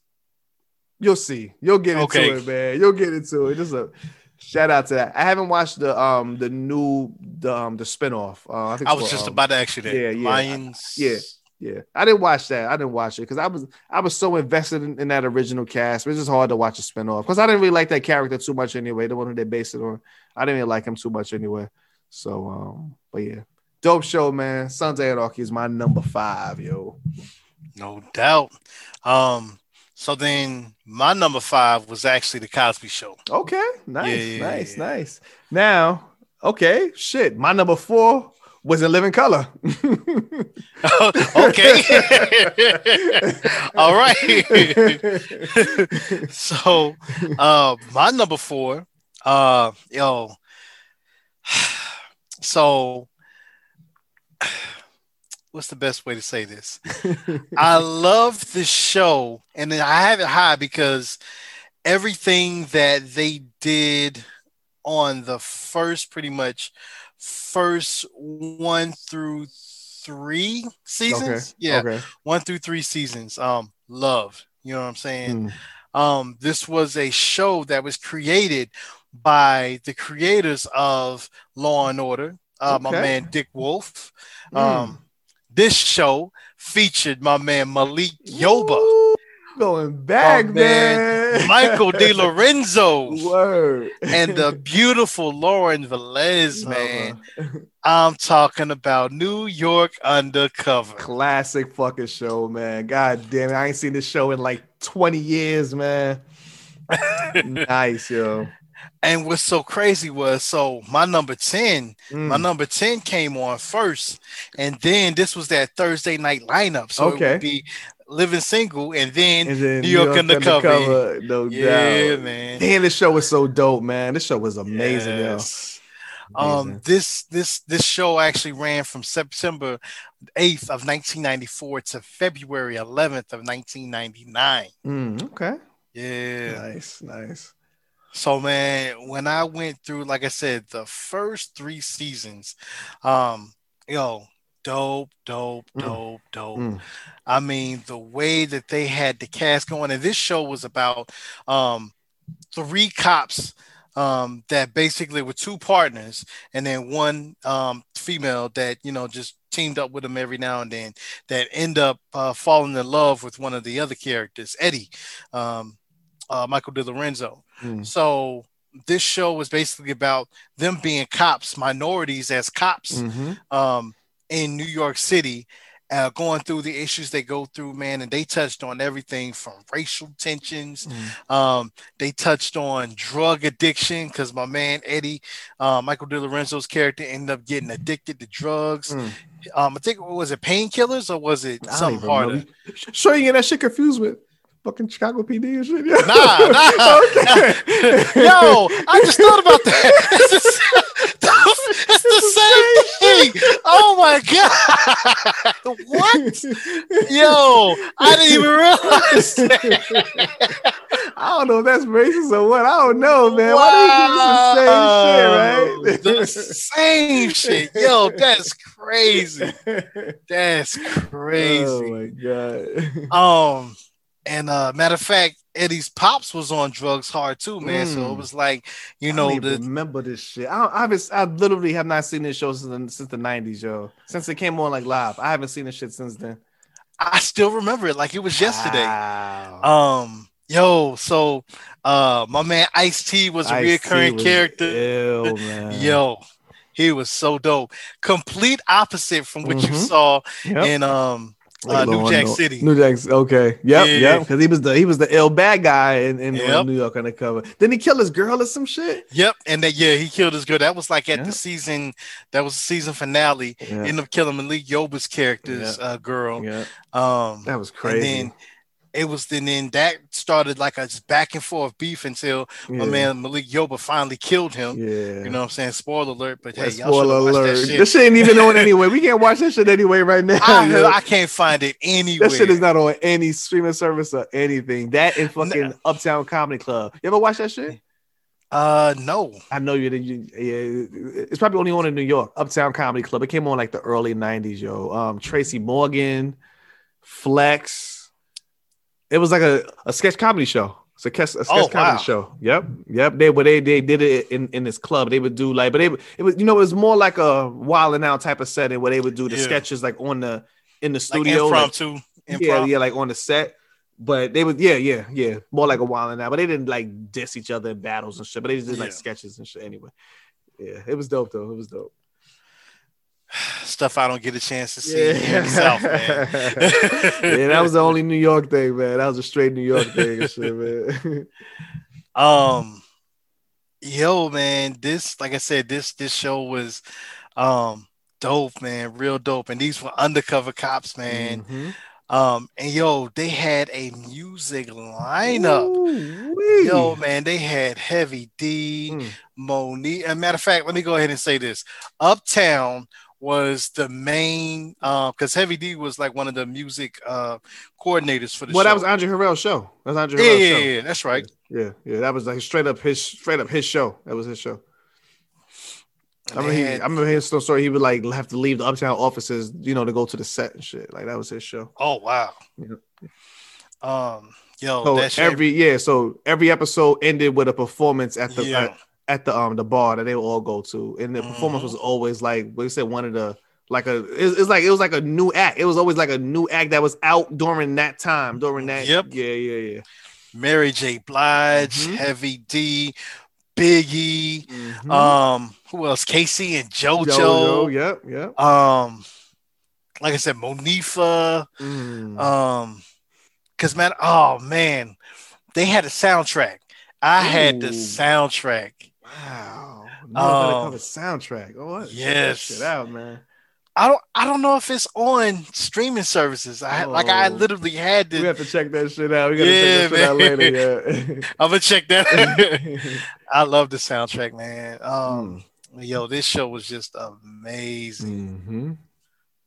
you'll see. You'll get into Okay. it, man. You'll get into it. Just a shout out to that. I haven't watched the um the new the um the spinoff. Uh, I think I was called, just um, about to ask you that. yeah, yeah. Lions. yeah. Yeah, I didn't watch that. I didn't watch it because I was I was so invested in, in that original cast. It's just hard to watch a spinoff because I didn't really like that character too much anyway. The one who they based it on, I didn't really like him too much anyway. So, um, but yeah, dope show, man. Sons of Anarchy is my number five, yo. No doubt. Um, so then my number five was actually the Cosby Show. Okay, nice, Yeah, nice, nice. Now, okay, shit. My number four was in Living Color. okay. All right. so uh my number four, uh yo. So what's the best way to say this? I love the show, and I have it high because everything that they did on the first pretty much first one through three seasons. Yeah, Okay. one through three seasons. Um, love. You know what I'm saying? Mm. Um, this was a show that was created by the creators of Law and Order. Uh, My man Dick Wolf. Mm. Um, this show featured my man Malik Yoba, Ooh, going back, man. man. Michael De Lorenzo, Word. and the beautiful Lauren Velez, man. Uh-huh. I'm talking about New York Undercover. Classic fucking show, man. God damn it. I ain't seen this show in like 20 years, man. nice, yo. And what's so crazy was so my number 10, Mm. my number 10 came on first, and then this was that Thursday night lineup. So it Okay. would be Living Single and then, And then New York Undercover. no Yeah, doubt. man. Damn, this show was so dope, man. This show was amazing, Yes. yo. Um, this this this show actually ran from September 8th of 1994 to February 11th of 1999. Mm, okay. Yeah. Nice, nice. So man, when I went through, like I said, the first three seasons, um, yo, dope, dope, Mm. dope, dope. Mm. I mean, the way that they had the cast going, and this show was about um three cops um that basically were two partners and then one um female that you know just teamed up with them every now and then that end up uh, falling in love with one of the other characters eddie um uh, michael de lorenzo Mm. so this show was basically about them being cops minorities as cops Mhm. um, in New York City, uh, going through the issues they go through, man. And they touched on everything from racial tensions. Mm. Um, they touched on drug addiction because my man Eddie, uh, Michael De Lorenzo's character, ended up getting addicted to drugs. Mm. Um, I think was it painkillers or was it I don't something harder? Sure, you get that shit confused with fucking Chicago PD and shit. Yeah. Nah, nah. okay. Yo, I just thought about that. It's the, same- it's the same thing. Oh my god! What? Yo, I didn't even realize. That. I don't know if that's racist or what. I don't know, man. Why do you do The the same same shit. Yo, that's crazy. shit, right? That's oh crazy. my god. Um, and uh, matter of fact, Eddie's pops was on drugs hard too, man. So Mm. it was like, you know, the remember this shit. I, I, I literally have not seen this show since the, since the 90s, yo. Since it came on like live. I haven't seen this shit since then. I still remember it like it was yesterday. Wow. Um, yo, so uh my man Ice T was a Ice-T reoccurring was character. Ill, man. Yo, he was so dope. Complete opposite from what you Mhm. saw Yep. in um Like uh, New Jack. City. New Jack. Okay. Yep. Yeah. Yep. Because he was the he was the ill bad guy in, in Yep. New York undercover. Didn't he kill his girl or some shit? Yep, and that yeah, he killed his girl. That was like at Yeah. the season. That was the season finale. Ended up killing Malik Yoba's character's uh, girl. yeah. Um, That was crazy. And then it was then then that started like a back and forth beef until yeah. my man Malik Yoba finally killed him. Yeah. You know what I'm saying? Spoiler alert, but hey, Hey, y'all should spoiler alert. that shit. This shit ain't even on anyway. We can't watch this shit anyway right now. I. I can't find it anywhere. that shit is not on any streaming service or anything. That and fucking Uptown Comedy Club. You ever watch that shit? uh no. I know you. you yeah, it's probably only on in New York. Uptown Comedy Club. It came on like the early '90s, yo. Um, Tracy Morgan, Flex. It was like a, a sketch comedy show. It's a, sketch- a sketch Oh, comedy wow. show. Yep, yep. They were they they did it in in this club. They would do like, but they it was you know it was more like a wild and out type of setting where they would do the Yeah. sketches like on the in the studio, like- impromptu. yeah, improv. yeah, like on the set. But they would, yeah, yeah, yeah, more like a while now. But they didn't like diss each other in battles and shit. But they just did like Yeah. sketches and shit. Anyway, yeah, it was dope though. It was dope. Stuff I don't get a chance to see Yeah, in the South, man. yeah, that was the only New York thing, man. That was a straight New York thing shit, man. Um, yo, man, this like I said, this this show was um dope, man, real dope. And these were undercover cops, man. Mhm. Um, and yo, they had a music lineup. Ooh-wee. Yo, man, they had Heavy D, Mm. Monique. As a matter of fact, let me go ahead and say this: Uptown was the main, um, because Heavy D was like one of the music uh coordinators for the show Well, show. that was Andre Harrell's show. That was Andre yeah, Harrell's yeah, show. yeah, that's right. Yeah, yeah, that was like straight up his straight up his show. That was his show. I remember, he, I remember hearing some story. He would like have to leave the uptown offices, you know, to go to the set and shit. Like that was his show. Oh wow. Yeah. Um, yo, So every yeah, so every episode ended with a performance at the yeah, at, the um the bar that they would all go to, and the performance Mhm. was always like we said one of the like a it's, it's like it was like a new act. It was always like a new act that was out during that time during that. Yep. Yeah, yeah, yeah. Mary J. Blige, Mhm. Heavy D, Biggie, Mhm. um, who else? K-Ci and JoJo. JoJo, Yep, yep. Um, like I said, Monifa. Mm. Um, cause man, oh man, they had a soundtrack. I had the soundtrack. Wow. No, um, um, cover soundtrack. Oh, what? Check that yes. shit out, man. I don't I don't know if it's on streaming services. I like I Oh. literally had to. We have to check that shit out. We gotta Yeah, check that shit out later. I'm gonna check that. I love the soundtrack, man. Um, Mm. yo, this show was just amazing. hmm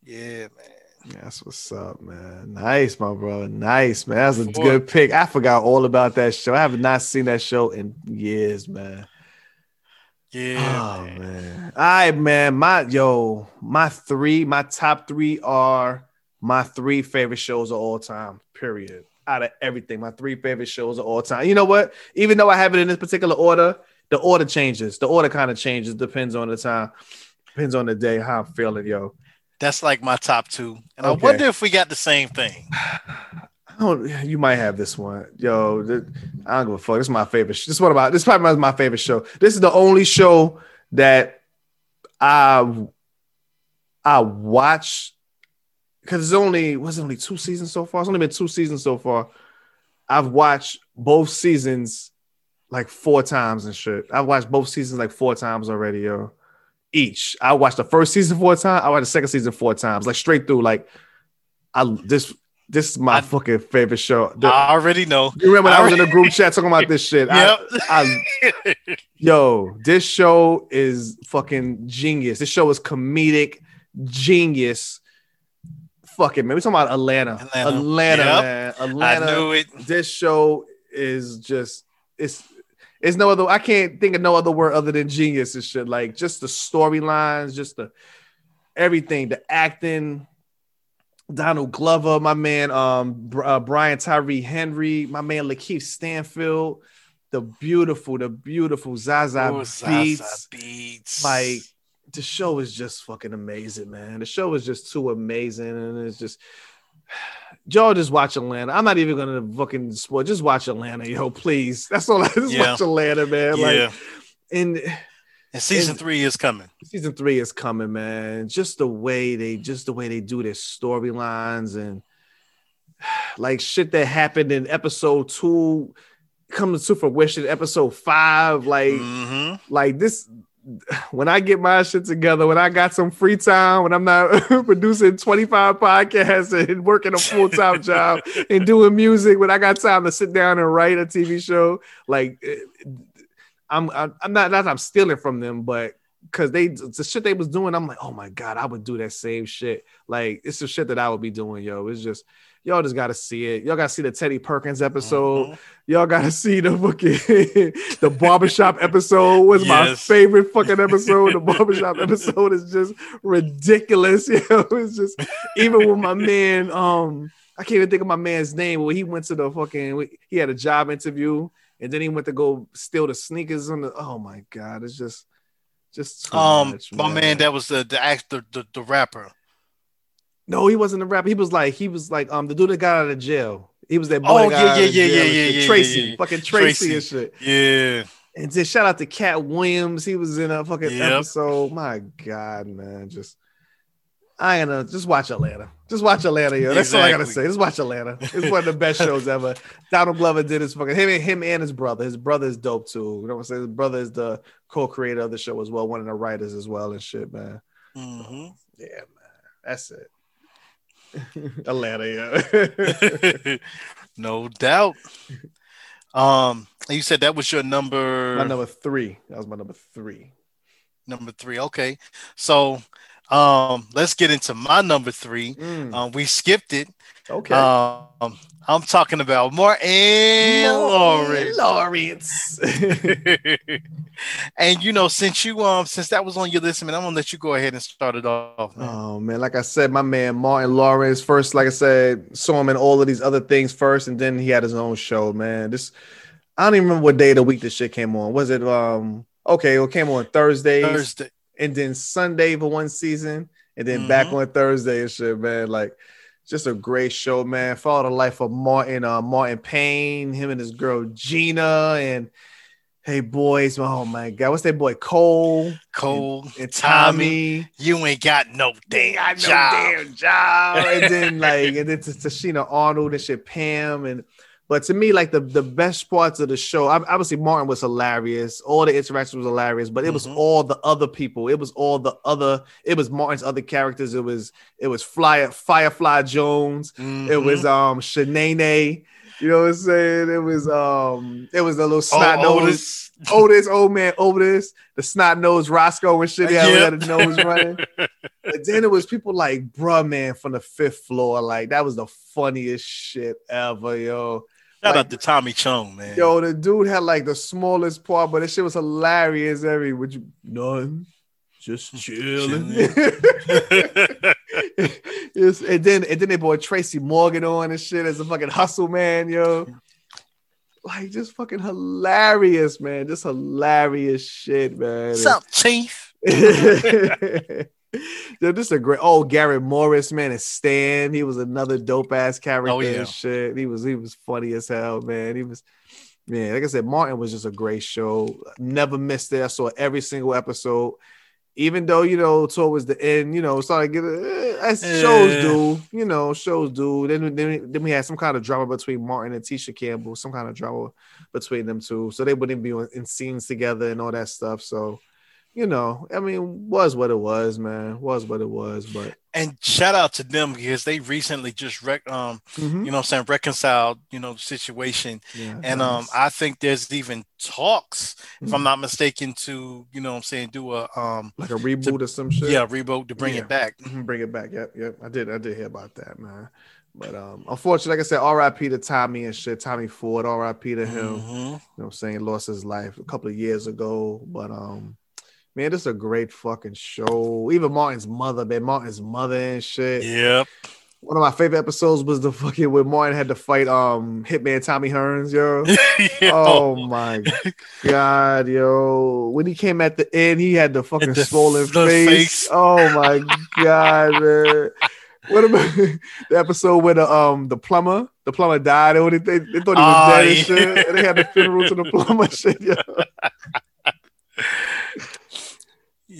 Yeah, man. That's what's up, man. Nice, my brother. Nice, man. That's a Boy. good pick. I forgot all about that show. I have not seen that show in years, man. Yeah, oh man. man. All right, man. My yo, my three, my top three are my three favorite shows of all time. Period. Out of everything, my three favorite shows of all time. You know what? Even though I have it in this particular order, the order changes. The order kind of changes. Depends on the time. Depends on the day. How I'm feeling, yo. That's like my top two. And Okay. I wonder if we got the same thing. You might have this one, yo. I don't give a fuck. This is my favorite. sh- This is one about. This is probably my favorite show. This is the only show that I I watch because it's only was it only two seasons so far. It's only been two seasons so far. I've watched both seasons like four times and shit. I've watched both seasons like four times already, yo. Each. I watched the first season four times. I watched the second season four times, like straight through. Like I this this is my I- fucking favorite show. The- I already know. you remember when I was in I- a group chat talking about this shit? I- Yep. I, yo, this show is fucking genius. This show is comedic genius. Fucking man, we talking about Atlanta, Atlanta. Atlanta, Yep. man, I knew it. This show is just it's it's no other. I can't think of no other word other than genius and shit. Like just the storylines, just the everything, the acting. Donald Glover, my man, um, uh, Brian Tyree Henry, my man Lakeith Stanfield, the beautiful, the beautiful Zaza Ooh, Beats. Zazie Beetz. Like the show is just fucking amazing, man. The show is just too amazing, and it's just y'all just watch Atlanta. I'm not even gonna fucking spoil. Just watch Atlanta, yo, please. That's all. I just Yeah. watch Atlanta, man. yeah. Like, and and season and- three is coming. season three is coming, man. Just the way they, just the way they do their storylines and like shit that happened in episode two comes to fruition. in Episode five, like, hmm like this. When I get my shit together, when I got some free time, when I'm not producing 25 podcasts and working a full time job and doing music, when I got time to sit down and write a TV show, like I'm I'm, not that I'm stealing from them, but because they the shit they was doing, I'm like, oh my god, I would do that same shit. Like it's the shit that I would be doing, yo. It's just y'all just gotta see it. Y'all gotta see the Teddy Perkins episode. Mhm. Y'all gotta see the fucking the barbershop episode was my favorite fucking episode. The barbershop episode is just ridiculous. You know, it's just even with my man, um, I can't even think of my man's name. When he went to the fucking he had a job interview and then he went to go steal the sneakers on the oh my god, it's just just Um, much, my man, that was the the actor, the, the rapper. No, he wasn't a rapper. He was like he was like um the dude that got out of jail. He was that boy. Oh, yeah, yeah, yeah, yeah, yeah, yeah, Tracy, yeah, yeah. fucking Tracy, Tracy. and shit. Yeah. And then shout out to Katt Williams. He was in a fucking Yep. episode. My God, man, just I ain't gonna just watch Atlanta. Just watch Atlanta, yo. That's all I gotta say. Just watch Atlanta. It's one of the best shows ever. Donald Glover did his fucking him and him and his brother. His brother is dope too. You know what I'm saying? His brother is the co-creator of the show as well, one of the writers as well and shit, man. hmm Yeah, man. That's it. Atlanta, yeah. no doubt. Um, you said that was your number my number three. That was my number three. number three. Okay, so um, let's get into my number three. Mm, Um, we skipped it. okay. Um, I'm talking about Martin Lawrence. Lawrence. and you know, since you um, since that was on your list, man, I'm gonna let you go ahead and start it off. Man. Oh man, like I said, my man Martin Lawrence first, like I said, saw him in all of these other things first, and then he had his own show. Man, this I don't even remember what day of the week this shit came on. Was it um okay? It came on Thursdays, Thursday. And then Sunday for one season, and then back Mhm. on Thursday and shit. Man, like just a great show, man. Follow the life of Martin, uh, Martin Payne, him and his girl Gina, and hey boys, oh my god, what's that boy Cole Cole, and Tommy, Tommy. you ain't got no damn know job. damn job. and then like and then to Tichina Arnold and shit, Pam and but to me, like the, the best parts of the show, obviously Martin was hilarious. All the interactions was hilarious, but it was Mhm. all the other people. It was all the other. It was Martin's other characters. It was it was Fly Firefly Jones. It Mhm. was um Shanae. You know what I'm saying? It was um it was a little Oh, snot nose. Otis. Otis, old man Otis, the snot nose Roscoe and shit. Yeah, Yep. had a nose running. But then it was people like bruh man from the fifth floor. Like that was the funniest shit ever, yo. Shout Like- out to Tommy Chung, man. Yo, the dude had like the smallest part, but this shit was hilarious. Every would you none, just chilling. and then and then they brought Tracy Morgan on and shit as a fucking hustle man, yo. Like just fucking hilarious, man. Just hilarious shit, man. What's up, Chief? Yo, this is a great. Oh, Garrett Morris, man, and Stan. He was another dope ass character. Oh, yeah. and shit. He was he was funny as hell, man. He was, man. Like I said, Martin was just a great show. Never missed it. I saw every single episode. Even though you know towards the end, you know, started getting eh, as shows Yeah. do, you know, shows do. Then, then then we had some kind of drama between Martin and Tisha Campbell, some kind of drama between them two, so they wouldn't be in scenes together and all that stuff. So, you know, I mean, was what it was, man. Was what it was, but And shout out to them because they recently just rec- um, Mhm. you know, what I'm saying reconciled, you know, the situation. Yeah, And um. I think there's even talks, if Mhm. I'm not mistaken, to you know, what I'm saying do a um, like a reboot or some shit. yeah, reboot to bring Yeah. it back. Mhm, bring it back. Yep, yep. I did. I did hear about that, man. But um, unfortunately, like I said, R.I.P. to Tommy and shit. Tommy Ford, R.I.P. to him. Mhm. You know what I'm saying? Lost his life a couple of years ago. But um, man, this is a great fucking show. Even Martin's mother, man, Martin's mother and shit. Yep. One of my favorite episodes was the fucking when Martin had to fight um Hitman Tommy Hearns, yo. Yo, Oh my god, yo! When he came at the end, he had the fucking the- swollen the face. face. Oh my god, man! What about the episode where the um the plumber, the plumber died, and they, they, they thought he was Oh, dead and shit, and they had the funeral to the plumber shit. Yo.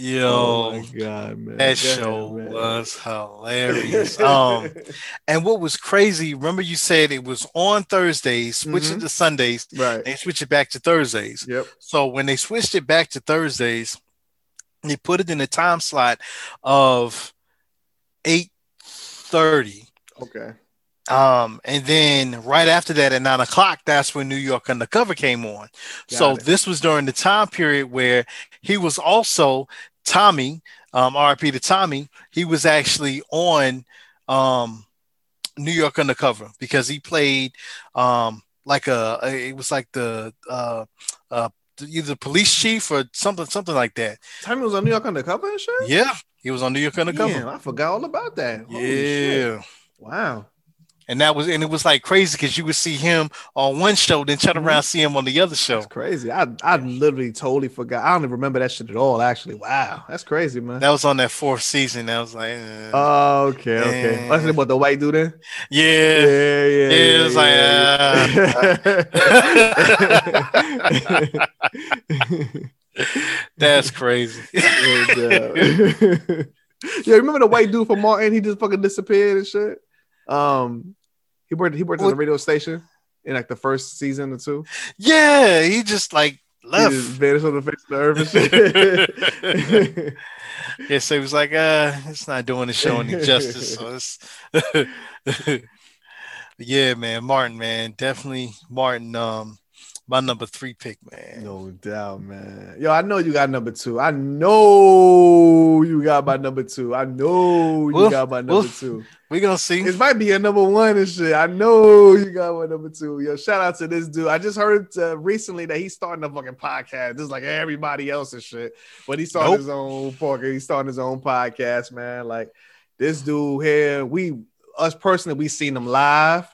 Yo, oh my god, man! that Go ahead, show man. was hilarious. um, and what was crazy? Remember, you said it was on Thursdays, switch it Mhm. to Sundays, right. and switch it back to Thursdays. Yep. So when they switched it back to Thursdays, they put it in the time slot of eight thirty. Okay. Um, and then right after that at nine o'clock, that's when New York Undercover came on. so it. this was during the time period where he was also Tommy, um, RP to Tommy, he was actually on um New York Undercover because he played um like a, a- it was like the uh uh either police chief or something something like that. Tommy was on New York Undercover and shit. Yeah, he was on New York Undercover. Damn, I forgot all about that. Holy shit. Yeah. Wow. And that was and it was like crazy because you would see him on one show, then turn Mhm. around see him on the other show. That's crazy. I I literally totally forgot. I don't even remember that shit at all. Actually, wow, that's crazy, man. That was on that fourth season. That was like, uh, Oh, okay, okay. Yeah. That's what the white dude then. yeah. Yeah, yeah. Yeah, it was like, That's crazy. yeah, remember the white dude from Martin? He just fucking disappeared and shit. Um, he worked. He worked at the radio station in like the first season or two. yeah, he just like He left. just vanished on the face of the earth and. Yeah, so he was like, uh, it's not doing the show any justice. So it's yeah, man, Martin, man, definitely Martin. Um, my number three pick, man. no doubt, man. Yo, I know you got number two. I know you got my number two. I know you Woof, got my number woof. two. We gonna see. It might be a number one and shit. I know you got my number two. Yo, shout out to this dude. I just heard uh, recently that he's starting a fucking podcast, just like everybody else and shit. But he's starting Nope. his own podcast. He's starting his own podcast, man. Like this dude here, we us personally, we seen him live.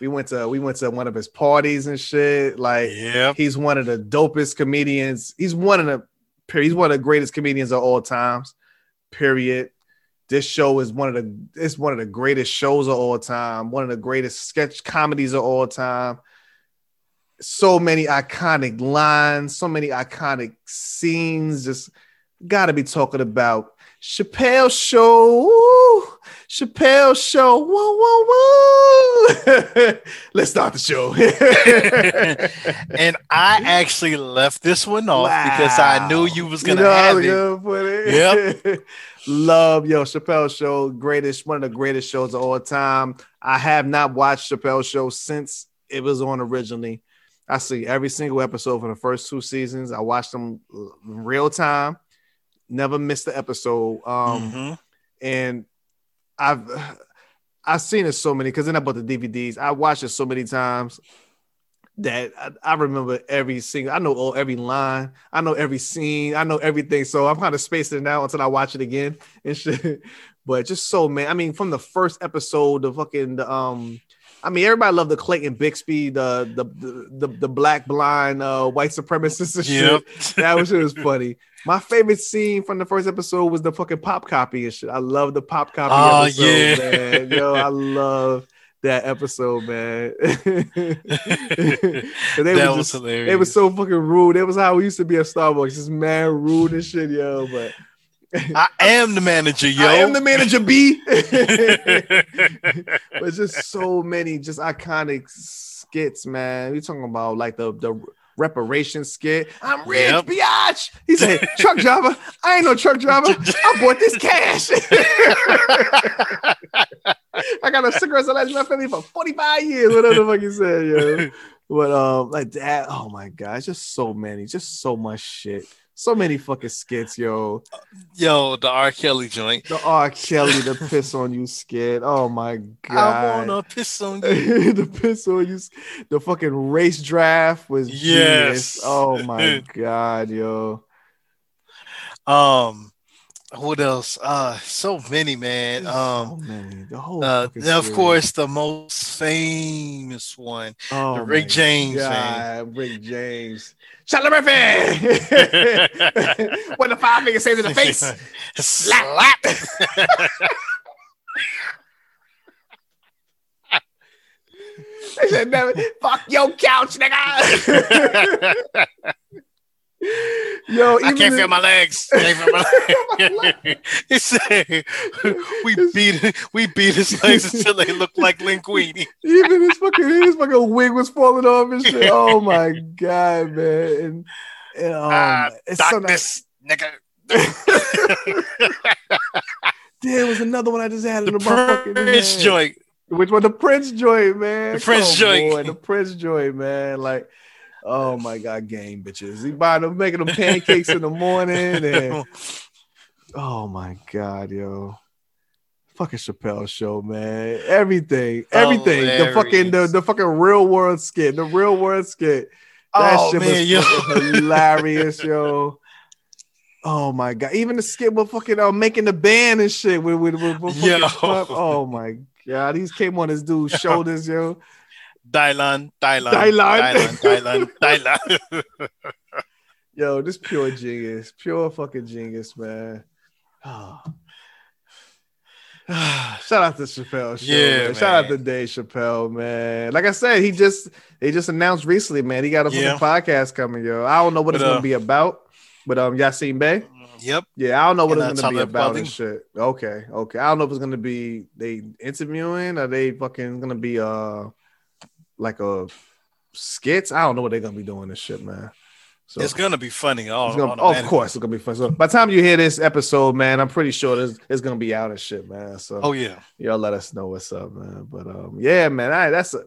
We went to we went to one of his parties and shit. Like Yep. he's one of the dopest comedians. He's one of the. He's one of the greatest comedians of all times. Period. This show is one of the it's one of the greatest shows of all time. One of the greatest sketch comedies of all time. So many iconic lines, so many iconic scenes. Just got to be talking about Chappelle Show. Chappelle Show. Whoa, whoa, whoa. Let's start the show. and I actually left this one off because I knew you was gonna You know have it. put it? Yep. Love yo Chappelle Show, greatest one of the greatest shows of all time. I have not watched Chappelle Show since it was on originally. I see every single episode for the first two seasons. I watched them real time. Never missed the episode. Um, Mhm. and I've I've seen it so many because then I bought the DVDs. I watched it so many times that I, I remember every single. I know all every line. I know every scene. I know everything. So I'm kind of spacing it out until I watch it again and shit. But just so man, I mean, from the first episode, the fucking the, um. I mean, everybody loved the Clayton Bigsby, the the the, the, the black blind uh, white supremacist and shit that was was funny. My favorite scene from the first episode was the fucking pop copy and shit. I love the pop copy Oh, episode, yeah. man. Yo, I love that episode, man. they that was was just, hilarious. it was so fucking rude. It was how we used to be at Starbucks, just man rude and shit, yo. But I am the manager, yo. I am the manager, B. but just so many just iconic skits, man. We talking about like the the reparation skit. I'm rich, Yep. biatch. He said, "Truck driver, I ain't no truck driver. I bought this cash. I got a cigarette that lasted my family for 45 years. Whatever the fuck he said, yo. But um, like that. Oh my god, it's just so many, just so much shit." So many fucking skits, yo. yo, the R. Kelly joint. The R. Kelly, the piss on you skit. Oh my god. I wanna piss on you. the piss on you. The fucking race draft was Yes. genius. Oh my god, yo. Um, what else? Uh, so many, man. Um, so many. The whole uh, now, of course, the most famous one. oh, the Rick James. God, Rick James. Charlie Murphy. when the five fingers says in the face. Slap. They said, "Never- fuck your couch, nigga. Yo, I can't in- feel my legs. Can't feel my legs. he said, "We beat we beat his legs until they look like linguine." Even his fucking his fucking wig was falling off and shit. Oh my god, man! And, and um, Ah, it's so Darkness, nigga. nice. There was another one I just had in The the fucking Prince joint. Which one? The Prince joint, man. The Prince Come joint. on, the Prince joint, man. Like, oh my god, game bitches. He buying them, making them pancakes in the morning, and oh my god, yo. Fucking Chappelle show, man. Everything, everything. The fucking the, the fucking real world skit, the real world skit. That Oh shit man, was yo. hilarious, yo. Oh my god! Even the skit with fucking uh, making the band and shit with with, with, with fucking Yo. Oh my god! these came on his dude's shoulders, yo. Dylan, Dylan, Dylan. Dylan, Dylan, Dylan. Yo, this pure genius, pure fucking genius, man. Oh. Shout out to Chappelle. Show, Yeah, man. Shout out to Dave Chappelle, man. Like I said, he just they just announced recently, man. He got a Yeah. podcast coming, yo. I don't know what But, it's uh, gonna be about, but um, Yasin Bey. yep. Yeah, I don't know what And it's gonna be about and shit. Okay, okay. I don't know if it's gonna be they interviewing or they fucking gonna be uh like a skits. I don't know what they're gonna be doing this shit, man. So It's gonna be funny. All, gonna- of course, it's gonna be fun. So by the time you hear this episode, man, I'm pretty sure this it's gonna be out and shit, man. So Oh yeah. y'all let us know what's up, man. But um, yeah, man, I, that's a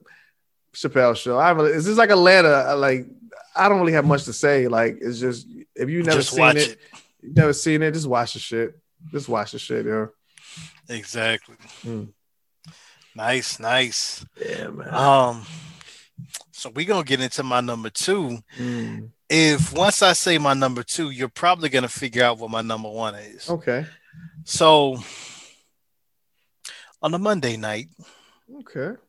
Chappelle show. I really, is this like Atlanta? Like, I don't really have much to say. Like, it's just if you never Just seen it, it. you never seen it, just watch the shit. Just watch the shit, yo. Exactly. Hmm. Nice, nice. Yeah, man. Um, so we're gonna get into my number two. Mm, If once I say my number two, you're probably gonna figure out what my number one is. okay, So on a Monday night, okay.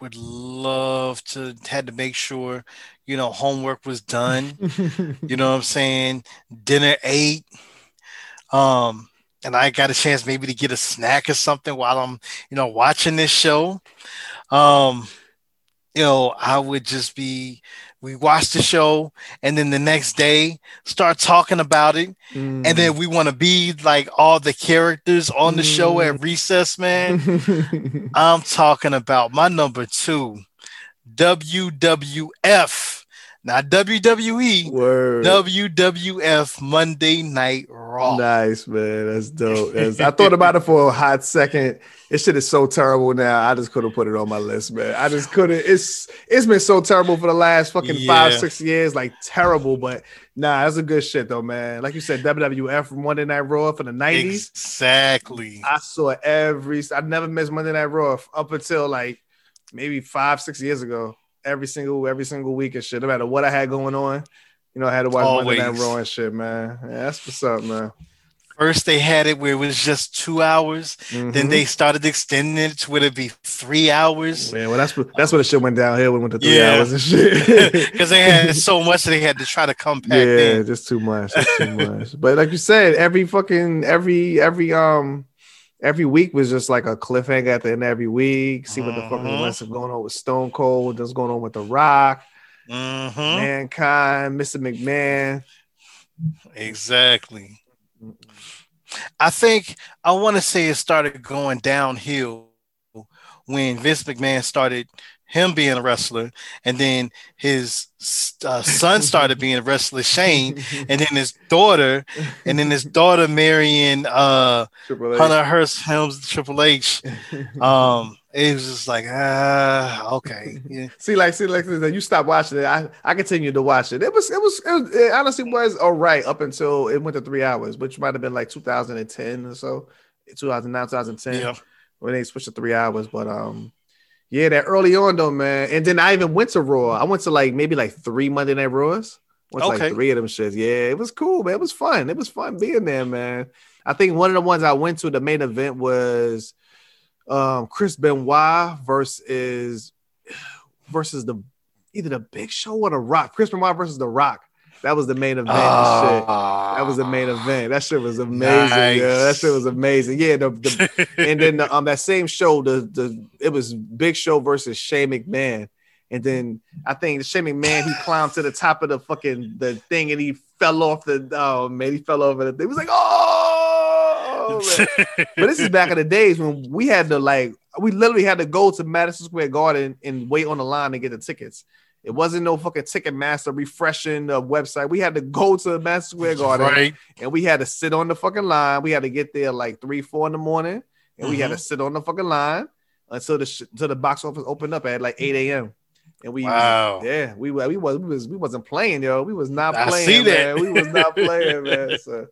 would love to had to make sure you know homework was done. You know what I'm saying? Dinner ate. Um, and I got a chance maybe to get a snack or something while I'm, you know, watching this show. Um, you know, I would just be we watch the show and then the next day start talking about it. Mm. And then we want to be like all the characters on the show at recess, man. I'm talking about my number two, WWF, not WWE, word. WWF Monday Night Raw. Nice, man. That's dope. That's- I thought about it for a hot second. This shit is so terrible now. I just couldn't put it on my list, man. I just couldn't. It's it's been so terrible for the last fucking five, six years. Like terrible, but nah, that's a good shit though, man. Like you said, WWF from Monday Night Raw for the nineties. Exactly. I saw every. I never missed Monday Night Raw up until like maybe five, six years ago. Every single, every single week and shit. No matter what I had going on, you know, I had to watch Monday Night Raw and shit, man. Yeah, that's what's up, man. First, they had it where it was just two hours. Then Mhm. they started extending it to where it'd be three hours Yeah, well, that's what that's what the shit went downhill. when We went to three Yeah. hours and shit. because they had so much that they had to try to compact yeah, in. just too much, just too much. But like you said, every fucking every every um every week was just like a cliffhanger at the end of every week. See what the fuck is going on with Stone Cold, what's going on with The Rock, Mhm. Mankind, Mr. McMahon. Exactly. I think I want to say it started going downhill when Vince McMahon started him being a wrestler, and then his uh, son started being a wrestler, Shane, and then his daughter, and then his daughter marrying uh. Hunter Hearst Helms Triple H. Um, it was just like ah, okay, yeah. See, like, see, like, you stop watching it. I, I continued to watch it. It was, it was, it, was, it honestly was all right up until it went to three hours, which might have been like 2010 or so, 2009, 2010, yeah. when they switched to three hours. But um, yeah, that early on though, man. And then I even went to Raw. I went to like maybe like three Monday Night Raws. Went to Okay. like three of them shits. Yeah, it was cool, man. It was fun. It was fun being there, man. I think one of the ones I went to, the main event was um Chris Benoit versus versus the either the Big Show or the Rock. Chris Benoit versus the Rock. That was the main event. That was the main event. That shit was amazing. Nice. Yeah, that shit was amazing. Yeah, the, the and then the, um that same show, the the it was Big Show versus Shane McMahon. And then I think Shane McMahon he climbed to the top of the fucking the thing and he fell off the oh man, he fell over the thing. It was like, oh. But this is back in the days when we had to like we literally had to go to Madison Square Garden and wait on the line to get the tickets. It wasn't no fucking Ticketmaster refreshing the website. We had to go to the Madison Square Garden right. and we had to sit on the fucking line. We had to get there like three, four in the morning, and we had mm-hmm. to sit on the fucking line until the sh- until the box office opened up at like eight a.m. And we, Wow. yeah, we were- we was we was we wasn't playing, yo. We was not I playing, see that. man. We was not playing, man. So.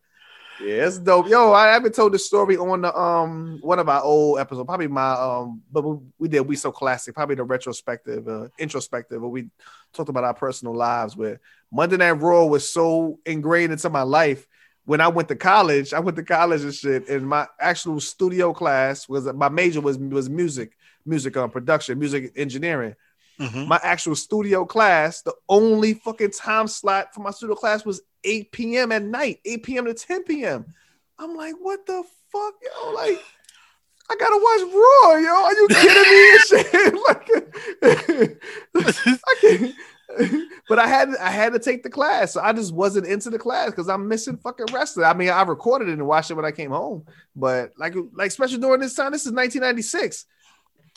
Yeah, it's dope. Yo, I haven't told the story on the um one of our old episodes, probably my um, but we, we did we so classic, probably the retrospective, uh, introspective, where we talked about our personal lives. Where Monday Night Raw was so ingrained into my life. when I went to college, I went to college and shit, and my actual studio class was my major was was music, music on production, music engineering. Mhm. My actual studio class, the only fucking time slot for my studio class was 8 p.m. at night, 8 p.m. to 10 p.m. I'm like, what the fuck, yo? Like, I gotta watch Raw, yo. Are you kidding me? and shit? like, I can't. But I had I had to take the class, so I just wasn't into the class because I'm missing fucking wrestling. I mean, I recorded it and watched it when I came home, but like like especially during this time, this is 1996.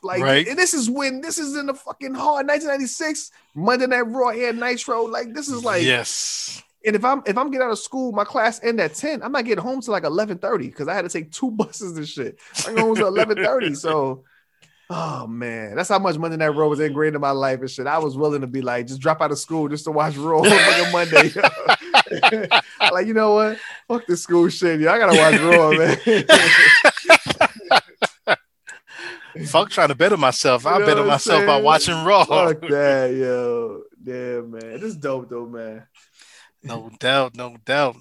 Like Right. and this is when this is in the fucking hard 1996 Monday Night Raw Air Nitro. Like this is like yes. And if I'm if I'm getting out of school, my class end at 10. I'm not getting home till like 11:30 because I had to take two buses and shit. I get home till 11:30. So oh man, that's how much Monday Night Raw was ingrained in my life and shit. I was willing to be like, just drop out of school just to watch Raw on Monday. like, you know what? Fuck this school shit. Yeah, I gotta watch Raw, man. Fuck trying to better myself. I You know better I'm myself by watching Raw. Fuck that, yo. Damn, man. This is dope though, man. No doubt, no doubt.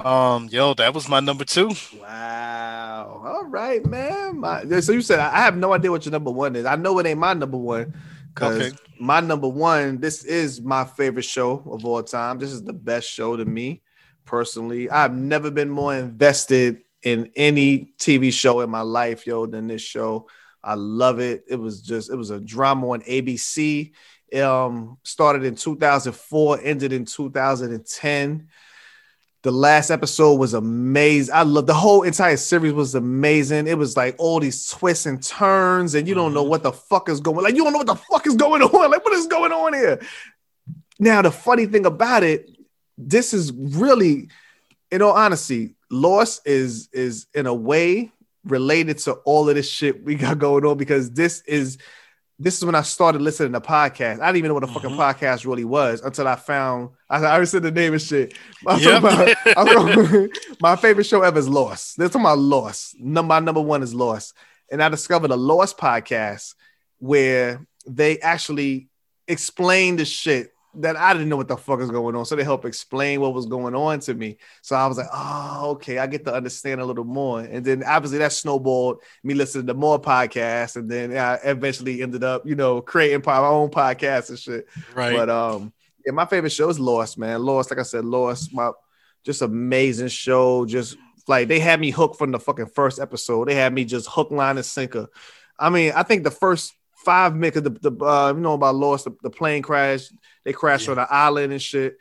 Um, yo, that was my number two. Wow. All right, man. My, so you said I have no idea what your number one is. I know it ain't my number one because Okay. my number one, this is my favorite show of all time. This is the best show to me personally. I've never been more invested in any TV show in my life, yo, than this show. I love it. It was just, it was a drama on ABC. Um, started in 2004, ended in 2010. The last episode was amazing. I love the whole entire series was amazing. It was like all these twists and turns, and you don't know what the fuck is going. Like you don't know what the fuck is going on. Like what is going on here? Now the funny thing about it, this is really, in all honesty, Lost is is in a way related to all of this shit we got going on because this is this is when I started listening to podcasts. I didn't even know what a fucking mm-hmm. podcast really was until I found I, I already said the name and shit. I'm Yep. about- my favorite show ever is Lost. They're talking about Lost. Number my number one is Lost. And I discovered a Lost podcast where they actually explain the shit that I didn't know what the fuck is going on. So they help explain what was going on to me. So I was like, oh, okay, I get to understand a little more. And then obviously that snowballed me listening to more podcasts. And then I eventually ended up, you know, creating my own podcast and shit. Right. But um, yeah, my favorite show is Lost, man. Lost, like I said, Lost, my just amazing show. Just like they had me hooked from the fucking first episode. They had me just hook, line, and sinker. I mean, I think the first five minutes, the, the uh, you know about Lost, the, the plane crash, they crashed Yeah. on an island and shit.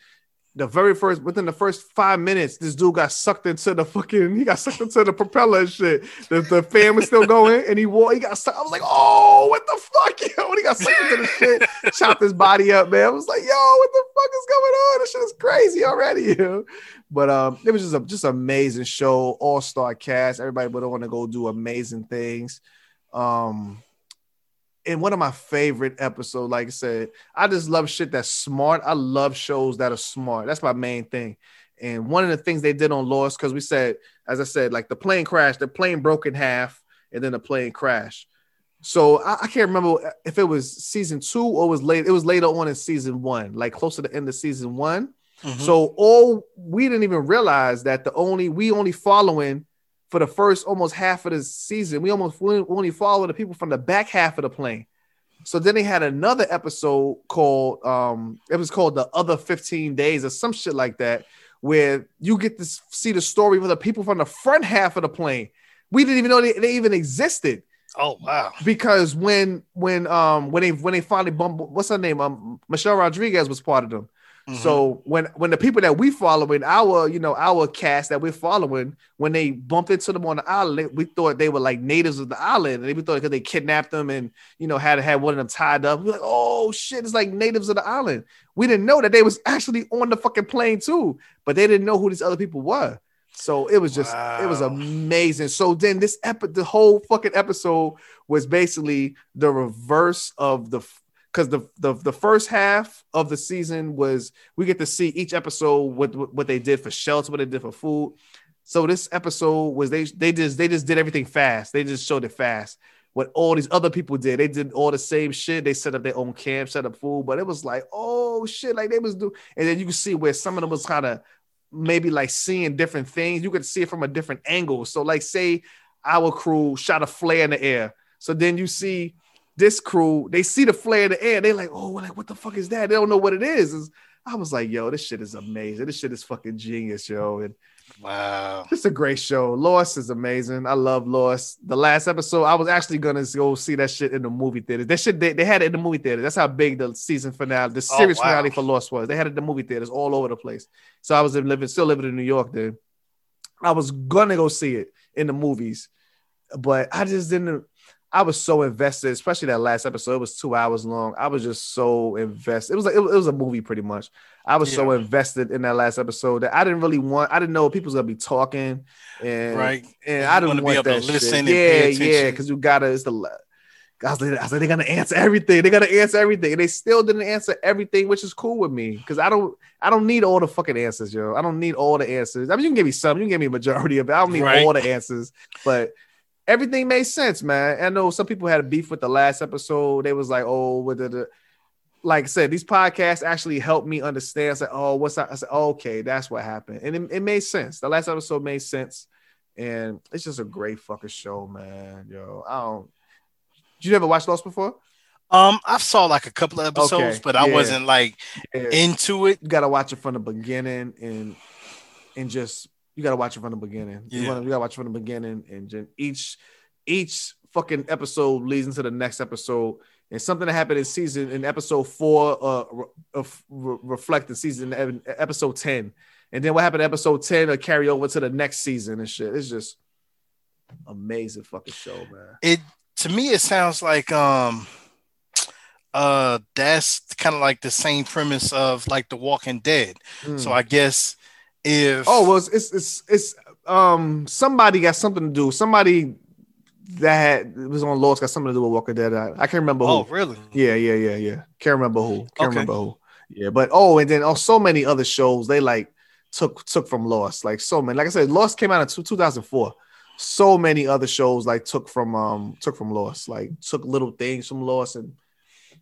The very first, within the first five minutes, this dude got sucked into the fucking, he got sucked into the propeller and shit. The, the fan was still going and he wore, he got sucked. I was like, oh, what the fuck, yo? When he got sucked into the shit, chopped his body up, man. I was like, yo, what the fuck is going on? This shit is crazy already, yo. But um, it was just a just amazing show, all star cast. Everybody would want to go do amazing things. Um, and one of my favorite episodes, like I said, I just love shit that's smart. I love shows that are smart. That's my main thing. And one of the things they did on Lost, because we said, as I said, like the plane crashed, the plane broke in half, and then the plane crashed. So I, I can't remember if it was season two or was late. It was later on in season one, like close to the end of season one. Mhm. So all we didn't even realize that the only we only following for the first almost half of the season, we almost we only followed the people from the back half of the plane. So then they had another episode called um it was called the other 15 days or some shit like that, where you get to see the story of the people from the front half of the plane. We didn't even know they, they even existed oh wow. because when when um when they when they finally bumped what's her name um Michelle Rodriguez was part of them. Mhm. So when when the people that we following our you know our cast that we're following when they bumped into them on the island, we thought they were like natives of the island, and we thought because they kidnapped them and you know had had one of them tied up. We're like, oh shit, it's like natives of the island. We didn't know that they was actually on the fucking plane too, but they didn't know who these other people were. So it was just it was amazing. So then this epi- the whole fucking episode was basically the reverse of the because the, the the first half of the season was we get to see each episode what what they did for shelter, what they did for food. So this episode was they they just they just did everything fast. They just showed it fast. What all these other people did, they did all the same shit. They set up their own camp, set up food, but it was like, oh shit, like they was do. And then you can see where some of them was kind of maybe like seeing different things. You could see it from a different angle. So, like, say our crew shot a flare in the air. So then you see this crew, they see the flare in the air. They're like, oh, like, what the fuck is that? They don't know what it is. It's- I was like, yo, this shit is amazing. This shit is fucking genius, yo. And Wow. it's a great show. Lost is amazing. I love Lost. The last episode, I was actually gonna go see that shit in the movie theater. That shit, they, they had it in the movie theater. That's how big the season finale, the Oh, series wow. finale for Lost was. They had it in the movie theaters all over the place. So I was living, still living in New York then. I was gonna go see it in the movies, but I just didn't. I was so invested, especially that last episode. It was two hours long. I was just so invested. It was like it was, it was a movie pretty much. I was so invested in that last episode that I didn't really want. I didn't know people was gonna be talking, and Right. and I didn't want able to that shit. yeah, yeah, because you gotta. It's the. I was, like, I was like, they're gonna answer everything. They're gonna answer everything, and they still didn't answer everything, which is cool with me because I don't. I don't need all the fucking answers, yo. I don't need all the answers. I mean, you can give me some. You can give me a majority of it. I don't need Right. all the answers, but everything made sense, man. I know some people had a beef with the last episode. They was like, oh, with the, the like I said, these podcasts actually helped me understand. I said, oh, what's that? I said, okay, that's what happened. And it, it made sense. The last episode made sense. And it's just a great fucking show, man. Yo, I don't. Did you ever watch Lost before? Um, I saw like a couple of episodes, Okay, but I yeah. wasn't like Yeah. into it. you gotta watch it from the beginning and and just you gotta watch it from the beginning. You, wanna, you gotta watch it from the beginning and each each fucking episode leads into the next episode. And something that happened in season in episode four uh re- of re- reflect the season in episode 10. And then what happened in episode 10 will carry over to the next season and shit. It's just amazing fucking show, man. It to me, it sounds like um, uh, that's kind of like the same premise of like The Walking Dead. So I guess if Oh well, it's it's it's, it's um somebody got something to do. Somebody that had, was on Lost got something to do with Walker Dead. I, I can't remember who. oh really? Yeah, yeah, yeah, yeah. Can't remember who. Can't Okay. remember who. Yeah, but oh, and then oh, so many other shows they like took took from Lost. Like so many. Like I said, Lost came out in two, 2004. So many other shows like took from um took from Lost. Like took little things from Lost and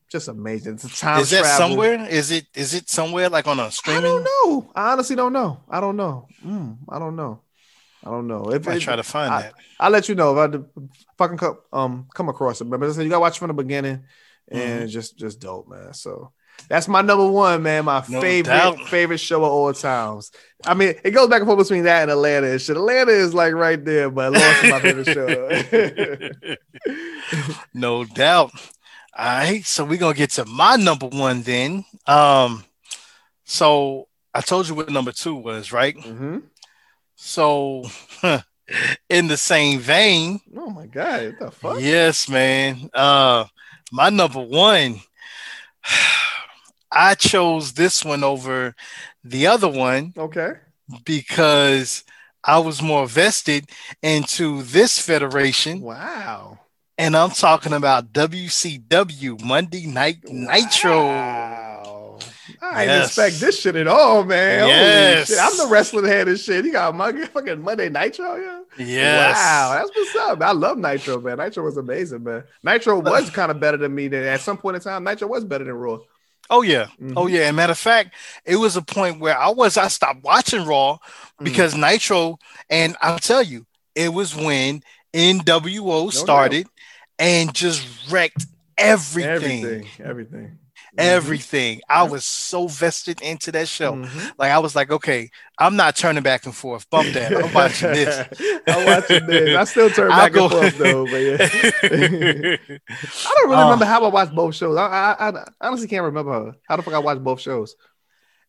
just amazing. It's a time Is that travel. somewhere? Is it is it somewhere like on a streaming? I don't know. I honestly don't know. I don't know. Mm, I don't know. I don't know. If I try to find I- that. I'll let you know if I fucking come um come across it. But as I said, you gotta watch from the beginning, and Mm-hmm. just just dope, man. So that's my number one, man. My No favorite doubt. favorite show of all times. I mean, it goes back and forth between that and Atlanta and shit. Atlanta is like right there, but Lost is my favorite show. no doubt. All right, so we're gonna get to my number one then. Um, so I told you what number two was, right? Mhm. So, in the same vein, Oh my god, what the fuck? yes, man. Uh, my number one, I chose this one over the other one Okay. because I was more vested into this federation, Wow. And I'm talking about WCW Monday Night Nitro. Wow. I didn't expect this shit at all, man. Yes. I'm the wrestling head and shit. You got my fucking Monday Nitro, yeah. Yes. Wow, that's what's up. I love Nitro, man. Nitro was amazing, man. Nitro was kind of better than me. Than at some point in time, Nitro was better than Raw. Oh yeah. Mhm. Oh yeah. And matter of fact, it was a point where I was I stopped watching Raw because Nitro, and I'll tell you, it was when NWO started and just wrecked everything. Everything, everything, Everything. I was so vested into that show. Mhm. Like I was like, okay, I'm not turning back and forth. Bump that. I'm watching this. I'm watching this. I still turn I'll back go- and forth though, but yeah. I don't really Uh, remember how I watched both shows. I, I, I honestly can't remember how the fuck I watched both shows.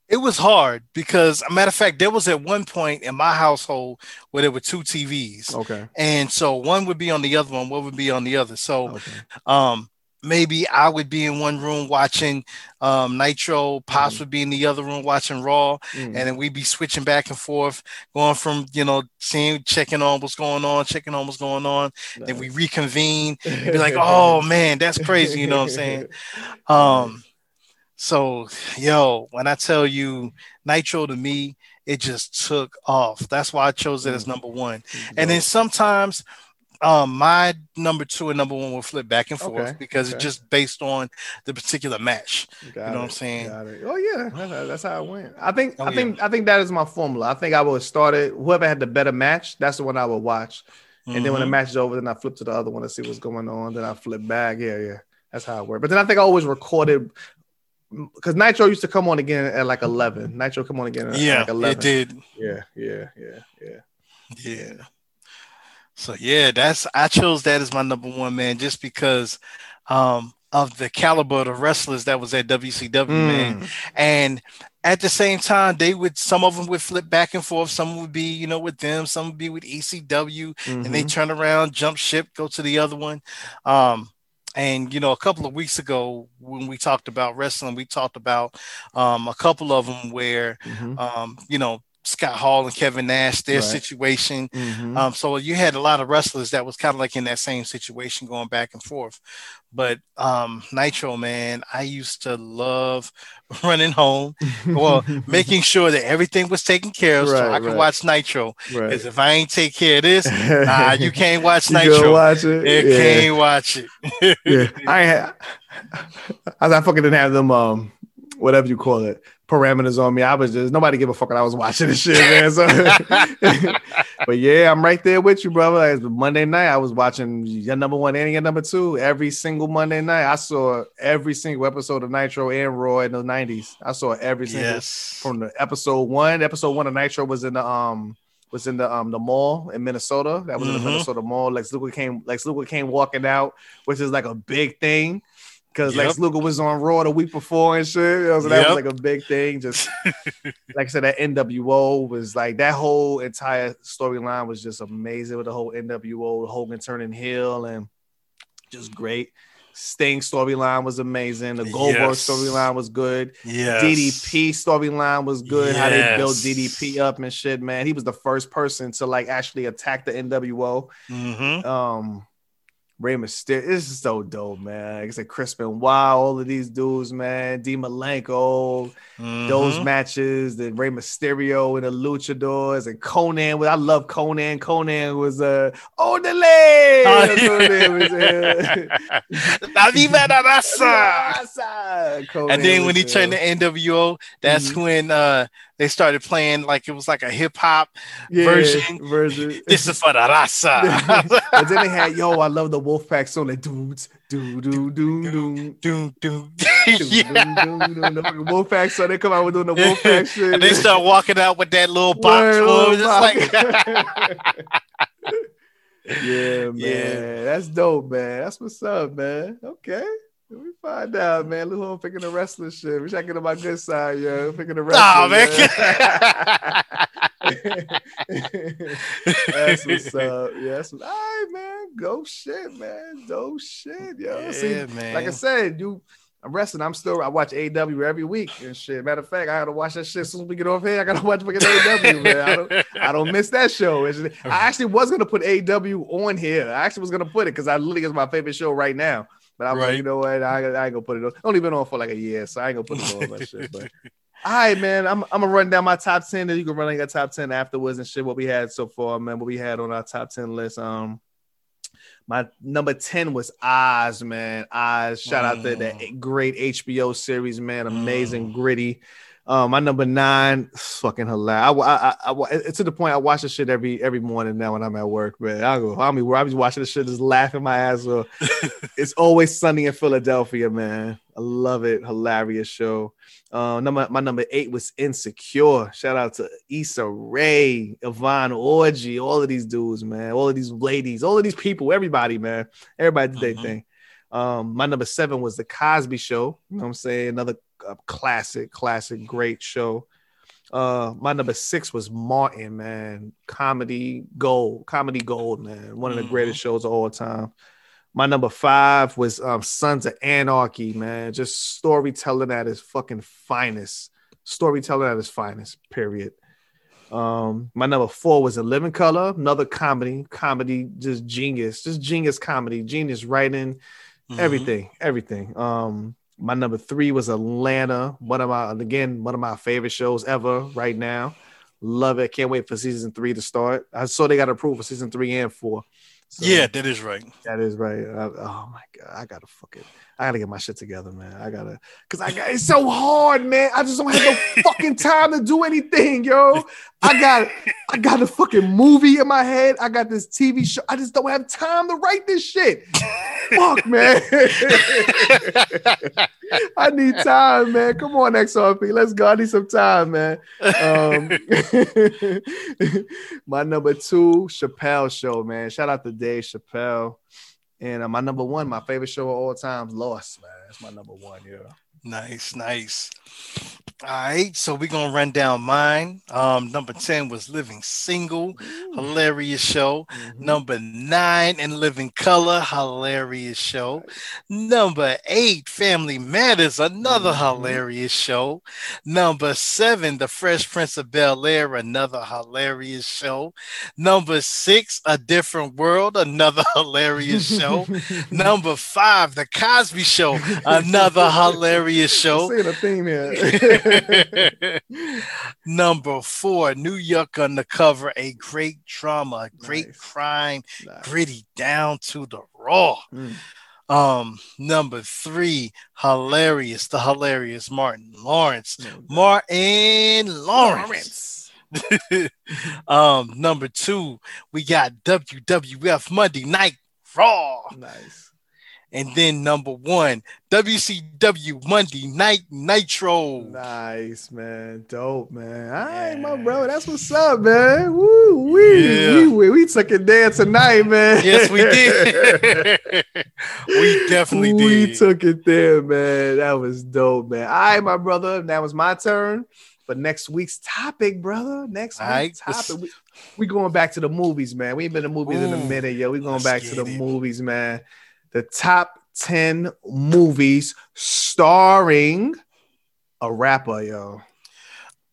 It was hard because, a matter of fact, there was at one point in my household where there were two TVs. Okay. And so one would be on the other one, one would be on the other. So Okay. um maybe I would be in one room watching um Nitro, Pops would be in the other room watching Raw, Mm. and then we'd be switching back and forth, going from you know, seeing checking on what's going on, checking on what's going on. Then we reconvene and be like, oh man, that's crazy, you know what I'm saying? Um so yo, when I tell you Nitro to me, it just took off. That's why I chose it as number one. And then sometimes um, my number two and number one will flip back and forth Okay, because okay. it's just based on the particular match. Got You know it, what I'm saying? Oh yeah, that's, that's how it went. I think Oh, I think I think that is my formula. I think I would start it. Whoever had the better match, that's the one I would watch. And then when the Mhm. match is over, then I flip to the other one to see what's going on. Then I flip back. Yeah, yeah. That's how it worked. But then I think I always recorded because Nitro used to come on again at like 11. Nitro come on again at yeah, like 11. it did. Yeah, yeah, yeah, yeah. Yeah. So yeah, that's I chose that as my number one man just because um of the caliber of the wrestlers that was at WCW, man. Mm. And at the same time, they would some of them would flip back and forth. Some would be, you know, with them, some would be with ECW, and they Mhm. turn around, jump ship, go to the other one. Um, and you know, a couple of weeks ago when we talked about wrestling, we talked about um, a couple of them where Mhm. um, you know Scott Hall and Kevin Nash, their Right. situation. Mhm. Um, so you had a lot of wrestlers that was kind of like in that same situation going back and forth. But um, Nitro, man, I used to love running home, well, making sure that everything was taken care of so Right, I could right. watch Nitro. Because if I ain't take care of this, nah, you can't watch You Nitro. watch it. You yeah. can't watch it. yeah. I had, I, I fucking didn't have them um whatever you call it parameters on me. I was just nobody give a fuck when I was watching this shit, man. So but yeah, I'm right there with you, brother. Like, Monday night, I was watching your number one and your number two every single Monday night. I saw every single episode of Nitro and Raw in the 90s. I saw every single yes. from the episode one. Episode one of Nitro was in the um was in the um the mall in Minnesota. That was in Mhm. the Minnesota mall. Lex Luger came Lex Luger came walking out, which is like a big thing. Because Lex Luger was on Raw the week before and shit. You know, so that Yep. was like a big thing. Just like I said, that NWO was like that whole entire storyline was just amazing with the whole NWO, Hogan turning heel and just great. Sting storyline was amazing. The Goldberg Yes. storyline was good. Yeah. DDP storyline was good. How they built DDP up and shit, man. He was the first person to like actually attack the NWO. Mhm. Um, Rey Mysterio, this is so dope, man. Like I said, Crispin Wow, all of these dudes, man. D Malenko, those Mhm. matches, the Rey Mysterio and the Luchadors and Konnan. I love Konnan. Konnan was uh. Oh, uh, La Viva la Raza. And then when he turned uh, to NWO, that's Mhm. when uh they started playing like it was like a hip hop. yeah, version. version. This is for the raza. and then they had yo, I love the Wolfpack song, like dudes, do do do do. doom, doom. Yeah. yeah. The fucking Wolfpack song, they come out with doing the Wolfpack shit. And they start walking out with that little box. Word, just like yeah, man. Yeah. That's dope, man. That's what's up, man. Okay. Let me find out, man. Lou picking the wrestler shit. We I could get on my good side, yo. Picking the wrestler. Nah, man. that's what's up. Yeah, that's what, all right, man. Go shit, man. Dope shit, yo. Yeah, See, man. like I said, you I'm wrestling. I'm still I watch AEW every week and shit. Matter of fact, I gotta watch that shit as soon as we get off here. I gotta watch fucking AEW, man. I don't I don't miss that show. Just- I actually was gonna put AEW on here. I actually was gonna put it because I literally is my favorite show right now. But I'm like, you know what? I, I ain't gonna put it on. Only been on for like a year, so I ain't gonna put it on that shit. But all right, man. I'm, I'm gonna run down my top 10 and you can run like a top 10 afterwards and shit. What we had so far, man. What we had on our top 10 list. Um my number 10 was Oz, man. Oz. Shout out to that great HBO series, man. Amazing, gritty. Um, my number nine, fucking hilarious. I, I, I, it's to the point I watch this shit every every morning now when I'm at work, man. I go, I mean, where I was watching this shit, just laughing my ass off. it's always sunny in Philadelphia, man. I love it. Hilarious show. Uh, number my number eight was Insecure. Shout out to Issa Rae, Yvonne Orji, all of these dudes, man. All of these ladies, all of these people, everybody, man. Everybody did their Mhm. thing. Um, my number seven was the Cosby Show. You know what I'm saying? Another uh, classic, classic, great show. Uh, my number six was Martin, man. Comedy gold, comedy gold, man. One of the Mhm. greatest shows of all time. My number five was um, Sons of Anarchy, man. Just storytelling at its fucking finest. Storytelling at its finest, period. Um, my number four was In Living Color, another comedy, comedy, just genius, just genius comedy, genius writing, Mhm. everything, everything. Um, my number three was Atlanta, one of my again one of my favorite shows ever right now. Love it. Can't wait for season three to start. I saw they got approved for season three and four. So, Yeah, that is right. that is right. I- oh my god, I gotta fucking, I gotta get my shit together, man. I gotta, cause I got it's so hard, man. I just don't have no fucking time to do anything, yo. I got, I got a fucking movie in my head. I got this TV show. I just don't have time to write this shit. Fuck, man. I need time, man. Come on, XRP. Let's go. I need some time, man. Um, my number two, Chappelle Show, man. Shout out to Dave Chappelle. And uh, my number one, my favorite show of all times, Lost, man. That's my number one, yeah. Nice, nice. All right, so we're gonna run down mine. Um, number 10 was Living Single, hilarious show. Mhm. Number nine, and Living Color, hilarious show. Number eight, Family Matters, another Mhm. hilarious show. Number seven, The Fresh Prince of Bel Air, another hilarious show. Number six, A Different World, another hilarious show. Number five, The Cosby Show, another hilarious show. Seeing a theme here. Number four, New York Undercover, a great drama, a great Nice. crime, Nice. gritty down to the raw. Mm. Um, number three, hilarious, the hilarious Martin Lawrence. No. Martin Lawrence. um, number two, we got WWF Monday Night Raw. Nice. And then number one, WCW Monday Night Nitro. Nice, man. Dope, man. All right, my Yeah. bro. That's what's up, man. Woo, we, Yeah. we, we, we took it there tonight, man. Yes, we did. we definitely we did. We took it there, man. That was dope, man. All right, my brother. That was my turn. But next week's topic, brother. Next All right, week's let's- topic. We, we going back to the movies, man. We ain't been to movies in a minute, yo. We going back to the it. movies, man. The top 10 movies starring a rapper, yo.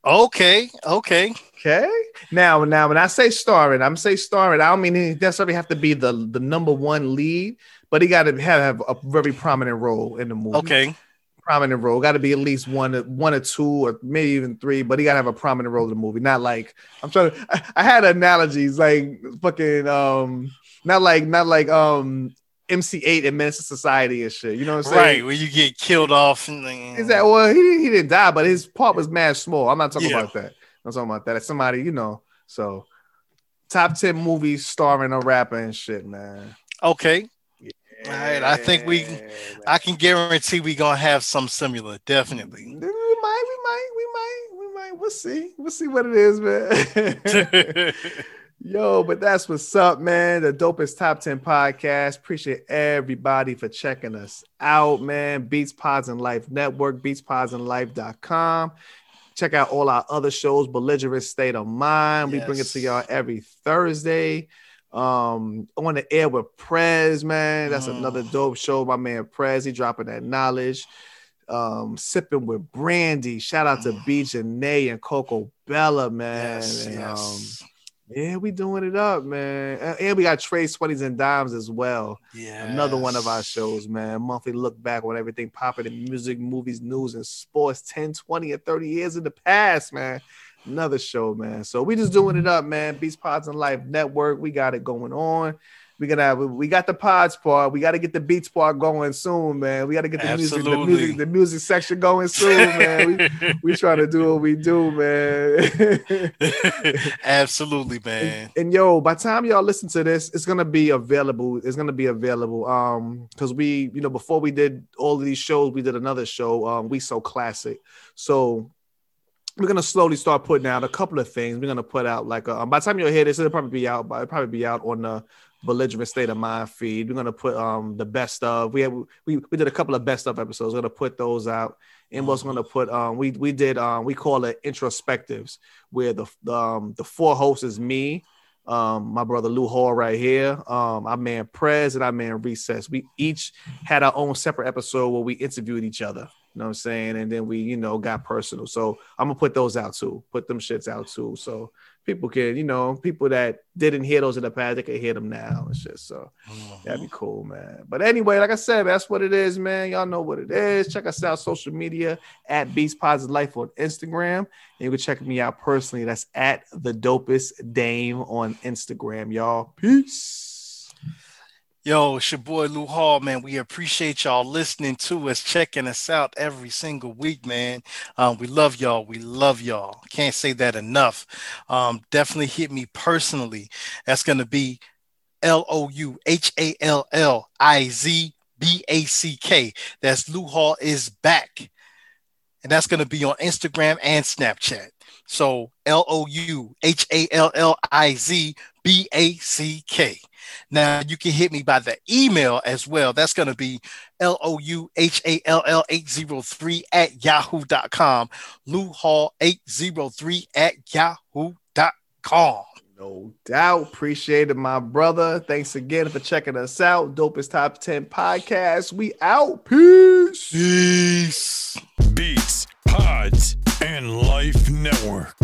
Okay, okay. Okay. Now, now, when I say starring, I'm say starring. I don't mean he necessarily have to be the the number one lead, but he got to have, have a very prominent role in the movie. Okay. prominent role. Got to be at least one, one or two, or maybe even three. But he got to have a prominent role in the movie. Not like I'm trying to. I, I had analogies like fucking um, not like not like um MC Eiht and Menace II Society and shit. You know what I'm saying? Right, where you get killed off. Is that well? He he didn't die, but his part was mad small. I'm not talking Yeah. about that. I'm talking about that. It's somebody, you know. So, top ten movies starring a rapper and shit, man. Okay. All right, I think we- I can guarantee we gonna have some similar, definitely. We might, we might, we might, we might. We'll see. We'll see what it is, man. Yo, but that's what's up, man. The dopest top 10 podcast. Appreciate everybody for checking us out, man. Beats Pods and Life Network, beatspodsandlife.com. Check out all our other shows, Belligerent State of Mind. We bring it to y'all every Thursday. Um, on the air with Prez, man. That's Mm. another dope show. My man Prez, he dropping that knowledge. Um, sipping with Brandy. Shout out to Mm. B. Janae and Coco Bella, man. yes, And, um, yes, yeah, we doing it up, man. And- we got Trade 20s and Dimes as well. yeah. Another one of our shows, man. Monthly look back on everything popping in music, movies, news, and sports 10, 20, and 30 years in the past, man. Another show, man. So we just doing it up, man. Beats Pods and Life Network. We got it going on. We gonna have we got the pods part. We got to get the beats part going soon, man. We got to get the music, the music, the music section going soon, man. We, we trying to do what we do, man. Absolutely, man. And yo, by the time y'all listen to this, it's gonna be available. It's gonna be available. Um, because we, you know, before we did all of these shows, we did another show, um, We So Classic. So we're gonna slowly start putting out a couple of things. We're gonna put out like uh, by the time you'll hear this, it'll probably be out, but it'll probably be out on the belligerent state of mind feed. We're gonna put um the best of we have we, we did a couple of best of episodes. We're gonna put those out. And also gonna put um we we did um we call it introspectives where the the, um the four hosts is me, um my brother Lou Hall right here, um our man Prez and our man Recess. We each had our own separate episode where we interviewed each other. You know what I'm saying? And then we, you know, got personal. So I'm gonna put those out too. Put them shits out too. So people can, you know, people that didn't hear those in the past, they can hear them now and shit. So uh-huh. that'd be cool, man. But anyway, like I said, that's what it is, man. Y'all know what it is. Check us out social media at Beast Positive Life on Instagram. And you can check me out personally. That's at the dopest dame on Instagram, y'all. Peace. Yo, it's your boy Lou Hall, man. We appreciate y'all listening to us, checking us out every single week, man. Um, we love y'all. We love y'all. Can't say that enough. Um, definitely hit me personally. That's going to be L O U H A L L I Z B A C K. That's Lou Hall is back. And that's going to be on Instagram and Snapchat. So L O U H A L L I Z B A C K. Now you can hit me by the email as well. That's going to be L O U H A L L 803 at yahoo.com. Lou Hall 803 at yahoo.com. No doubt. Appreciate it, my brother. Thanks again for checking us out. Dopest Top 10 Podcast. We out. Peace. Peace. Beats, Pods, and Life Network.